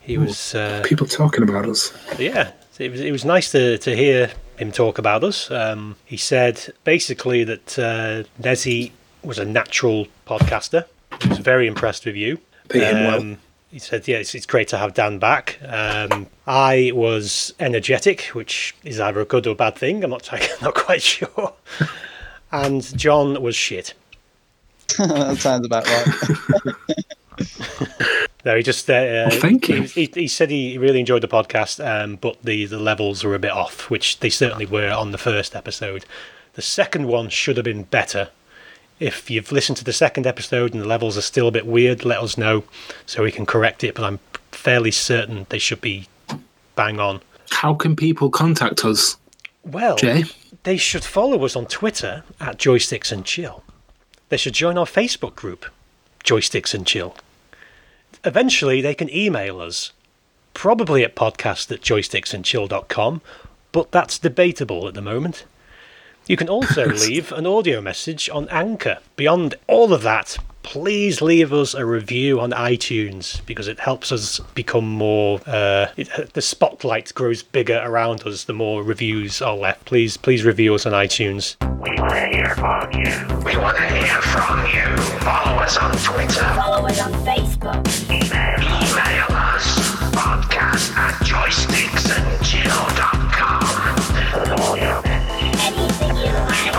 He was uh, People talking about us. yeah, it was it was nice to, to hear him talk about us. Um, he said basically that uh, Nezzy was a natural podcaster. He was very impressed with you. Pay him well. He said, "Yeah, it's, it's great to have Dan back." Um, I was energetic, which is either a good or a bad thing. I'm not not quite sure. And John was shit. that sounds about right. No, he just. Uh, Well, thank he, you. He, he said he really enjoyed the podcast, um, but the, the levels were a bit off, which they certainly were on the first episode. The second one should have been better. If you've listened to the second episode and the levels are still a bit weird, let us know so we can correct it. But I'm fairly certain they should be bang on. How can people contact us? Well, Jay? they should follow us on Twitter at Joysticks and Chill. They should join our Facebook group, Joysticks and Chill. Eventually, they can email us, probably at podcast at joysticksandchill.com, but that's debatable at the moment. You can also leave an audio message on Anchor. Beyond all of that, please leave us a review on iTunes because it helps us become more. Uh, it, the spotlight grows bigger around us the more reviews are left. Please, please review us on iTunes. We want to hear from you. We want to hear from you. Follow us on Twitter. Follow us on Facebook. Email us. Podcast at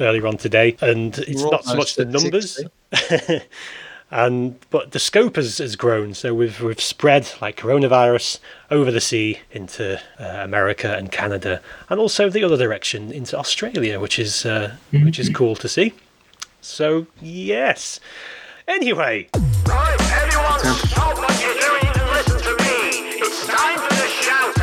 earlier on today, and it's We're not so much the numbers. and but the scope has, has grown. So we've we've spread like coronavirus over the sea into uh, America and Canada and also the other direction into Australia which is uh, which is cool to see. So yes. Anyway. Right, everyone stop what you're doing and listen to me. It's time for the shout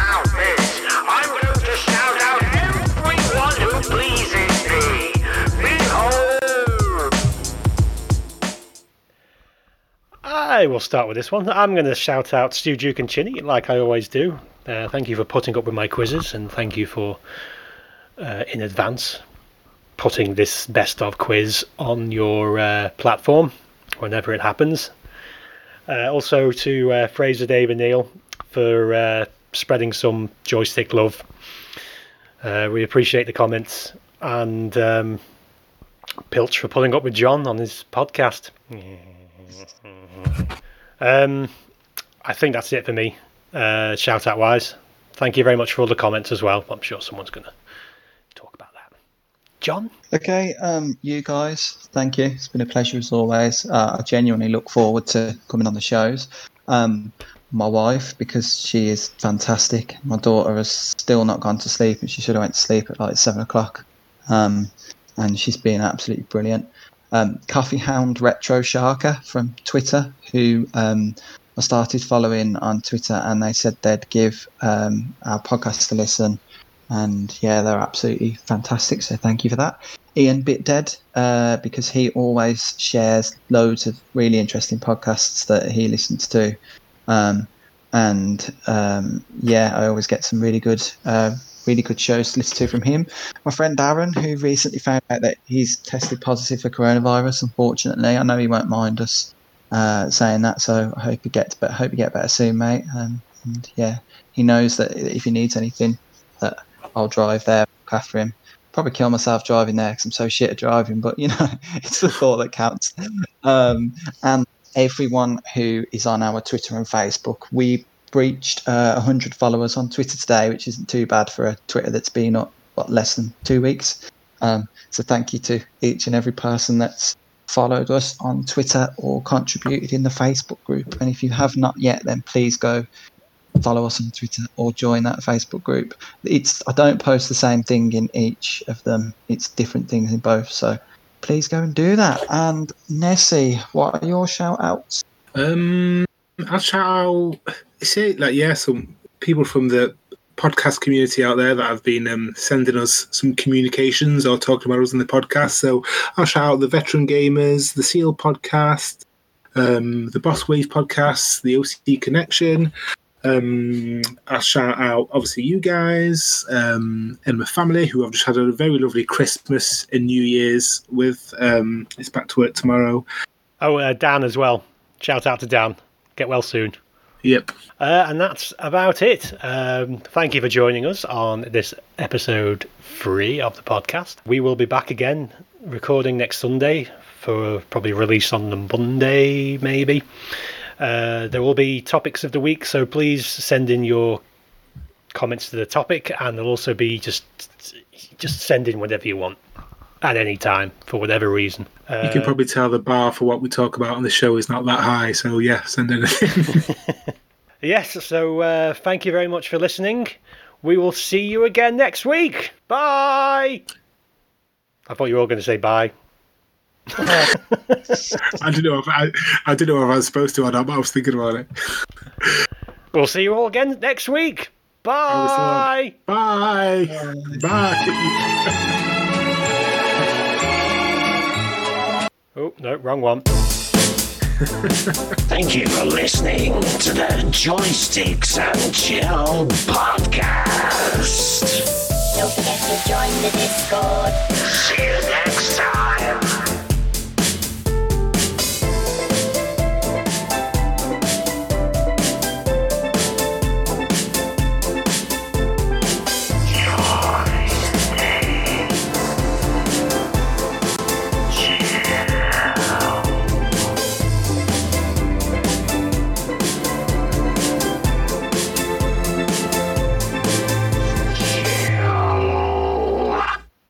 I will start with this one. I'm going to shout out Stu Duke and Chinny, like I always do. Uh, thank you for putting up with my quizzes, and thank you for, uh, in advance, putting this best of quiz on your uh, platform whenever it happens. Uh, also to uh, Fraser, Dave, and Neil for uh, spreading some joystick love. We appreciate the comments, and um, Pilch for pulling up with John on his podcast. Um, I think that's it for me. Uh, shout out wise. Thank you very much for all the comments as well. I'm sure someone's going to talk about that. John? Okay, um, you guys, thank you. It's been a pleasure as always. Uh, I genuinely look forward to coming on the shows. Um, my wife, because she is fantastic. My daughter has still not gone to sleep, and she should have went to sleep at like seven o'clock. Um, and she's been absolutely brilliant. Um, Coffee Hound Retro Sharker from Twitter, who um, I started following on Twitter, and they said they'd give um, our podcast a listen and yeah, they're absolutely fantastic. So thank you for that, Ian Bitdead, uh, because he always shares loads of really interesting podcasts that he listens to, um, and um, yeah, I always get some really good, uh, really good shows to listen to from him. My friend Darren, who recently found out that he's tested positive for coronavirus. Unfortunately, I know he won't mind us uh, saying that, so I hope he gets, but hope you get better soon, mate. Um, and yeah, he knows that if he needs anything, that I'll drive there after him. Probably kill myself driving there because I'm so shit at driving, but you know, it's the thought that counts. Um, and everyone who is on our Twitter and Facebook, we breached uh, 100 followers on Twitter today, which isn't too bad for a Twitter that's been up what less than two weeks. Um, so thank you to each and every person that's followed us on Twitter or contributed in the Facebook group. And if you have not yet, then please go follow us on Twitter or join that Facebook group. It's I don't post the same thing in each of them. It's different things in both. So please go and do that. And Nezzy, what are your shout outs? Um, I'll shout out. Say like yeah, some people from the podcast community out there that have been um, sending us some communications or talking about us in the podcast. So I'll shout out the Veteran Gamers, the Seal Podcast, um, the Boss Wave Podcast, the OCD Connection. Um, I'll shout out obviously you guys um, and my family who I've just had a very lovely Christmas and New Year's with. Um, it's back to work tomorrow. Oh, uh, Dan as well. Shout out to Dan. Get well soon. Yep. Uh, and that's about it. Um, thank you for joining us on this episode three of the podcast. We will be back again recording next Sunday for probably release on the Monday, maybe. Uh, there will be topics of the week, so please send in your comments to the topic, and there'll also be just just send in whatever you want at any time for whatever reason. Uh, You can probably tell the bar for what we talk about on the show is not that high. So yeah, send anything. Yes, so uh, thank you very much for listening. We will see you again next week. Bye. I thought you were all going to say bye. I don't know if I, I don't know if I was supposed to or not, but I was thinking about it. We'll see you all again next week. Bye. Bye. Bye. Oh, no, wrong one. Thank you for listening to the Joysticks and Chill podcast. Don't forget to join the Discord. See you next time.